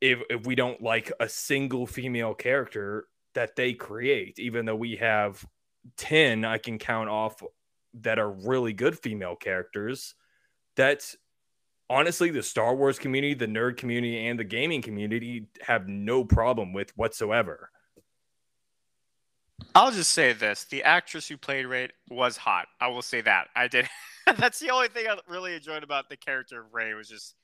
if if we don't like a single female character that they create, even though we have 10 I can count off that are really good female characters, that honestly the Star Wars community, the nerd community, and the gaming community have no problem with whatsoever. I'll just say this: the actress who played Rey was hot. I will say that. I did. That's the only thing I really enjoyed about the character of Rey was just.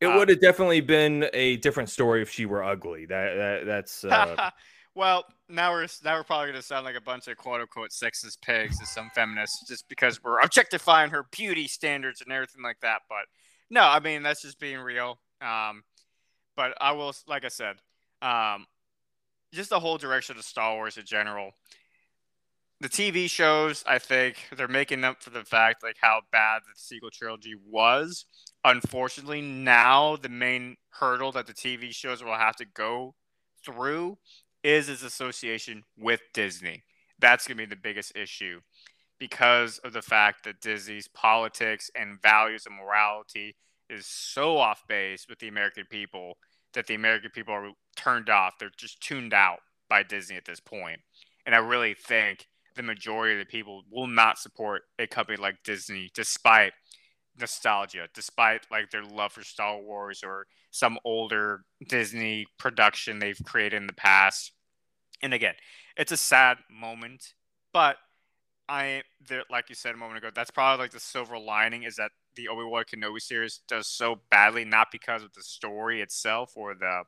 It Uh, would have definitely been a different story if she were ugly. That, that that's uh, well, now we're now we're probably gonna sound like a bunch of quote unquote sexist pigs as some feminists, just because we're objectifying her beauty standards and everything like that. But No, I mean that's just being real. Um, but I will, like I said, um, just the whole direction of Star Wars in general. The TV shows, I think, they're making up for the fact like how bad the sequel trilogy was. Unfortunately, now the main hurdle that the TV shows will have to go through is its association with Disney. That's going to be the biggest issue because of the fact that Disney's politics and values and morality is so off base with the American people that the American people are turned off. They're just tuned out by Disney at this point. And I really think the majority of the people will not support a company like Disney despite nostalgia, despite like their love for Star Wars or some older Disney production they've created in the past. And again, it's a sad moment, but I there like you said a moment ago, that's probably like the silver lining is that the Obi Wan Kenobi series does so badly, not because of the story itself or the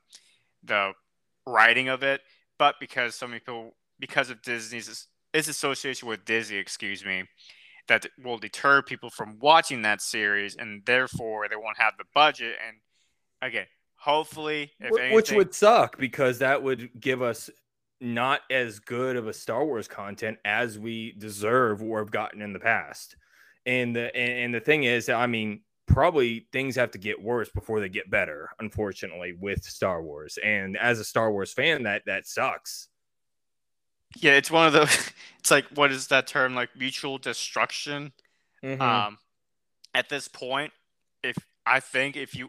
the writing of it, but because so many people because of Disney's its association with Disney, excuse me, that will deter people from watching that series, and therefore they won't have the budget. And again, hopefully, which anything, would suck because that would give us not as good of a Star Wars content as we deserve or have gotten in the past. And the and, and the thing is, I mean, probably things have to get worse before they get better. Unfortunately, with Star Wars, and as a Star Wars fan, that that sucks. Yeah, it's one of those. It's like what is that term? Like mutual destruction. Mm-hmm. Um, at this point, if I think if you,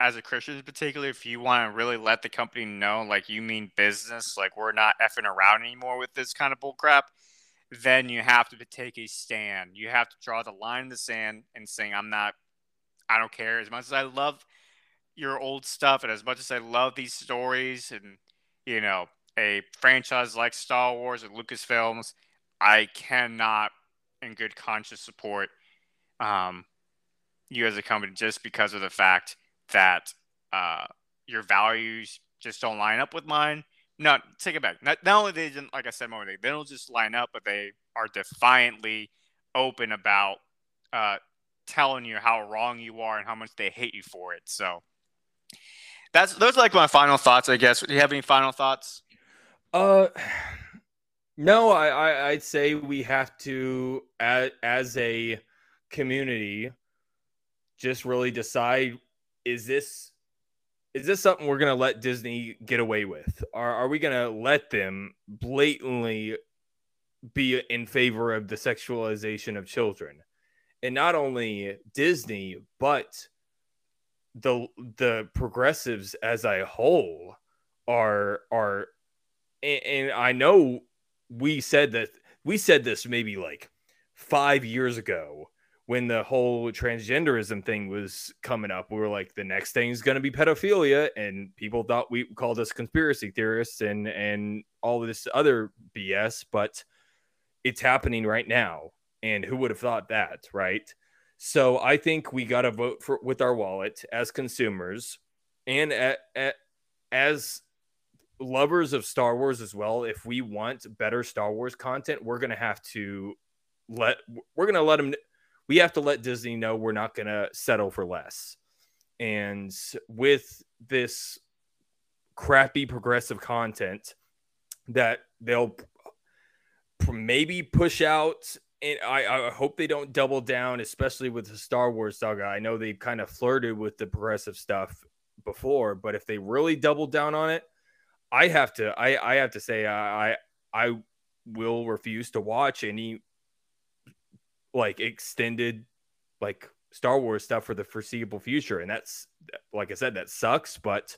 as a Christian in particular, if you want to really let the company know, like you mean business, like we're not effing around anymore with this kind of bullcrap, then you have to take a stand. You have to draw the line in the sand and saying, I'm not, I don't care. As much as I love your old stuff and as much as I love these stories and, you know, a franchise like Star Wars and Lucasfilms, I cannot, in good conscience, support um, you as a company just because of the fact that uh, your values just don't line up with mine no, take it back. Not, not only they didn't, like I said, moment they don't just line up, but they are defiantly open about uh, telling you how wrong you are and how much they hate you for it. So that's those are like my final thoughts, I guess. Do you have any final thoughts? Uh, no, I, I I'd say we have to as as a community just really decide is this is this something we're going to let Disney get away with? Are, are we going to let them blatantly be in favor of the sexualization of children? And not only Disney, but the the progressives as a whole are are and, and I know we said that we said this maybe like 5 years ago when the whole transgenderism thing was coming up, we were like, the next thing is going to be pedophilia, and people thought we called us conspiracy theorists and and all this other BS, but it's happening right now, and who would have thought that, right? So I think we got to vote for with our wallet as consumers, and at, at, as lovers of Star Wars as well. If we want better Star Wars content, we're going to have to let we're going to let them we have to let Disney know we're not going to settle for less. And with this crappy progressive content that they'll maybe push out and I, I, hope they don't double down, especially with the Star Wars saga. I know they've kind of flirted with the progressive stuff before, but if they really double down on it, I have to I, I have to say I I will refuse to watch any like extended like Star Wars stuff for the foreseeable future. And that's like I said, that sucks. But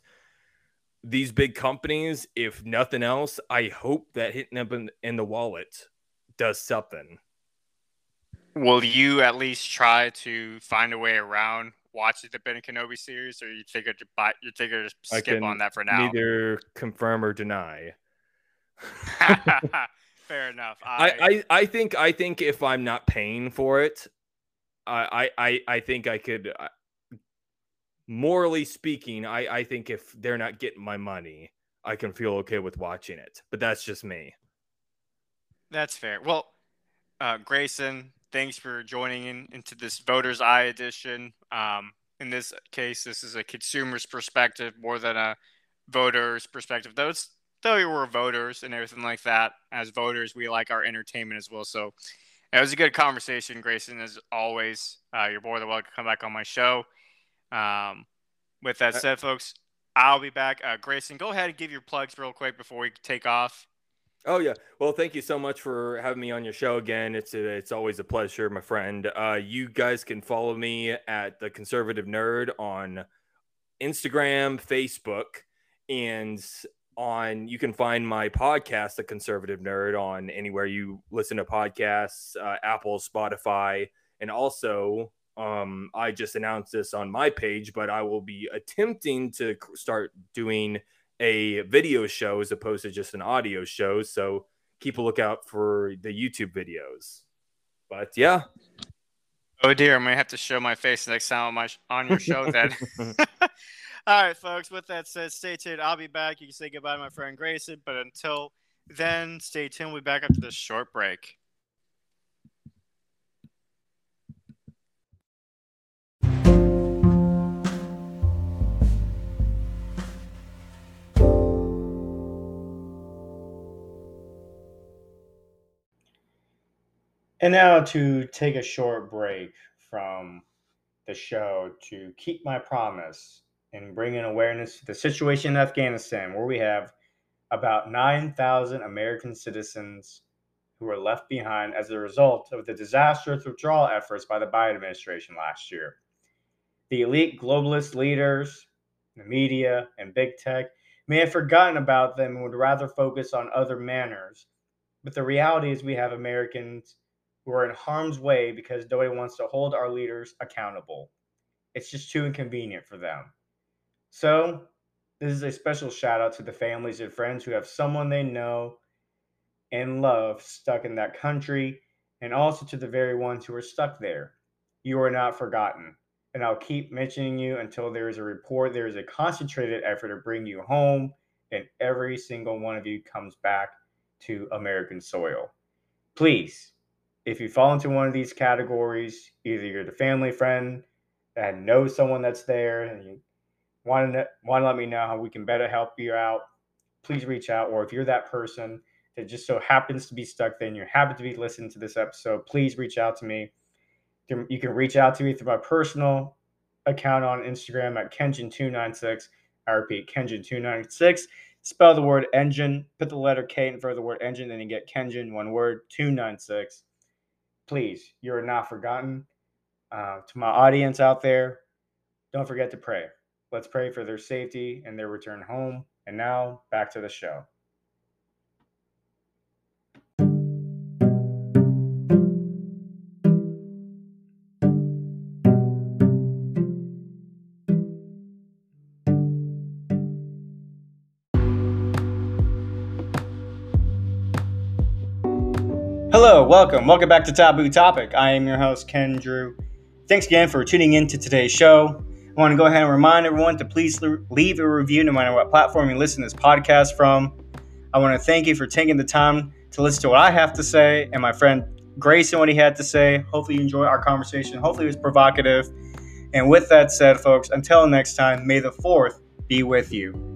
these big companies, if nothing else, I hope that hitting up in, in the wallet does something. Will you at least try to find a way around watching the Ben Kenobi series, or you figure to buy you figure to skip on that for now? Neither confirm or deny. Fair enough. I, I, I think I think if I'm not paying for it, I I I think I could. Uh, morally speaking, I I think if they're not getting my money, I can feel okay with watching it. But that's just me. That's fair. Well, uh, Grayson, thanks for joining in into this Voters Eye edition. Um, in this case, this is a consumer's perspective more than a voter's perspective. Though it's though we were voters and everything like that, as voters, we like our entertainment as well. So it was a good conversation, Grayson. As always, uh, you're more than welcome to come back on my show. Um, with that uh, said, folks, I'll be back. Uh, Grayson, go ahead and give your plugs real quick before we take off. Oh yeah. Well, thank you so much for having me on your show again. It's a, it's always a pleasure, my friend. Uh, you guys can follow me at the Conservative Nerd on Instagram, Facebook, and on you can find my podcast, The Conservative Nerd, on anywhere you listen to podcasts, uh, Apple, Spotify, and also um, I just announced this on my page, but I will be attempting to start doing a video show as opposed to just an audio show. So keep a lookout for the YouTube videos. But yeah. Oh dear, i'm gonna have to show my face next time on my on your show then. All right, folks. With that said, stay tuned. I'll be back. You can say goodbye to my friend Grayson, but until then, stay tuned. We'll be back after this short break. And now to take a short break from the show to keep my promise and bring in awareness to the situation in Afghanistan, where we have about 9,000 American citizens who were left behind as a result of the disastrous withdrawal efforts by the Biden administration last year. The elite globalist leaders, the media, and big tech may have forgotten about them and would rather focus on other manners. But the reality is, we have Americans who are in harm's way because nobody wants to hold our leaders accountable. It's just too inconvenient for them. So, this is a special shout out to the families and friends who have someone they know and love stuck in that country, and also to the very ones who are stuck there. You are not forgotten. And I'll keep mentioning you until there is a report, there is a concentrated effort to bring you home, and every single one of you comes back to American soil. Please if you fall into one of these categories, either you're the family friend and know someone that's there and you want to want to let me know how we can better help you out, please reach out. Or if you're that person that just so happens to be stuck there and you happen to be listening to this episode, please reach out to me. You can reach out to me through my personal account on Instagram at Kenjin296. I repeat, Kenjin296. Spell the word engine, put the letter K in front of the word engine, then you get Kenjin, one word, 296 please, you are not forgotten. Uh, to my audience out there, don't forget to pray. Let's pray for their safety and their return home. And now back to the show. Hello, welcome. Welcome back to Taboo Topic. I am your host, Ken Drew. Thanks again for tuning in to today's show. I want to go ahead and remind everyone to please leave a review no matter what platform you listen to this podcast from. I want to thank you for taking the time to listen to what I have to say and my friend Grayson what he had to say. Hopefully, you enjoy our conversation. Hopefully, it was provocative. And with that said, folks, until next time, may the 4th be with you.